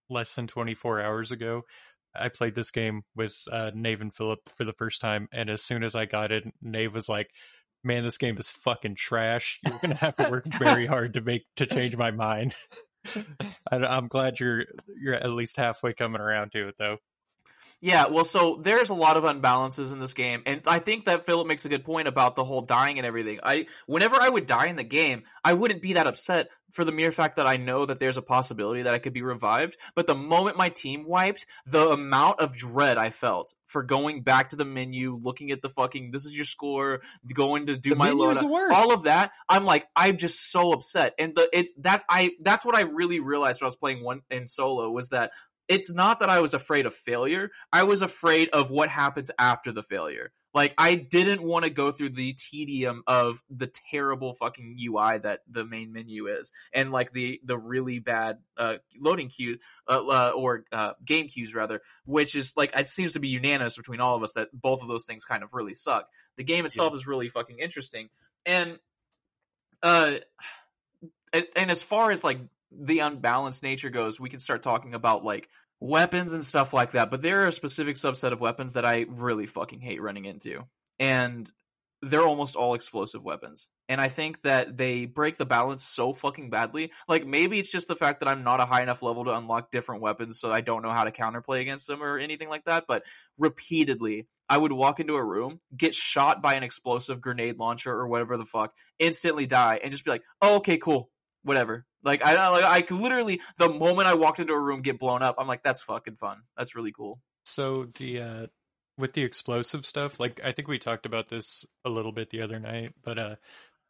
less than 24 hours ago, I played this game with uh, Nave and Philip for the first time, and as soon as I got in, Nave was like, "Man, this game is fucking trash. You're gonna have to work [LAUGHS] very hard to make to change my mind." [LAUGHS] [LAUGHS] I, I'm glad you're you're at least halfway coming around to it, though. Yeah, well, so there's a lot of unbalances in this game, and I think that Philip makes a good point about the whole dying and everything. I, whenever I would die in the game, I wouldn't be that upset for the mere fact that I know that there's a possibility that I could be revived. But the moment my team wiped, the amount of dread I felt for going back to the menu, looking at the fucking this is your score, going to do The my menu is loadout, the worst. all of that, I'm like, I'm just so upset. And the it that I that's what I really realized when I was playing one in solo was that it's not that I was afraid of failure. I was afraid of what happens after the failure. Like I didn't want to go through the tedium of the terrible fucking UI that the main menu is, and like the the really bad uh, loading queue uh, uh, or uh, game queues rather, which is like it seems to be unanimous between all of us that both of those things kind of really suck. The game itself is really fucking interesting, and uh, and, and as far as like the unbalanced nature goes, we can start talking about like weapons and stuff like that. But there are a specific subset of weapons that I really fucking hate running into. And they're almost all explosive weapons. And I think that they break the balance so fucking badly. Like maybe it's just the fact that I'm not a high enough level to unlock different weapons, so I don't know how to counterplay against them or anything like that. But repeatedly, I would walk into a room, get shot by an explosive grenade launcher or whatever the fuck, instantly die, and just be like, "Oh, okay, cool, whatever." Like I like I could literally the moment I walked into a room get blown up, I'm like, "That's fucking fun. That's really cool." So the uh with the explosive stuff, like I think we talked about this a little bit the other night, but uh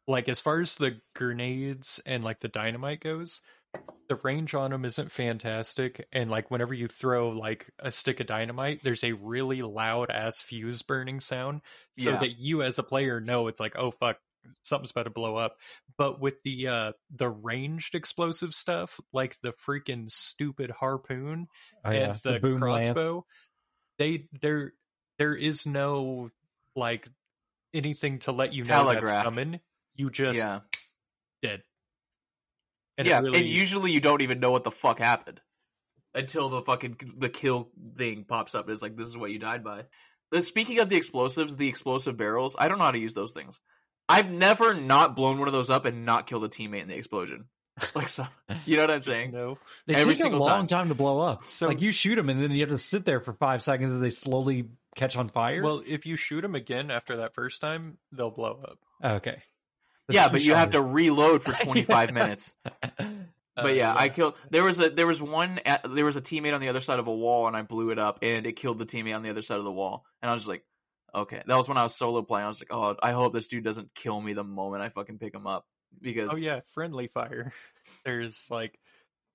like as far as the grenades and like the dynamite goes, the range on them isn't fantastic and like whenever you throw like a stick of dynamite, there's a really loud ass fuse burning sound so Yeah. that you as a player know it's like, "Oh fuck, something's about to blow up." But with the uh the ranged explosive stuff, like the freaking stupid harpoon Oh, yeah. and the, bomb lance. crossbow they there there is no like anything to let you know that's coming you just yeah, dead and yeah. really, And usually you don't even know what the fuck happened until the fucking the kill thing pops up. It's like this is what you died by. Speaking of the explosives, the explosive barrels, I don't know how to use those things. I've never not blown one of those up and not killed a teammate in the explosion. [LAUGHS] Like so, you know what I'm saying? no They every take a long time. time. to blow up. So- like you shoot them and then you have to sit there for five seconds as they slowly catch on fire. well if you shoot them again after that first time they'll blow up oh, okay. yeah, but you have to reload for 25 [LAUGHS] minutes. Uh, but yeah, I killed. There was a there was one at, there was a teammate on the other side of a wall, and I blew it up, and it killed the teammate on the other side of the wall. And I was just like, okay, that was when I was solo playing. I was like, oh, I hope this dude doesn't kill me the moment I fucking pick him up oh, because Oh yeah, friendly fire. [LAUGHS] There's like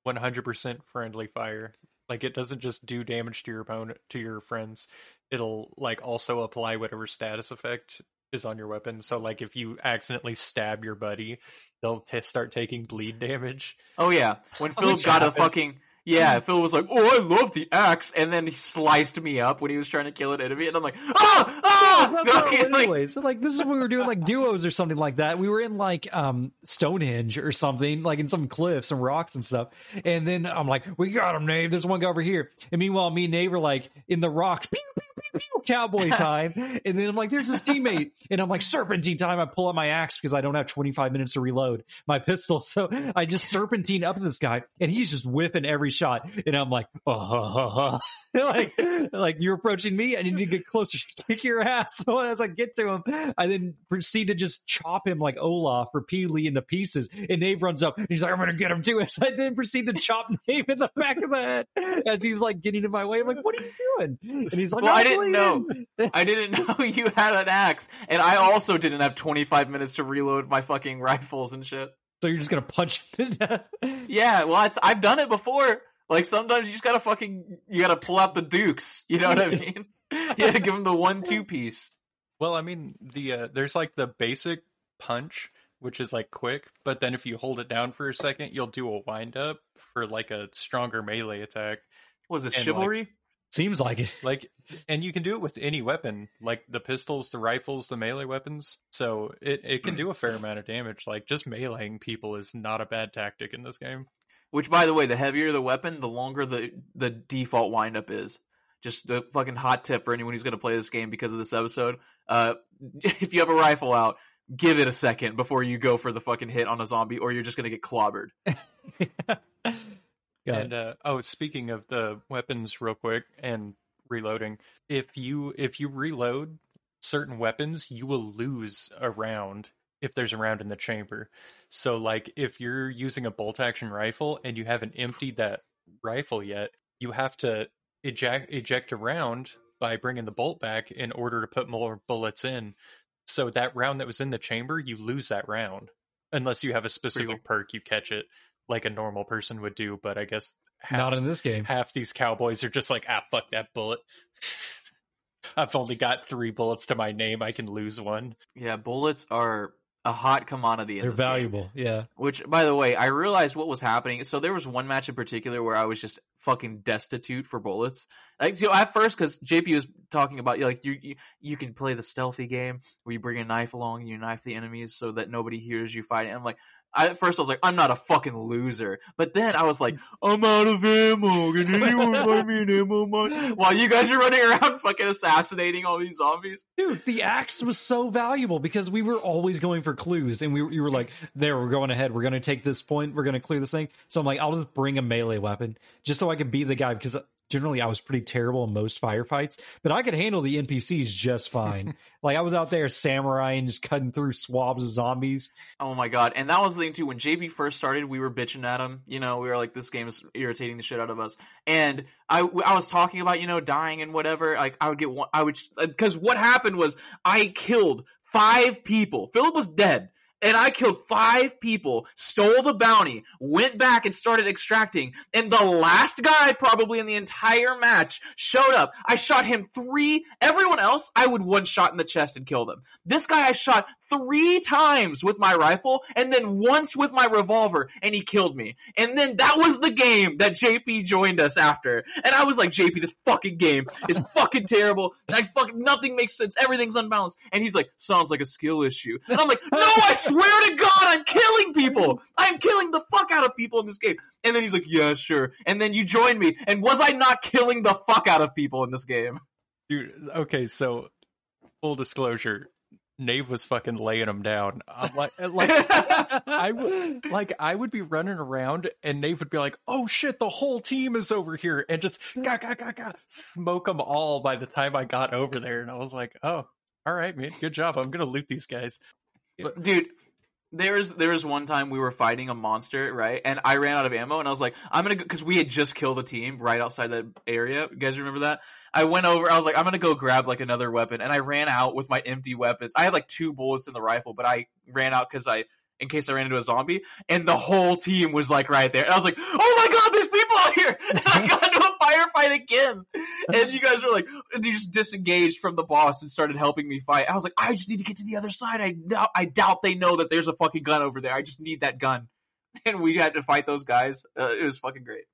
100% friendly fire. Like it doesn't just do damage to your opponent to your friends. It'll like also apply whatever status effect is on your weapon. So like if you accidentally stab your buddy, they'll t- start taking bleed damage. Oh yeah, when [LAUGHS] Phil got a fucking yeah, Phil was like, "Oh, I love the axe," and then he sliced me up when he was trying to kill an enemy, and I'm like, "Ah, ah!" Okay, [LAUGHS] like- anyway. So like this is when we were doing like duos or something like that. We were in like um Stonehenge or something, like in some cliffs and rocks and stuff. And then I'm like, we got him, Nave. There's one guy over here. And meanwhile, me and Nave are like in the rocks, pew pew pew pew, cowboy time. and then I'm like, there's his teammate, and I'm like serpentine time. I pull out my axe because I don't have 25 minutes to reload my pistol, [LAUGHS] so I just serpentine up this guy, and he's just whiffing every shot. And I'm like, oh, [LAUGHS] like like you're approaching me, I need to get closer, [LAUGHS] kick your ass. So [LAUGHS] as I get to him, I then proceed to just chop him like Olaf repeatedly into pieces. And Nave runs up, and he's like, I'm gonna get him too. So I then proceed to chop Nave in the back of the head as he's like getting in my way. I'm like, what are you doing? And he's like, Well, "I'm didn't know. bleeding." I didn't know you had an axe, and I also didn't have 25 minutes to reload my fucking rifles and shit. So you're just gonna punch him to death. [LAUGHS] Yeah, well, it's, I've done it before. Like sometimes you just gotta fucking you gotta pull out the dukes. [LAUGHS] You know what I mean? [LAUGHS] you gotta give him the one-two piece. Well, I mean, the uh, there's like the basic punch, which is like quick, but then if you hold it down for a second, you'll do a wind up for like a stronger melee attack. Was it And, like- chivalry? Seems like it. [LAUGHS] Like, and you can do it with any weapon, like the pistols, the rifles, the melee weapons. So it it can do a fair amount of damage. Like just meleeing people is not a bad tactic in this game. Which, by the way, the heavier the weapon, the longer the the default windup is. Just the fucking hot tip for anyone who's going to play this game because of this episode. Uh, [LAUGHS] if you have a rifle out, give it a second before you go for the fucking hit on a zombie, or you're just going to get clobbered. [LAUGHS] Got and uh, oh, speaking of the weapons, real quick, and reloading. If you if you reload certain weapons, you will lose a round if there's a round in the chamber. So, like, if you're using a bolt action rifle and you haven't emptied that rifle yet, you have to eject eject a round by bringing the bolt back in order to put more bullets in. So that round that was in the chamber, you lose that round unless you have a specific perk. You catch it like a normal person would do, but I guess half, Not in this game. half these cowboys are just like, ah, fuck that bullet. [LAUGHS] I've only got three bullets to my name. I can lose one. Yeah, bullets are a hot commodity in They're this game. valuable. Yeah. Which, by the way, I realized what was happening. So there was one match in particular where I was just fucking destitute for bullets. Like, so at first, because JP was talking about, you, like, you, you you can play the stealthy game where you bring a knife along and you knife the enemies so that nobody hears you fighting. I'm like, I, at first I was like, I'm not a fucking loser. But then I was like, I'm out of ammo. Can anyone buy me an ammo mine? While you guys are running around fucking assassinating all these zombies. Dude, the axe was so valuable because we were always going for clues, and we you were like, "There, we're going ahead. We're going to take this point. We're going to clear this thing." So I'm like, "I'll just bring a melee weapon just so I can be the guy." Because generally, I was pretty terrible in most firefights, but I could handle the NPCs just fine. [LAUGHS] like I was out there samurai and just cutting through swabs of zombies. Oh my god! And that was the thing too. When JP first started, we were bitching at him. You know, we were like, "This game is irritating the shit out of us." And I, I was talking about you know dying and whatever. Like I would get one. I would because what happened was I killed five people. Philip was dead. And I killed five people, stole the bounty, went back and started extracting. And the last guy, probably in the entire match, showed up. I shot him three. Everyone else, I would one shot in the chest and kill them. This guy I shot three times with my rifle and then once with my revolver and he killed me. And then that was the game that JP joined us after. And I was like, JP, this fucking game is fucking terrible. Like fucking nothing makes sense. Everything's unbalanced. And he's like, sounds like a skill issue. And I'm like, no, I swear to God, I'm killing people. I'm killing the fuck out of people in this game. And then he's like, yeah, sure. And then you joined me. And was I not killing the fuck out of people in this game? Dude, okay, so full disclosure, Nave was fucking laying them down. I'm like, like I would [LAUGHS] like I would be running around and Nave would be like, "Oh shit, the whole team is over here," and just ga ga ga ga smoke them all by the time I got over there, and I was like, "Oh, all right, man, good job. I'm gonna loot these guys." But, dude, There's there was one time we were fighting a monster, right? And I ran out of ammo, and I was like, I'm gonna go because we had just killed a team right outside that area. You guys remember that? I went over. I was like, I'm gonna go grab like another weapon, and I ran out with my empty weapons. I had like two bullets in the rifle, but I ran out because I in case I ran into a zombie, and the whole team was like right there. And I was like, "Oh my god, there's people out here!" [LAUGHS] And I [LAUGHS] got into a firefight again, and you guys were like, you just disengaged from the boss and started helping me fight. I was like, "I just need to get to the other side. I doubt, I doubt they know that there's a fucking gun over there. I just need that gun." [LAUGHS] And we had to fight those guys. Uh, it was fucking great.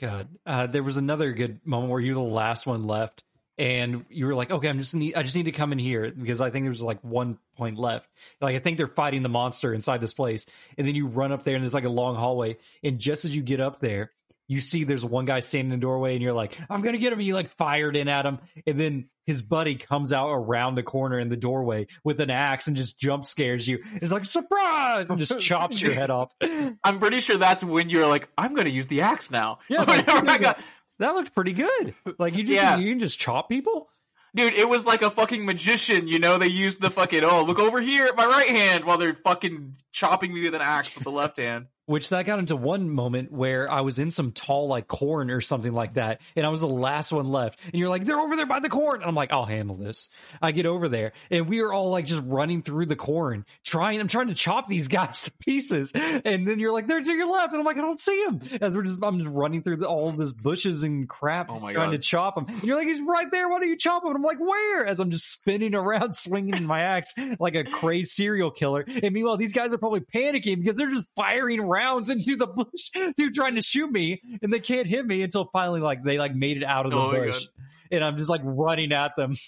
God, uh, there was another good moment where you were the last one left, and you were like, "Okay, I'm just need, I just need to come in here because I think there's like one point left. Like I think they're fighting the monster inside this place." And then you run up there, and there's like a long hallway, and just as you get up there, you see there's one guy standing in the doorway, and you're like, "I'm gonna get him." And you like fired in at him, and then his buddy comes out around the corner in the doorway with an axe and just jump scares you. It's like surprise, and just chops your head off. [LAUGHS] I'm pretty sure that's when you're like, "I'm gonna use the axe now." Yeah, [LAUGHS] Whenever I got, that looked pretty good. Like you just Yeah. you can just chop people. Dude, it was like a fucking magician, you know? They used the fucking, oh, look over here at my right hand while they're fucking chopping me with an axe with the left hand. Which that got into one moment where I was in some tall like corn or something like that, and I was the last one left. And you're like, they're over there by the corn. And I'm like, I'll handle this. I get over there, and we are all like just running through the corn, trying. I'm trying to chop these guys [LAUGHS] to pieces, and then you're like, they're to your left, and I'm like, I don't see him. As we're just, I'm just running through the, all this bushes and crap, Oh trying God. to chop him. And you're like, he's right there. Why don't you chop him? And I'm like, where? As I'm just spinning around, [LAUGHS] swinging my axe like a crazy serial killer. And meanwhile, these guys are probably panicking because they're just firing rounds into the bush, [LAUGHS] dude, trying to shoot me, and they can't hit me until finally, like, they like made it out of the Oh bush, and I'm just like running at them. [LAUGHS]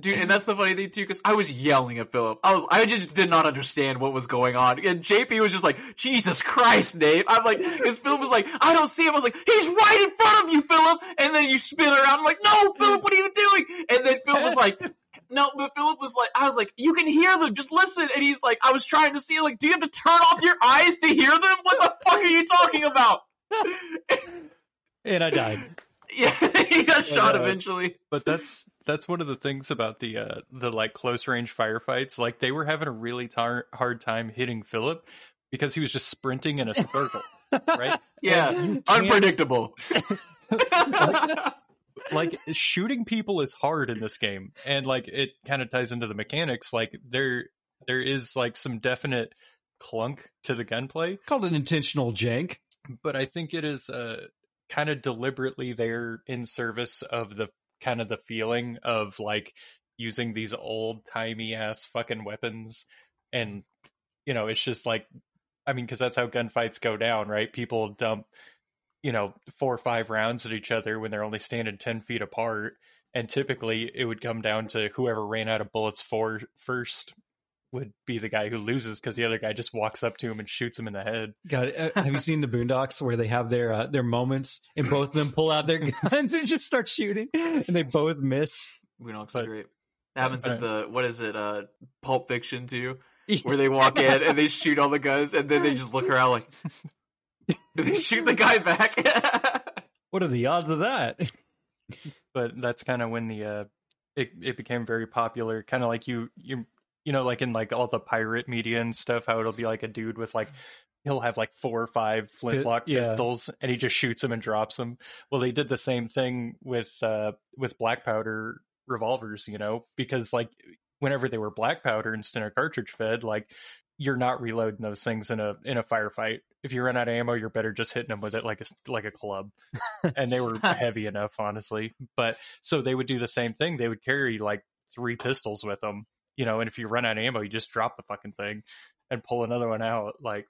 Dude, and that's the funny thing too, because I was yelling at Philip. I was, I just did not understand what was going on. And JP was just like, Jesus Christ, Nate. I'm like, because Philip was like, I don't see him. I was like, he's right in front of you, Philip. And then you spin around. I'm like, no, Philip, what are you doing? And then Philip was [LAUGHS] like, no, but Philip was like, I was like, you can hear them, just listen. And he's like, I was trying to see, like, do you have to turn off your eyes to hear them? What the fuck are you talking about? And I died. [LAUGHS] Yeah, he got shot uh, eventually. but that's that's one of the things about the uh the like close range firefights like they were having a really tar- hard time hitting philip because he was just sprinting in a circle right [LAUGHS] Yeah, unpredictable. like [LAUGHS] shooting people is hard in this game and like it kind of ties into the mechanics like there there is like some definite clunk to the gunplay Called an intentional jank. but i think it is uh kind of deliberately there in service of the kind of the feeling of like using these old timey ass fucking weapons and you know it's just like i mean because that's how gunfights go down right people dump you know four or five rounds at each other when they're only standing 10 feet apart and typically it would come down to whoever ran out of bullets for first would be the guy who loses because the other guy just walks up to him and shoots him in the head God, uh, have you seen the Boondocks where they have their uh, their moments and both of them pull out their [LAUGHS] guns and just start shooting and they both miss? Boondocks But- is great. That happens in Right. the what is it? Uh, Pulp Fiction too, [LAUGHS] where they walk in and they shoot all the guns and then they just look around like they shoot the guy back. [LAUGHS] What are the odds of that? but that's kind of when the uh it it became very popular kind of like you you you know like in like all the pirate media and stuff how it'll be like a dude with like he'll have like four or five flintlock yeah. pistols and he just shoots them and drops them well they did the same thing with uh with black powder revolvers you know because like whenever they were black powder instead of cartridge fed like you're not reloading those things in a in a firefight if you run out of ammo you're better just hitting them with it like a like a club [LAUGHS] and they were heavy enough honestly but so they would do the same thing they would carry like three pistols with them you know and if you run out of ammo you just drop the fucking thing and pull another one out like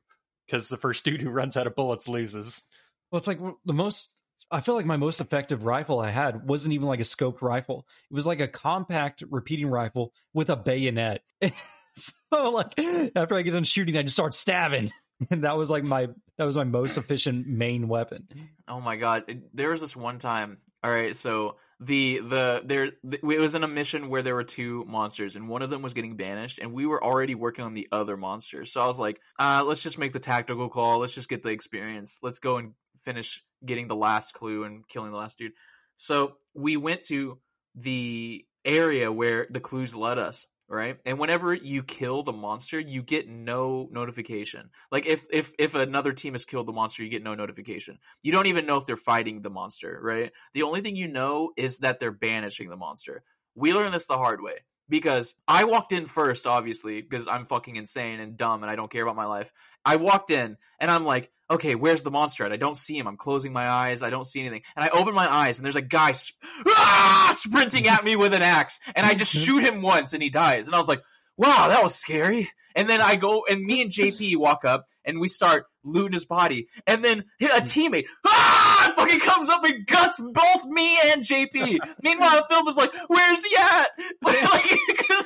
because the first [LAUGHS] dude who runs out of bullets loses Well, it's like the most. I feel like my most effective rifle I had wasn't even like a scoped rifle. It was like a compact repeating rifle with a bayonet. [LAUGHS] so like after I get done shooting, I just start stabbing, [LAUGHS] and that was like my that was my most efficient main weapon. oh my god! There was this one time. All right, so the the there the, it was in a mission where there were two monsters, and one of them was getting banished, and we were already working on the other monster. So I was like, uh, let's just make the tactical call. Let's just get the experience. Let's go and finish getting the last clue and killing the last dude. So we went to the area where the clues led us, right? And whenever you kill the monster, you get no notification. Like if if if another team has killed the monster, you get no notification. You don't even know if they're fighting the monster, right? The only thing you know is that they're banishing the monster. We learned this the hard way because I walked in first, obviously, because I'm fucking insane and dumb and I don't care about my life. I walked in and I'm like, okay, where's the monster at? I don't see him. I'm closing my eyes. I don't see anything. And I open my eyes and there's a guy sp- ah! sprinting at me with an axe. And I just shoot him once and he dies. And I was like, wow, that was scary. And then I go and me and JP walk up and we start looting his body. And then a teammate, ah, fucking comes up and guts both me and JP. [LAUGHS] Meanwhile, Phil was like, where's he at? [LAUGHS] like,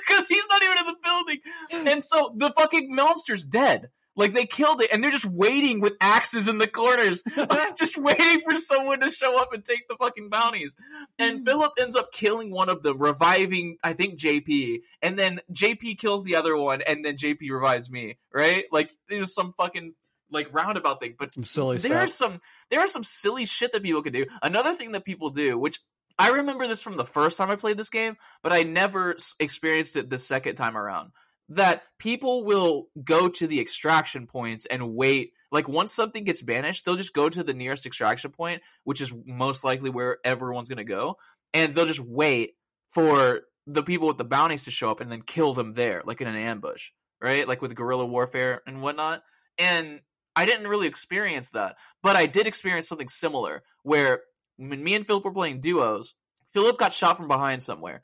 cause he's not even in the building. And so the fucking monster's dead. Like they killed it and they're just waiting with axes in the corners, [LAUGHS] just waiting for someone to show up and take the fucking bounties. And hmm. Philip ends up killing one of them, reviving, I think, JP. And then JP kills the other one and then JP revives me, right? Like it was some fucking like roundabout thing. But Some silly there is stuff. some there is some silly shit that people can do. Another thing that people do, which I remember this from the first time I played this game, but I never experienced it the second time around. That people will go to the extraction points and wait. Like once something gets banished, they'll just go to the nearest extraction point, which is most likely where everyone's gonna go, and they'll just wait for the people with the bounties to show up and then kill them there, like in an ambush, right? Like with guerrilla warfare and whatnot. And I didn't really experience that, but I did experience something similar where when me and Philip were playing duos, Philip got shot from behind somewhere.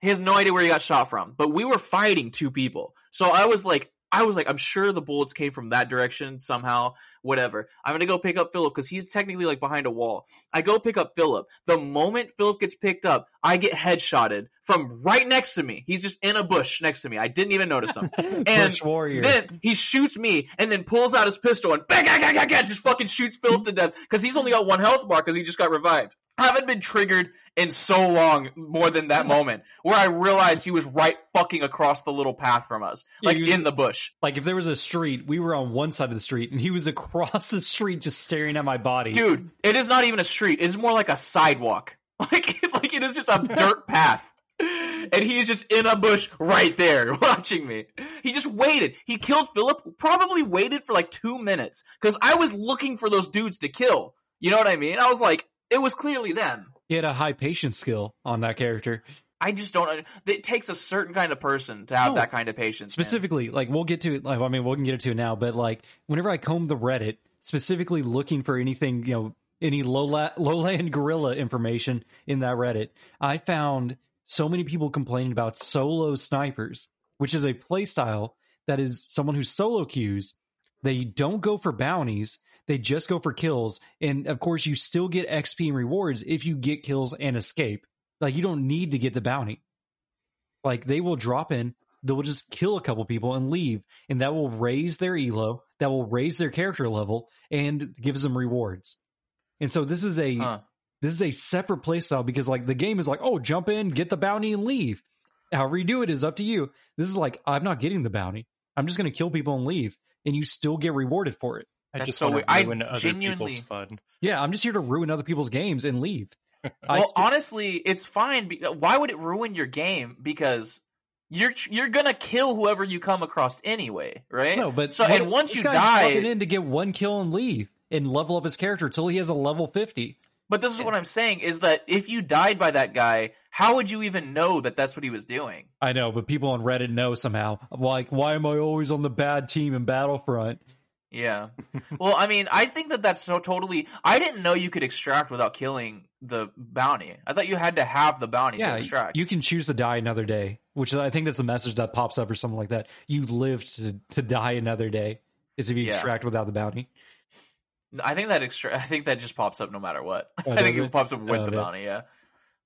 He has no idea where he got shot from, but we were fighting two people. So I was like, I was like, I'm sure the bullets came from that direction somehow, whatever. I'm gonna go pick up Philip because he's technically like behind a wall. I go pick up Philip. The moment Philip gets picked up, I get headshotted from right next to me. He's just in a bush next to me. I didn't even notice him. [LAUGHS] And Bush warrior. Then he shoots me and then pulls out his pistol and bang, bang, bang, bang, bang, just fucking shoots Philip to death because he's only got one health bar because he just got revived. I haven't been triggered in so long more than that moment where I realized he was right fucking across the little path from us, like was- in the bush. like if there was a street, we were on one side of the street, and he was across the street just staring at my body. Dude, it is not even a street. It's more like a sidewalk. [LAUGHS] Like, like it is just a [LAUGHS] dirt path. And he is just in a bush right there [LAUGHS] watching me. He just waited. He killed Philip, probably waited for like two minutes because I was looking for those dudes to kill. You know what I mean? I was like, it was clearly them. He had a high patience skill on that character. I just don't. It takes a certain kind of person to have No. that kind of patience. man. Specifically, like we'll get to it. Like I mean, we can get to it now, but like whenever I comb the Reddit, specifically looking for anything, you know, any low lowland gorilla information in that Reddit, I found so many people complaining about solo snipers, which is a playstyle that is someone who solo queues. They don't go for bounties. They just go for kills. And of course, you still get XP and rewards if you get kills and escape. Like, you don't need to get the bounty. Like, they will drop in, they will just kill a couple people and leave. And that will raise their elo, that will raise their character level, and gives them rewards. And so, this is a. Huh. This is a separate playstyle because, like, the game is like, oh, jump in, get the bounty, and leave. However you do it is up to you. This is like, I'm not getting the bounty. I'm just going to kill people and leave, and you still get rewarded for it. I That's just so want weird. to I ruin other genuinely- people's fun. Yeah, I'm just here to ruin other people's games and leave. [LAUGHS] Well, st- honestly, it's fine. Uh, why would it ruin your game? Because you're you're gonna kill whoever you come across anyway, right? no, but so what- and once this you guy's die, walking in to get one kill and leave and level up his character until he has a level 50. but this is what I'm saying is that if you died by that guy, how would you even know that that's what he was doing? I know, but people on Reddit know somehow. Like, why am I always on the bad team in Battlefront? Yeah. [LAUGHS] well, I mean, I think that that's so totally. I didn't know you could extract without killing the bounty. I thought you had to have the bounty to extract. you can choose to die another day, which I think that's the message that pops up or something like that. You lived to, to die another day is if you Yeah. extract without the bounty. I think that extra. I think that just pops up no matter what. Oh, [LAUGHS] I think it it? pops up with Oh, the bounty. Yeah.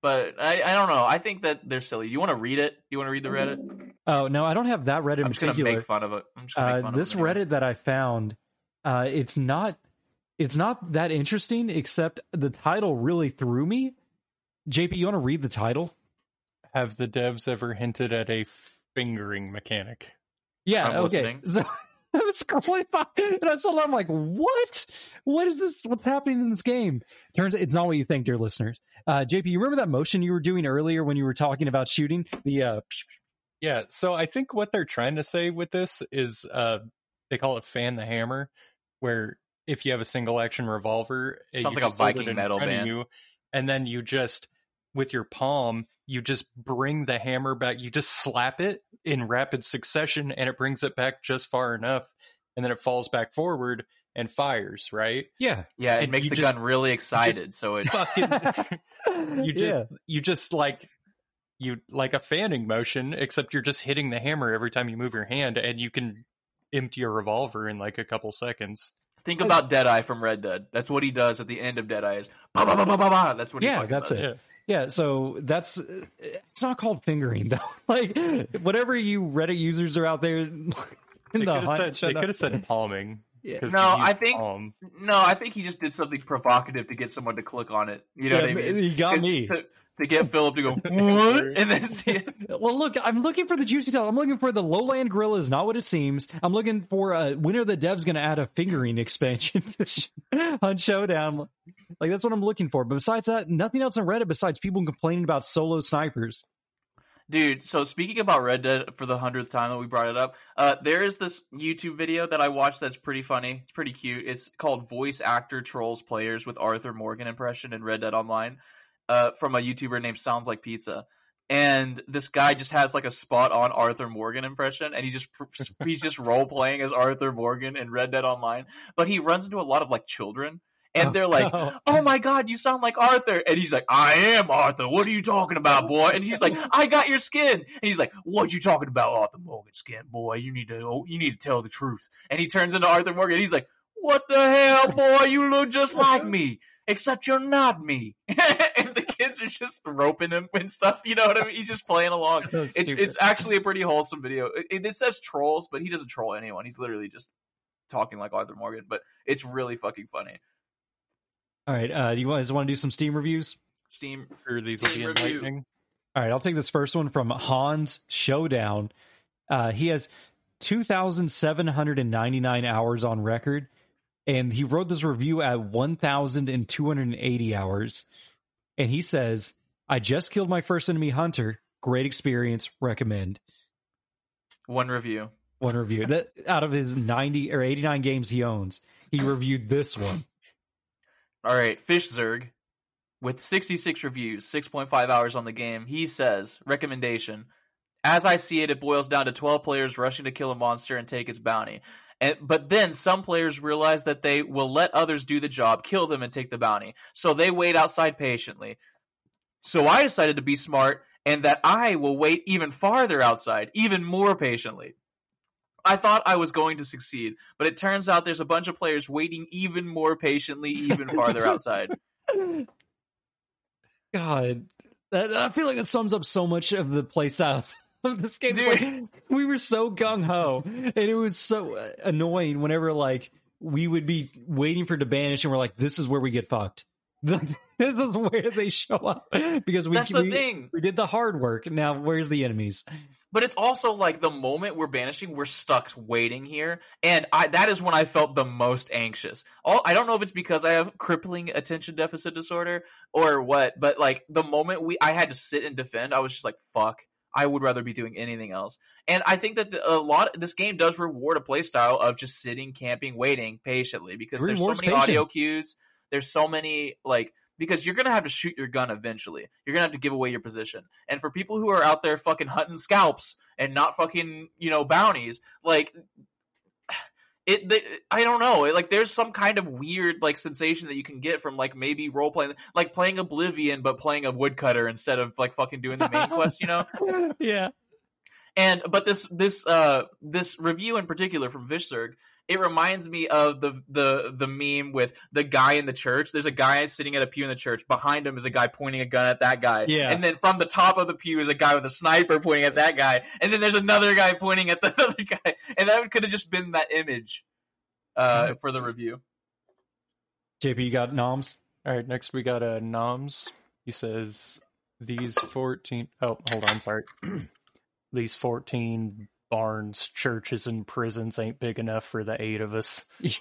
But I, I don't know. I think that they're silly. You want to read it? You want to read the Reddit? Oh, no, I don't have that Reddit I'm just gonna make fun of it. I'm just gonna make uh, fun this of it. Reddit that I found, uh, it's not, it's not that interesting. Except the title really threw me. JP, you want to read the title? Have the devs ever hinted at a fingering mechanic? Yeah, I'm okay. listening. So [LAUGHS] I was scrolling by and I saw that. I'm like, what? What is this? What's happening in this game? Turns out it's not what you think, dear listeners. Uh, JP, you remember that motion you were doing earlier when you were talking about shooting the uh, Yeah, so I think what they're trying to say with this is uh they call it fan the hammer, where if you have a single action revolver, uh, Sounds like a just Viking in metal front of band. you, and then you just with your palm, you just bring the hammer back, you just slap it in rapid succession and it brings it back just far enough and then it falls back forward and fires, right? Yeah. Yeah, it And makes the just- gun really excited. so it Fucking [LAUGHS] [LAUGHS] you just Yeah. you just like you like a fanning motion except you're just hitting the hammer every time you move your hand and you can empty your revolver in like a couple seconds think about Deadeye from Red Dead. That's what he does at the end of Deadeye. Is ba ba ba ba ba ba. That's what he Yeah, fucking that's does. it. Yeah, so that's it's not called fingering [LAUGHS] though. Like whatever you Reddit users are out there [LAUGHS] in they the could have hunt, said, they could have said palming Yeah. 'cause No, I think- palm. No, I think he just did something provocative to get someone to click on it. You know Yeah, what I mean? You got me. to, to get [LAUGHS] Philip to go what, and then see it. [LAUGHS] Well, look, I'm looking for the juicy tail. I'm looking for the lowland gorilla is not what it seems. I'm looking for uh, when are the devs going to add a fingering expansion [LAUGHS] to sh- on Showdown? Like that's what I'm looking for. But besides that, nothing else on Reddit besides people complaining about solo snipers. Dude, so speaking about Red Dead for the hundredth time that we brought it up, uh, there is this YouTube video that I watched that's pretty funny. It's pretty cute. It's called Voice Actor Trolls Players with Arthur Morgan impression in Red Dead Online uh, from a YouTuber named Sounds Like Pizza. And this guy just has like a spot on Arthur Morgan impression, and he just [LAUGHS] he's just role playing as Arthur Morgan in Red Dead Online. But he runs into a lot of like children, and Oh, they're like, no. oh my god, you sound like Arthur. And he's like, I am Arthur. What are you talking about, boy? And he's like, I got your skin. And he's like, what you talking about, Arthur Morgan skin, boy? You need to, oh, you need to tell the truth. And he turns into Arthur Morgan. He's like, what the hell, boy? You look just like [LAUGHS] me, except you're not me. [LAUGHS] and kids are just roping him and stuff. You know what I mean? He's just playing along. [LAUGHS] So It's stupid. it's actually a pretty whole,some video. It, it says trolls, but he doesn't troll anyone. He's literally just talking like Arthur Morgan. But it's really fucking funny. all right. Uh, do you guys want to do some Steam reviews? Steam Sure, these will be Steam review. enlightening. All right, I'll take this first one from Hunt Showdown. Uh, he has 2,799 hours on record, and he wrote this review at 1,280 hours. And he says, I just killed my first enemy hunter. Great experience. Recommend. One review. One review. That out of his 90 or 89 games he owns, he reviewed this one. All right, Fish Zerg with 66 reviews, 6.5 hours on the game. He says, recommendation. As I see it, it boils down to 12 players rushing to kill a monster and take its bounty. And, but then some players realize that they will let others do the job, kill them, and take the bounty. So they wait outside patiently. So I decided to be smart and that I will wait even farther outside, even more patiently. I thought I was going to succeed, but it turns out there's a bunch of players waiting even more patiently, even farther outside. [LAUGHS] God, that, I feel like that sums up so much of the playstyles of this game. Like, [LAUGHS] we were so gung ho, and it was so uh, annoying whenever like we would be waiting for to banish, and we're like, "This is where we get fucked. [LAUGHS] this is where they show up because we That's the we, thing. we did the hard work. Now, where's the enemies? But it's also like the moment we're banishing, we're stuck waiting here, and I that is when I felt the most anxious. All I don't know if it's because I have crippling attention deficit disorder or what, but like the moment we I had to sit and defend, I was just like, "Fuck." I would rather be doing anything else. And I think that the, a lot this game does reward a playstyle of just sitting, camping, waiting patiently because there's so many audio cues. There's so many like because you're gonna have to shoot your gun eventually. You're gonna have to give away your position. And for people who are out there fucking hunting scalps and not fucking you know bounties, like it. They, I don't know. Like there's some kind of weird like sensation that you can get from like maybe role playing, like playing Oblivion but playing a woodcutter instead of like fucking doing the main quest. You know. [LAUGHS] yeah, And but this this uh this review in particular from Vishzerg, it reminds me of the the the meme with the guy in the church. There's a guy sitting at a pew in the church. Behind him is a guy pointing a gun at that guy. Yeah. And then from the top of the pew is a guy with a sniper pointing at that guy. And then there's another guy pointing at the [LAUGHS] other guy. And that could have just been that image uh for the review. JP, you got noms. All right, next we got uh, Noms. He says these 14 oh, hold on, sorry. [CLEARS THROAT] these 14 barns, churches, and prisons ain't big enough for the eight of us. [LAUGHS] it,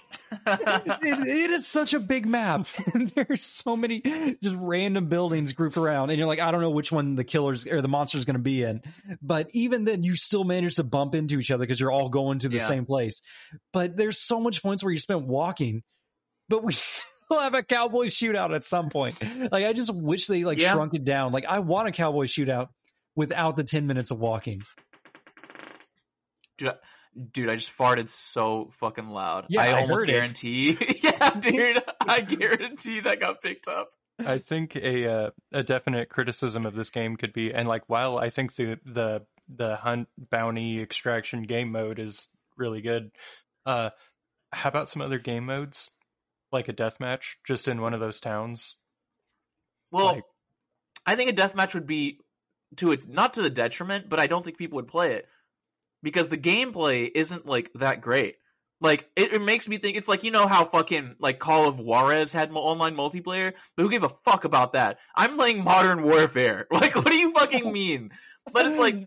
it is such a big map. [LAUGHS] There's so many just random buildings grouped around, and you're like, I don't know which one the killers or the monster's going to be in. But even then, you still manage to bump into each other because you're all going to the Yeah. same place. But there's so much points where you spent walking, but we [LAUGHS] still have a cowboy shootout at some point. Like, I just wish they like Yeah. shrunk it down. Like, I want a cowboy shootout without the 10 minutes of walking. Dude, I just farted so fucking loud. Yeah, I I almost heard it. guarantee. [LAUGHS] yeah, dude, I guarantee that got picked up. I think a uh, a definite criticism of this game could be, and like while I think the the the hunt bounty extraction game mode is really good, uh, how about some other game modes, like a deathmatch, just in one of those towns? Well, Like- I think a deathmatch would be to its not to the detriment, but I don't think people would play it because the gameplay isn't like that great. Like it, it makes me think it's like you know how fucking like Call of Juarez had online multiplayer, but who gave a fuck about that? I'm playing Modern Warfare. [LAUGHS] Like, what do you fucking [LAUGHS] mean? But it's like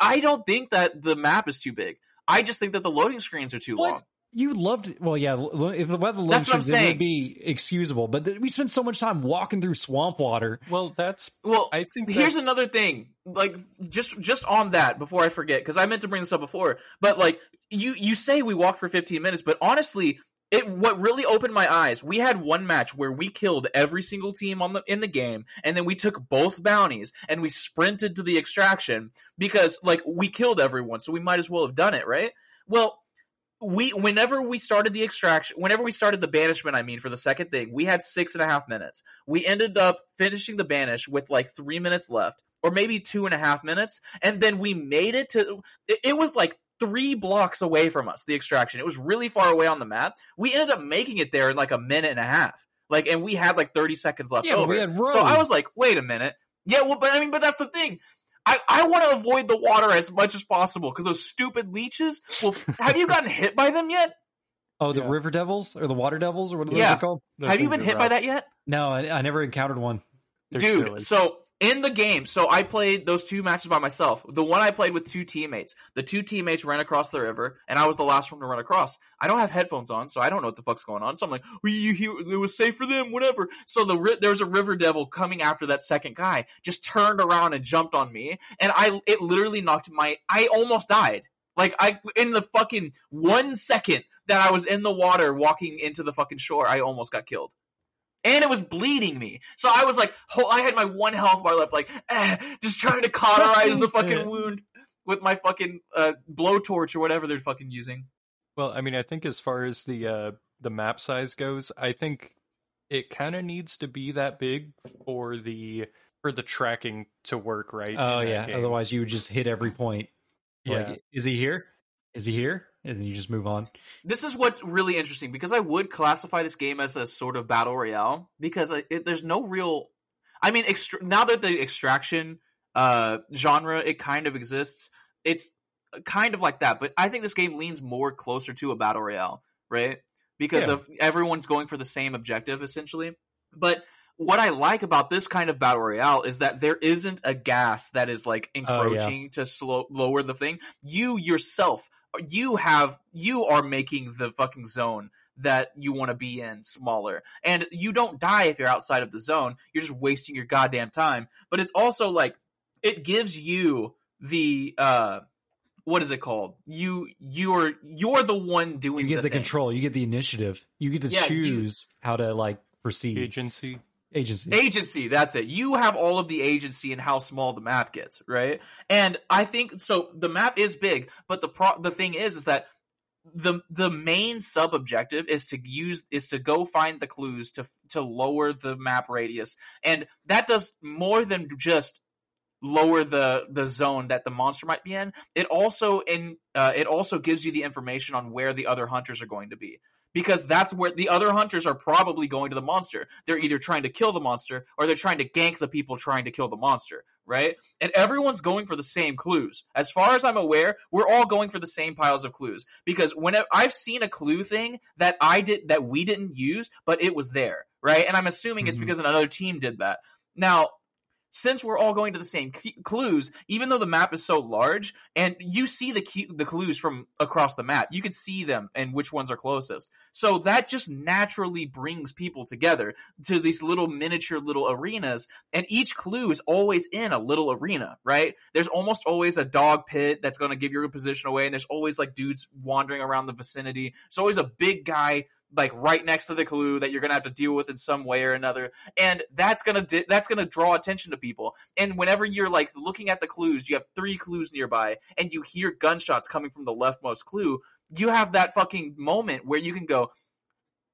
I don't think that the map is too big. I just think that the loading screens are too What? long. You loved well, yeah. If the weather That's what I'm it would be excusable, but th- we spent so much time walking through swamp water. Well, that's Well, I think here's that's- another thing like just just on that before i forget because i meant to bring this up before but like you you say we walked for 15 minutes but honestly it what really opened my eyes we had one match where we killed every single team on the in the game and then we took both bounties and we sprinted to the extraction because like we killed everyone so we might as well have done it right well we whenever we started the extraction whenever we started the banishment i mean for the second thing we had six and a half minutes. We ended up finishing the banish with like three minutes left or maybe two and a half minutes and then we made it to it, was like three blocks away from us the extraction. It was really far away on the map. We ended up making it there in like a minute and a half. Like and we had like 30 seconds left Yeah, over we had so i was like wait a minute. Yeah well but i mean but that's the thing I, I want to avoid the water as much as possible because those stupid leeches. Well, have you gotten hit by them yet? Oh, the Yeah. river devils or the water devils or what are those Yeah. called? those have you been are hit by that yet? No, I, I never encountered one. They're Dude, silly. so in the game, so I played those two matches by myself. The one I played with two teammates. The two teammates ran across the river, and I was the last one to run across. I don't have headphones on, so I don't know what the fuck's going on. So I'm like, well, you, it was safe for them, whatever. So the there was a river devil coming after that second guy, just turned around and jumped on me, and I it literally knocked my. I almost died. Like I in the fucking one second that I was in the water walking into the fucking shore, I almost got killed and it was bleeding me. So I was like, ho- I had my one health bar left, like, eh, just trying to cauterize the fucking wound with my fucking uh, blowtorch or whatever they're fucking using. Well, I mean, I think as far as the uh, the map size goes, I think it kind of needs to be that big for the for the tracking to work right. Oh yeah. game. Otherwise, you would just hit every point. yeah. Like, is he here? Is he here? And then you just move on. This is what's really interesting because I would classify this game as a sort of battle royale because it, there's no real. I mean, now that the extraction uh, genre it kind of exists, it's kind of like that. But I think this game leans more closer to a battle royale, right? Because Yeah. of everyone's going for the same objective essentially. But what I like about this kind of battle royale is that there isn't a gas that is like Oh, yeah. encroaching to slow lower the thing. You yourself, you have you are making the fucking zone that you want to be in smaller, and you don't die if you're outside of the zone. You're just wasting your goddamn time. But it's also like it gives you the uh what is it called? You you're you're the one doing You get the, thing. control. You get the initiative. You get to Yeah, you- choose how to like proceed. agency. Agency. agency that's it. You have all of the agency and how small the map gets right? And i think so the map is big but the pro- the thing is is that the the main sub objective is to use is to go find the clues to to lower the map radius. And that does more than just lower the the zone that the monster might be in. It also in uh, it also gives you the information on where the other hunters are going to be because that's where the other hunters are probably going to the monster. They're either trying to kill the monster or they're trying to gank the people trying to kill the monster, right? And everyone's going for the same clues. As far as I'm aware, we're all going for the same piles of clues because when I've seen a clue thing that I did that we didn't use, but it was there, right? And I'm assuming it's Mhm. because another team did that. Now, since we're all going to the same clues, even though the map is so large, and you see the the clues from across the map, you can see them and which ones are closest. So that just naturally brings people together to these little miniature little arenas, and each clue is always in a little arena, right? There's almost always a dog pit that's going to give your position away, and there's always like dudes wandering around the vicinity. There's always a big guy like right next to the clue that you're gonna have to deal with in some way or another, and that's gonna di- that's gonna draw attention to people. And whenever you're like looking at the clues, you have three clues nearby, and you hear gunshots coming from the leftmost clue. You have that fucking moment where you can go,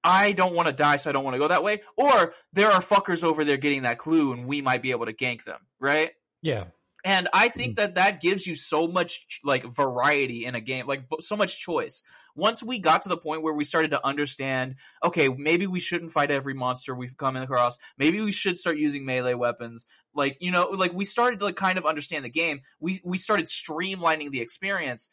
I don't want to die, so I don't want to go that way. Or there are fuckers over there getting that clue, and we might be able to gank them, right? Yeah. And I think mm. that that gives you so much like variety in a game, like so much choice. Once we got to the point where we started to understand, okay, maybe we shouldn't fight every monster we've come across. Maybe we should start using melee weapons. Like, you know, like we started to like kind of understand the game. We we started streamlining the experience.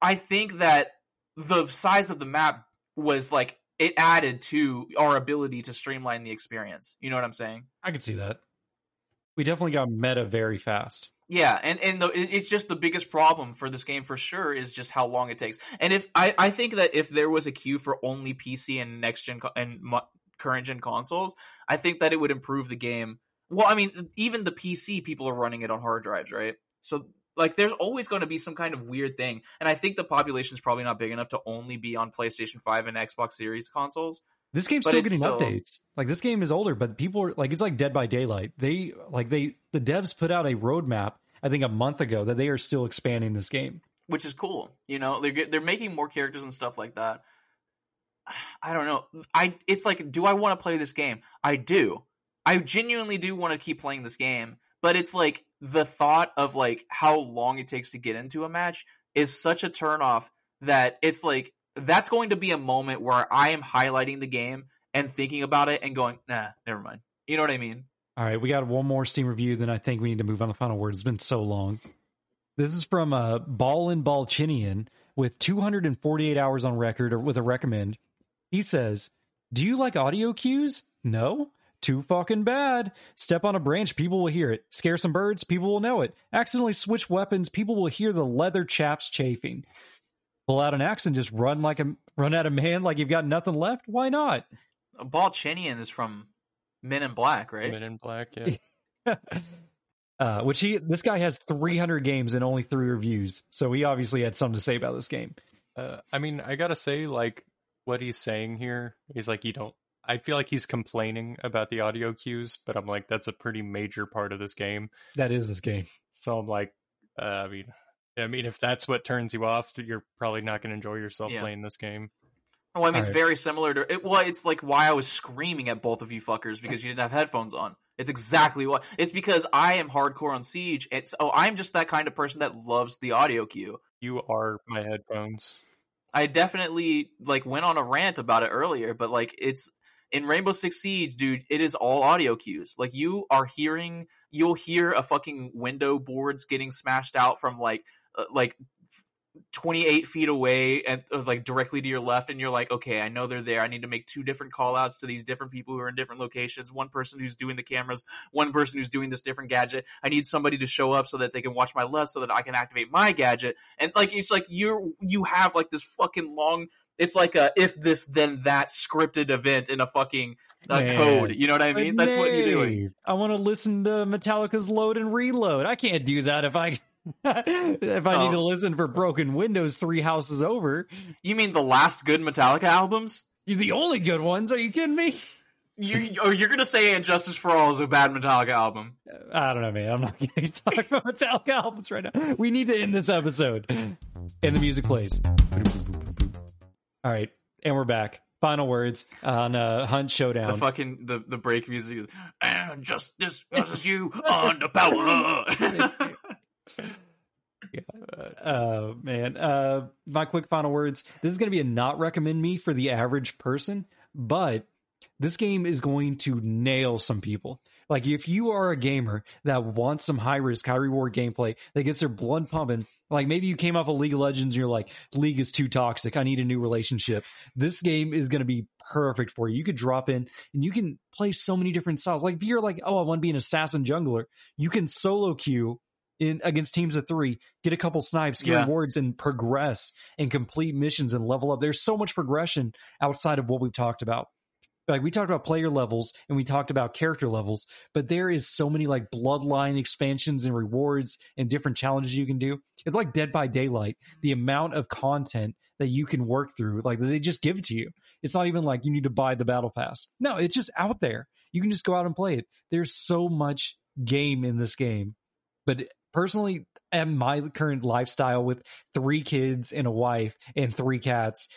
I think that the size of the map was like it added to our ability to streamline the experience. You know what I'm saying? I can see that. We definitely got meta very fast. Yeah, and and the, it's just the biggest problem for this game for sure is just how long it takes. And if I, I think that if there was a queue for only PC and next gen and current gen consoles, I think that it would improve the game. Well, I mean, even the PC people are running it on hard drives, right? So like, there's always going to be some kind of weird thing. And I think the population is probably not big enough to only be on PlayStation Five and Xbox Series consoles. This game's But still getting updates. Like this game is older, but people are like it's like Dead by Daylight. They like they the devs put out a roadmap I think a month ago that they are still expanding this game. which is cool. You know, they're they're making more characters and stuff like that. [SIGHS] I don't know. I it's like, do I want to play this game? I do. I genuinely do want to keep playing this game, but it's like the thought of like how long it takes to get into a match is such a turnoff that it's like that's going to be a moment where I am highlighting the game and thinking about it and going, nah, never mind. You know what I mean? All right, we got one more Steam review, then I think we need to move on to the final word. It's been so long. This is from uh, Ball and Balchinian with 248 hours on record or with a recommend. He says, Do you like audio cues? No? Too fucking bad. Step on a branch, people will hear it. Scare some birds, people will know it. Accidentally switch weapons, people will hear the leather chaps chafing. Pull out an axe and just run like a run at a man like you've got nothing left? Why not? Balchinian is from Men in Black, right? Men in Black. Yeah. [LAUGHS] uh, which he this guy has 300 games and only three reviews, so he obviously had something to say about this game. Uh, I mean, I gotta say, like what he's saying here is like you don't. I feel like he's complaining about the audio cues, but I'm like that's a pretty major part of this game. That is this game. So I'm like, uh, I mean, I mean, if that's what turns you off, you're probably not going to enjoy yourself Yeah. playing this game. Oh, I mean, it's Alright. very similar to it. Well, it's like why I was screaming at both of you fuckers because you didn't have headphones on. It's exactly what. It's because I am hardcore on Siege. It's oh, I'm just that kind of person that loves the audio cue. You are my headphones. I definitely like went on a rant about it earlier, but like it's in Rainbow Six Siege, dude. It is all audio cues. Like you are hearing, you'll hear a fucking window boards getting smashed out from like uh, like. 28 feet away and uh, like directly to your left and you're like okay i know they're there. I need to make two different call outs to these different people who are in different locations. One person who's doing the cameras one person who's doing this different gadget. I need somebody to show up so that they can watch my left so that i can activate my gadget. And like it's like you're you have like this fucking long it's like a if this then that scripted event in a fucking uh, code. You know what i mean? That's what you're doing. I want to listen to Metallica's Load and Reload. I can't do that if I if I need to Oh. listen for Broken Windows three houses over. you mean the last good metallica albums You're the only good ones. Are you kidding me? you or you're gonna say And Justice for All is a bad metallica album I don't know, man. I'm not going [LAUGHS] to talk about Metallica albums right now. We need to end this episode. And the music plays. All right, and we're back. Final words on uh, Hunt the Showdown. fucking the, the break music is and justice versus you on the power [LAUGHS] [LAUGHS] uh man uh my quick final words this is going to be a not recommend me for the average person but this game is going to nail some people Like if you are a gamer that wants some high risk, high reward gameplay that gets their blood pumping, like maybe you came off of League of Legends and you're like, League is too toxic. I need a new relationship. This game is going to be perfect for you. You could drop in and you can play so many different styles. Like if you're like, oh, I want to be an assassin jungler, you can solo queue in against teams of three, get a couple snipes, get Yeah. rewards, and progress and complete missions and level up. There's so much progression outside of what we've talked about. Like we talked about player levels and we talked about character levels, but there is so many like bloodline expansions and rewards and different challenges you can do. It's like Dead by Daylight. The amount of content that you can work through, like they just give it to you. It's not even like you need to buy the battle pass. No, it's just out there. You can just go out and play it. There's so much game in this game. But personally, at my current lifestyle with three kids and a wife and three cats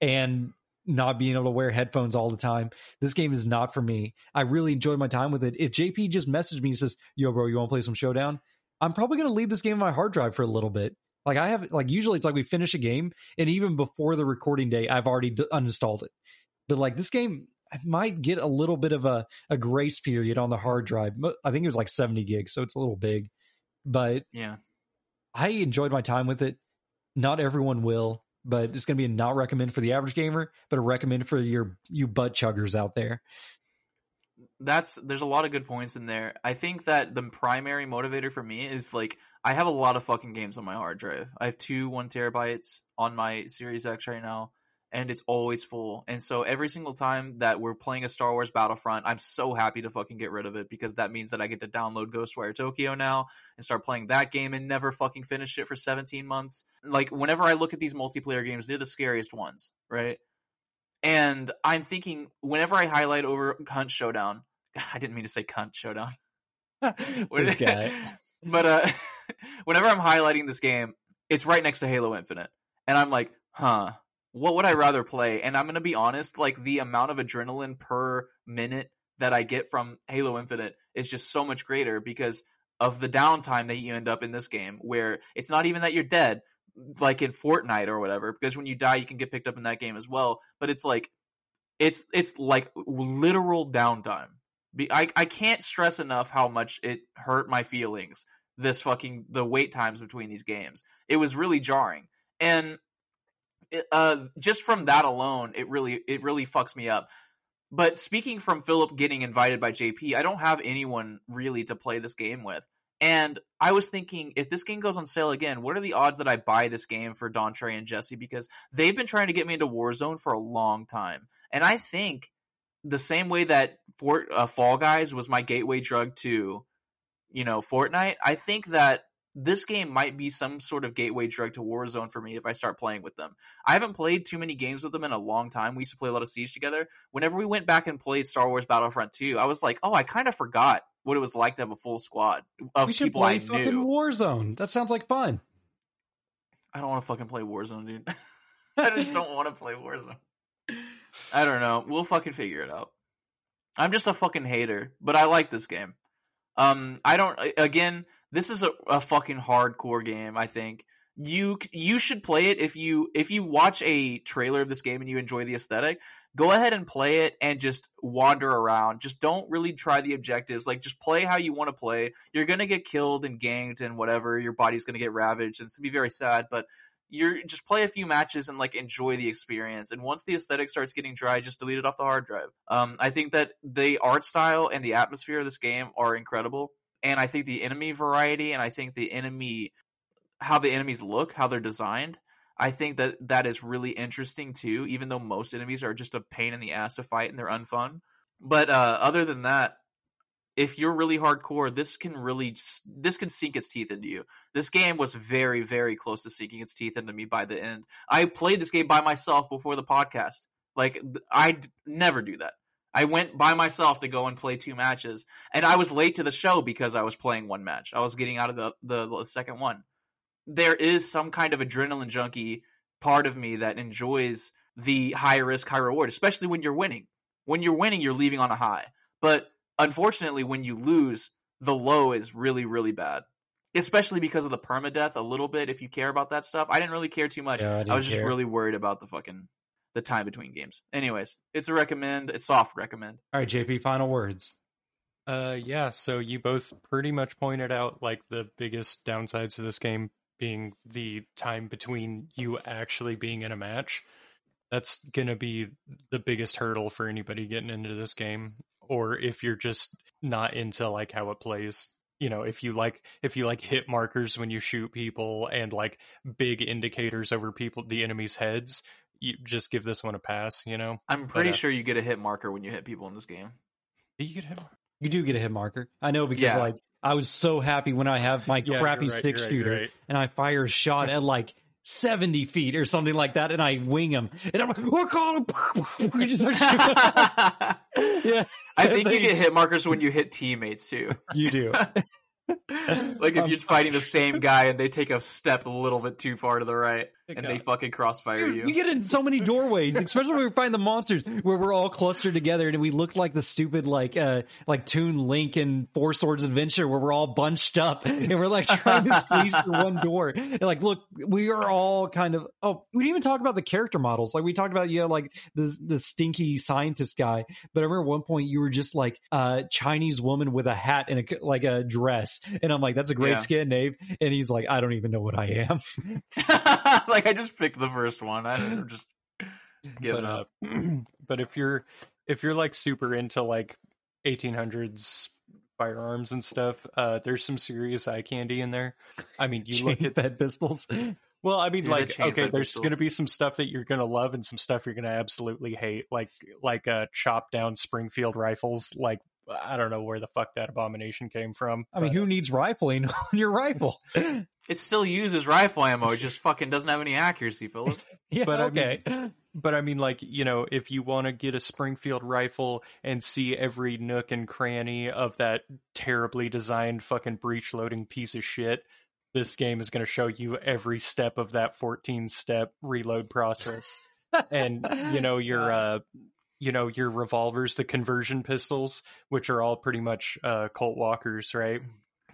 and not being able to wear headphones all the time, this game is not for me. I really enjoyed my time with it. If JP just messaged me and says, Yo, bro, you want to play some Showdown? I'm probably going to leave this game on my hard drive for a little bit. Like I have, like usually it's like we finish a game, and even before the recording day, I've already d- uninstalled it. But like this game, I might get a little bit of a, a grace period on the hard drive. I think it was like 70 gigs, so it's a little big. But Yeah. I enjoyed my time with it. Not everyone will, but it's going to be a not recommend for the average gamer, but a recommend for your you butt chuggers out there. that's there's a lot of good points in there. I think that the primary motivator for me is like I have a lot of fucking games on my hard drive. I have two one terabytes on my Series X right now, and it's always full. And so every single time that we're playing a Star Wars Battlefront, I'm so happy to fucking get rid of it because that means that I get to download Ghostwire Tokyo now and start playing that game and never fucking finish it for 17 months. Like whenever I look at these multiplayer games, they're the scariest ones, right? And I'm thinking whenever I highlight over Cunt Showdown, [LAUGHS] I didn't mean to say Cunt Showdown. [LAUGHS] [LAUGHS] But uh, whenever I'm highlighting this game, it's right next to Halo Infinite, and I'm like, huh, what would I rather play? And I'm gonna be honest, like the amount of adrenaline per minute that I get from Halo Infinite is just so much greater because of the downtime that you end up in this game, where it's not even that you're dead, like in Fortnite or whatever, because when you die, you can get picked up in that game as well. But it's like, it's it's like literal downtime. I I can't stress enough how much it hurt my feelings. This fucking the wait times between these games. It was really jarring, and uh, just from that alone, it really it really fucks me up. But speaking from Philip getting invited by JP, I don't have anyone really to play this game with. And I was thinking, if this game goes on sale again, what are the odds that I buy this game for Dontre and Jesse? Because they've been trying to get me into Warzone for a long time. And I think the same way that Fort, uh, Fall Guys was my gateway drug to, you know, Fortnite, I think that this game might be some sort of gateway drug to Warzone for me if I start playing with them. I haven't played too many games with them in a long time. We used to play a lot of Siege together. Whenever we went back and played Star Wars Battlefront 2, I was like, oh, I kind of forgot what it was like to have a full squad of we should people play I fucking knew. Warzone. That sounds like fun. I don't want to fucking play Warzone, dude. [LAUGHS] I just don't want to play Warzone. I don't know. We'll fucking figure it out. I'm just a fucking hater, but I like this game. Um, I don't. Again, this is a, a fucking hardcore game. I think you you should play it if you if you watch a trailer of this game and you enjoy the aesthetic. Go ahead and play it and just wander around. Just don't really try the objectives. Like just play how you want to play. You're gonna get killed and ganked and whatever. Your body's gonna get ravaged and it's gonna be very sad. But you're just play a few matches and like enjoy the experience. And once the aesthetic starts getting dry, just delete it off the hard drive. Um, I think that the art style and the atmosphere of this game are incredible, and I think the enemy variety and I think the enemy how the enemies look, how they're designed. I think that that is really interesting too. Even though most enemies are just a pain in the ass to fight and they're unfun, but uh, other than that, if you're really hardcore, this can really this can sink its teeth into you. This game was very very close to sinking its teeth into me by the end. I played this game by myself before the podcast. Like I never do that. I went by myself to go and play two matches, and I was late to the show because I was playing one match. I was getting out of the the, the second one. There is some kind of adrenaline junkie part of me that enjoys the high risk, high reward, especially when you're winning. When you're winning, you're leaving on a high. But unfortunately, when you lose, the low is really, really bad. Especially because of the permadeath a little bit, if you care about that stuff. I didn't really care too much. Yeah, I I, was just really worried about the fucking the time between games. Anyways, it's a recommend, it's soft recommend. All right, JP, final words. Uh, yeah. So you both pretty much pointed out like the biggest downsides to this game being the time between you actually being in a match. That's gonna be the biggest hurdle for anybody getting into this game, or if you're just not into like how it plays. You know, if you like if you like hit markers when you shoot people and like big indicators over people the enemy's heads, you just give this one a pass. You know, I'm pretty uh, sure you get a hit marker when you hit people in this game. you could have You do get a hit marker. I know because Yeah. like I was so happy when I have my [LAUGHS] Yeah, crappy right, six you're right, shooter right. and I fire a shot at like 70 feet or something like that and I wing him and I'm like, oh [LAUGHS] god, we just start shooting. [LAUGHS] yeah, I think you get hit markers when you hit teammates too. You do. like if you're fighting the same guy and they take a step a little bit too far to the right [LAUGHS] and they fucking crossfire Dude, you. we get in so many doorways, especially when we find the monsters where we're all clustered together and we look like the stupid like uh like Toon Link and Four Swords Adventure where we're all bunched up and we're like trying to squeeze through one door. And like, look, we are all kind of oh, we didn't even talk about the character models. Like we talked about yeah, like the the stinky scientist guy. But I remember at one point you were just like a Chinese woman with a hat and a like a dress, and I'm like, that's a great Yeah. skin, Dave. And he's like, I don't even know what I am. [LAUGHS] [LAUGHS] like I just picked the first one. I don't just give it up. uh, [CLEARS THROAT] but if you're if you're like super into like 1800s firearms and stuff, uh, there's some serious eye candy in there. I mean, you look at fed pistols. [LAUGHS] well, I mean, Dude, like okay, there's gonna be some stuff that you're gonna love and some stuff you're gonna absolutely hate, like like uh, chop down Springfield rifles. Like I don't know where the fuck that abomination came from. I mean, who needs rifling [LAUGHS] on your rifle? [LAUGHS] It still uses rifle ammo. It just fucking doesn't have any accuracy, Philip. [LAUGHS] yeah, But I mean- okay. But I mean, like, you know, if you want to get a Springfield rifle and see every nook and cranny of that terribly designed fucking breech loading piece of shit, this game is going to show you every step of that 14 step reload process. and, you know, your, [LAUGHS] uh, you know, your revolvers, the conversion pistols, which are all pretty much, uh, Colt Walkers, right?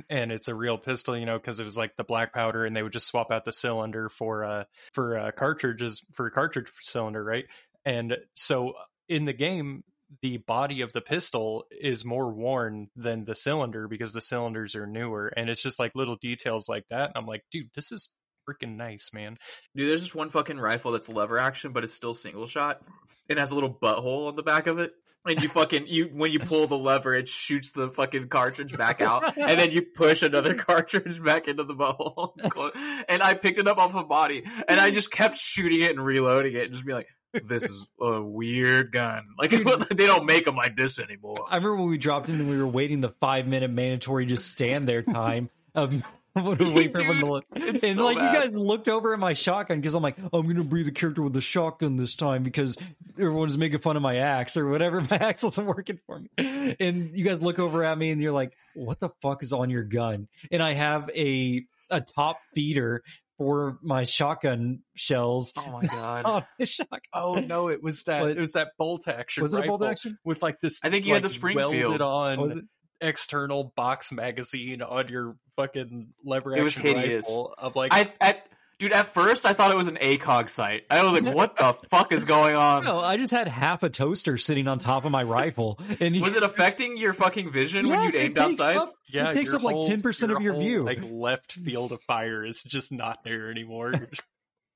And it's a real pistol, you know, because it was like the black powder, and they would just swap out the cylinder for uh for uh, cartridges for a cartridge cylinder, right? And so in the game, the body of the pistol is more worn than the cylinder because the cylinders are newer, and it's just like little details like that. And I'm like, dude, this is freaking nice, man. Dude, there's just one fucking rifle that's lever action, but it's still single shot. It has a little butthole on the back of it. And you fucking you when you pull the lever, it shoots the fucking cartridge back out, [LAUGHS] and then you push another cartridge back into the butthole. [LAUGHS] And I picked it up off a body, and I just kept shooting it and reloading it, and just be like, "This is a weird gun. [LAUGHS] Like they don't make them like this anymore." I remember when we dropped in and we were waiting the five minute mandatory just stand there time of [LAUGHS] when we [LAUGHS] wait for everyone to look. It's and so like bad. you guys looked over at my shotgun because I'm like, oh, I'm gonna breathe the character with the shotgun this time because everyone's making fun of my axe or whatever. [LAUGHS] My axe wasn't working for me. And you guys look over at me and you're like, what the fuck is on your gun? And I have a a top feeder for my shotgun shells Oh my god! on. Oh no, it was that What? it was that bolt action. Was it a bolt action? with like this? I think you had like, the Springfield. welded on. Oh, Was it? external box magazine on your fucking lever It was action hideous. rifle. I'm like, I, at, dude, at first I thought it was an ACOG sight. I was like, "What the fuck is going on?" No, I just had half a toaster sitting on top of my rifle, and you, Was it affecting your fucking vision when you aimed down takes up- yeah, it takes your up like 10% of your whole, view. Like left field of fire is just not there anymore. [LAUGHS]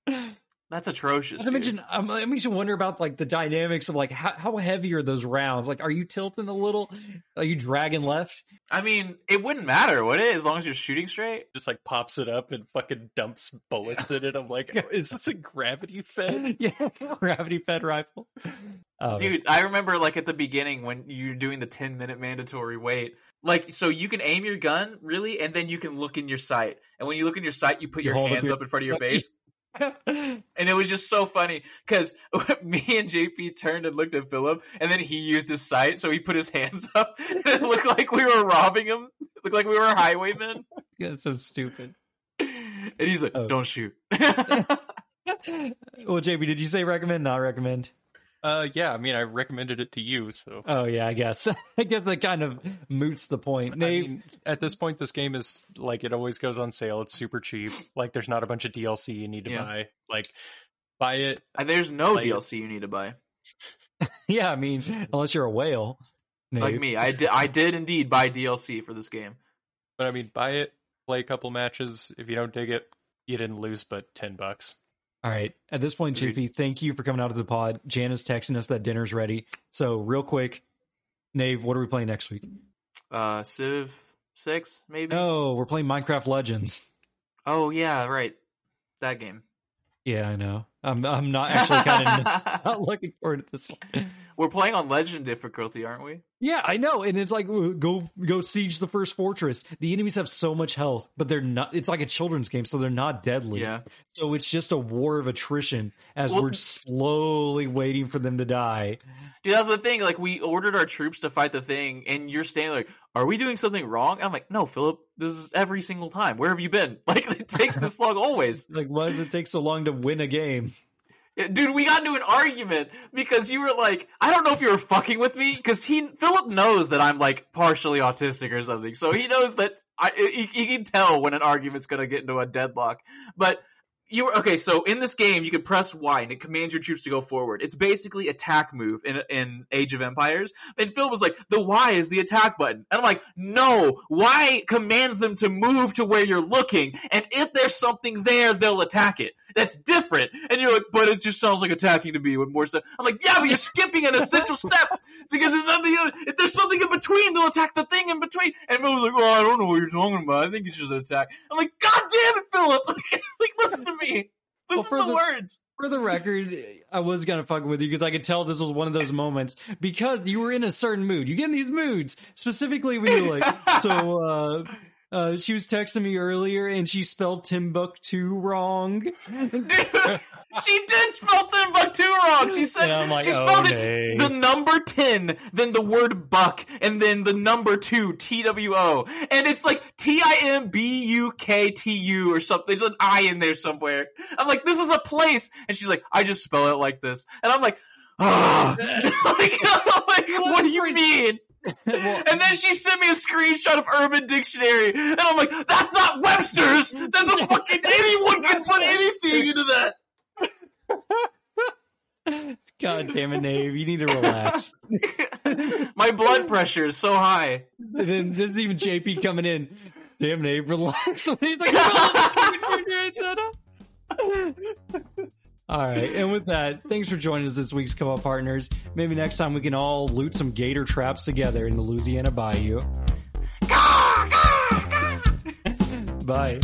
[LAUGHS] That's atrocious. Not to dude. mention, um, it makes you wonder about like the dynamics of like how, how heavy are those rounds? Like, are you tilting a little? Are you dragging left? I mean, it wouldn't matter, would it? As long as you're shooting straight. just like pops it up and fucking dumps bullets in it. I'm like, is this a gravity fed? [LAUGHS] yeah, gravity fed rifle. Oh, Dude, I remember like at the beginning when you're doing the 10 minute mandatory wait. Like, so you can aim your gun, really, and then you can look in your sight. And when you look in your sight, you put You your hold up hands your- up in front of your face. And it was just so funny because [LAUGHS] me and JP turned and looked at Philip, and then he used his sight, so he put his hands [LAUGHS] up, and it looked like we were robbing him. It looked like we were highwaymen. That's so stupid. And he's like, Oh. "Don't shoot." [LAUGHS] Well, JP, did you say recommend? Not recommend? Uh, yeah. I mean, I recommended it to you, so. Oh yeah, I guess. [LAUGHS] I guess that kind of moots the point. I mean, at this point, this game is like it always goes on sale. It's super cheap. Like, there's not a bunch of DLC you need to Yeah. buy. Like, buy it. And there's no Like- DLC you need to buy. [LAUGHS] yeah, I mean, unless you're a whale. like me. I did. I did indeed buy DLC for this game. But I mean, buy it, play a couple matches. If you don't dig it, you didn't lose but ten bucks. All right. At this point. JP, thank you for coming out to the pod. Jana's texting us that dinner's ready. So, real quick, Nave, what are we playing next week? Uh, Civ six maybe. No, we're playing Minecraft Legends. Oh yeah, right. That game. Yeah, I know. I'm I'm not actually kind of [LAUGHS] not looking forward to this one. We're playing on legend difficulty, aren't we? Yeah, I know, and it's like go go siege the first fortress. The enemies have so much health, but they're not. It's like a children's game, so they're not deadly. Yeah. So it's just a war of attrition as Well- we're slowly waiting for them to die. Dude, that's the thing. Like, we ordered our troops to fight the thing, and you're standing like, "Are we doing something wrong?" And I'm like, "No, Philip. This is every single time. Where have you been? [LAUGHS] Like, it takes this long always." Like, why does it take so long to win a game? Dude, we got into an argument because you were like, I don't know if you were fucking with me because he Philip knows that I'm like partially autistic or something, so he knows that I he, he can tell when an argument's gonna get into a deadlock. But you were okay. So in this game, you can press Y and it commands your troops to go forward. It's basically attack move in in Age of Empires. And Phil was like, the Y is the attack button, and I'm like, no, Y commands them to move to where you're looking, and if there's something there, they'll attack it. That's different. And you're like, but it just sounds like attacking to me with more stuff. I'm like, yeah, but you're skipping an essential step because if, if there's something in between, they'll attack the thing in between. And Phil was like, oh, I don't know what you're talking about. I think it's just an attack. I'm like, God damn it, Philip! [LAUGHS] like, listen me. Well, Listen for to the the- words. For the record, I was gonna fuck with you because I could tell this was one of those moments because you were in a certain mood. You get in these moods specifically when you're like, [LAUGHS] so. uh uh, she was texting me earlier and she spelled Timbuktu wrong. Dude, [LAUGHS] she did spell Timbuktu wrong. She said like, she oh, spelled it the number ten, then the word buck, and then the number two T W O, and it's like T I M B U K T U or something. There's an I in there somewhere. I'm like, this is a place, and she's like, I just spell it like this, and I'm like. Ah, [LAUGHS] like, [LAUGHS] I'm like, what do you mean? Well, And then she sent me a screenshot of Urban Dictionary, and I'm like, "That's not Webster's. That's a fucking [LAUGHS] anyone can put anything into that." God damn it, Nave. You need to relax. [LAUGHS] My blood pressure is so high. And then there's even JP coming in. Damn, Nave, relax. [LAUGHS] He's like, "Oh, all right, and with that, thanks for joining us this week's co-op partners. Maybe next time we can all loot some gator traps together in the Louisiana Bayou. [LAUGHS] Bye.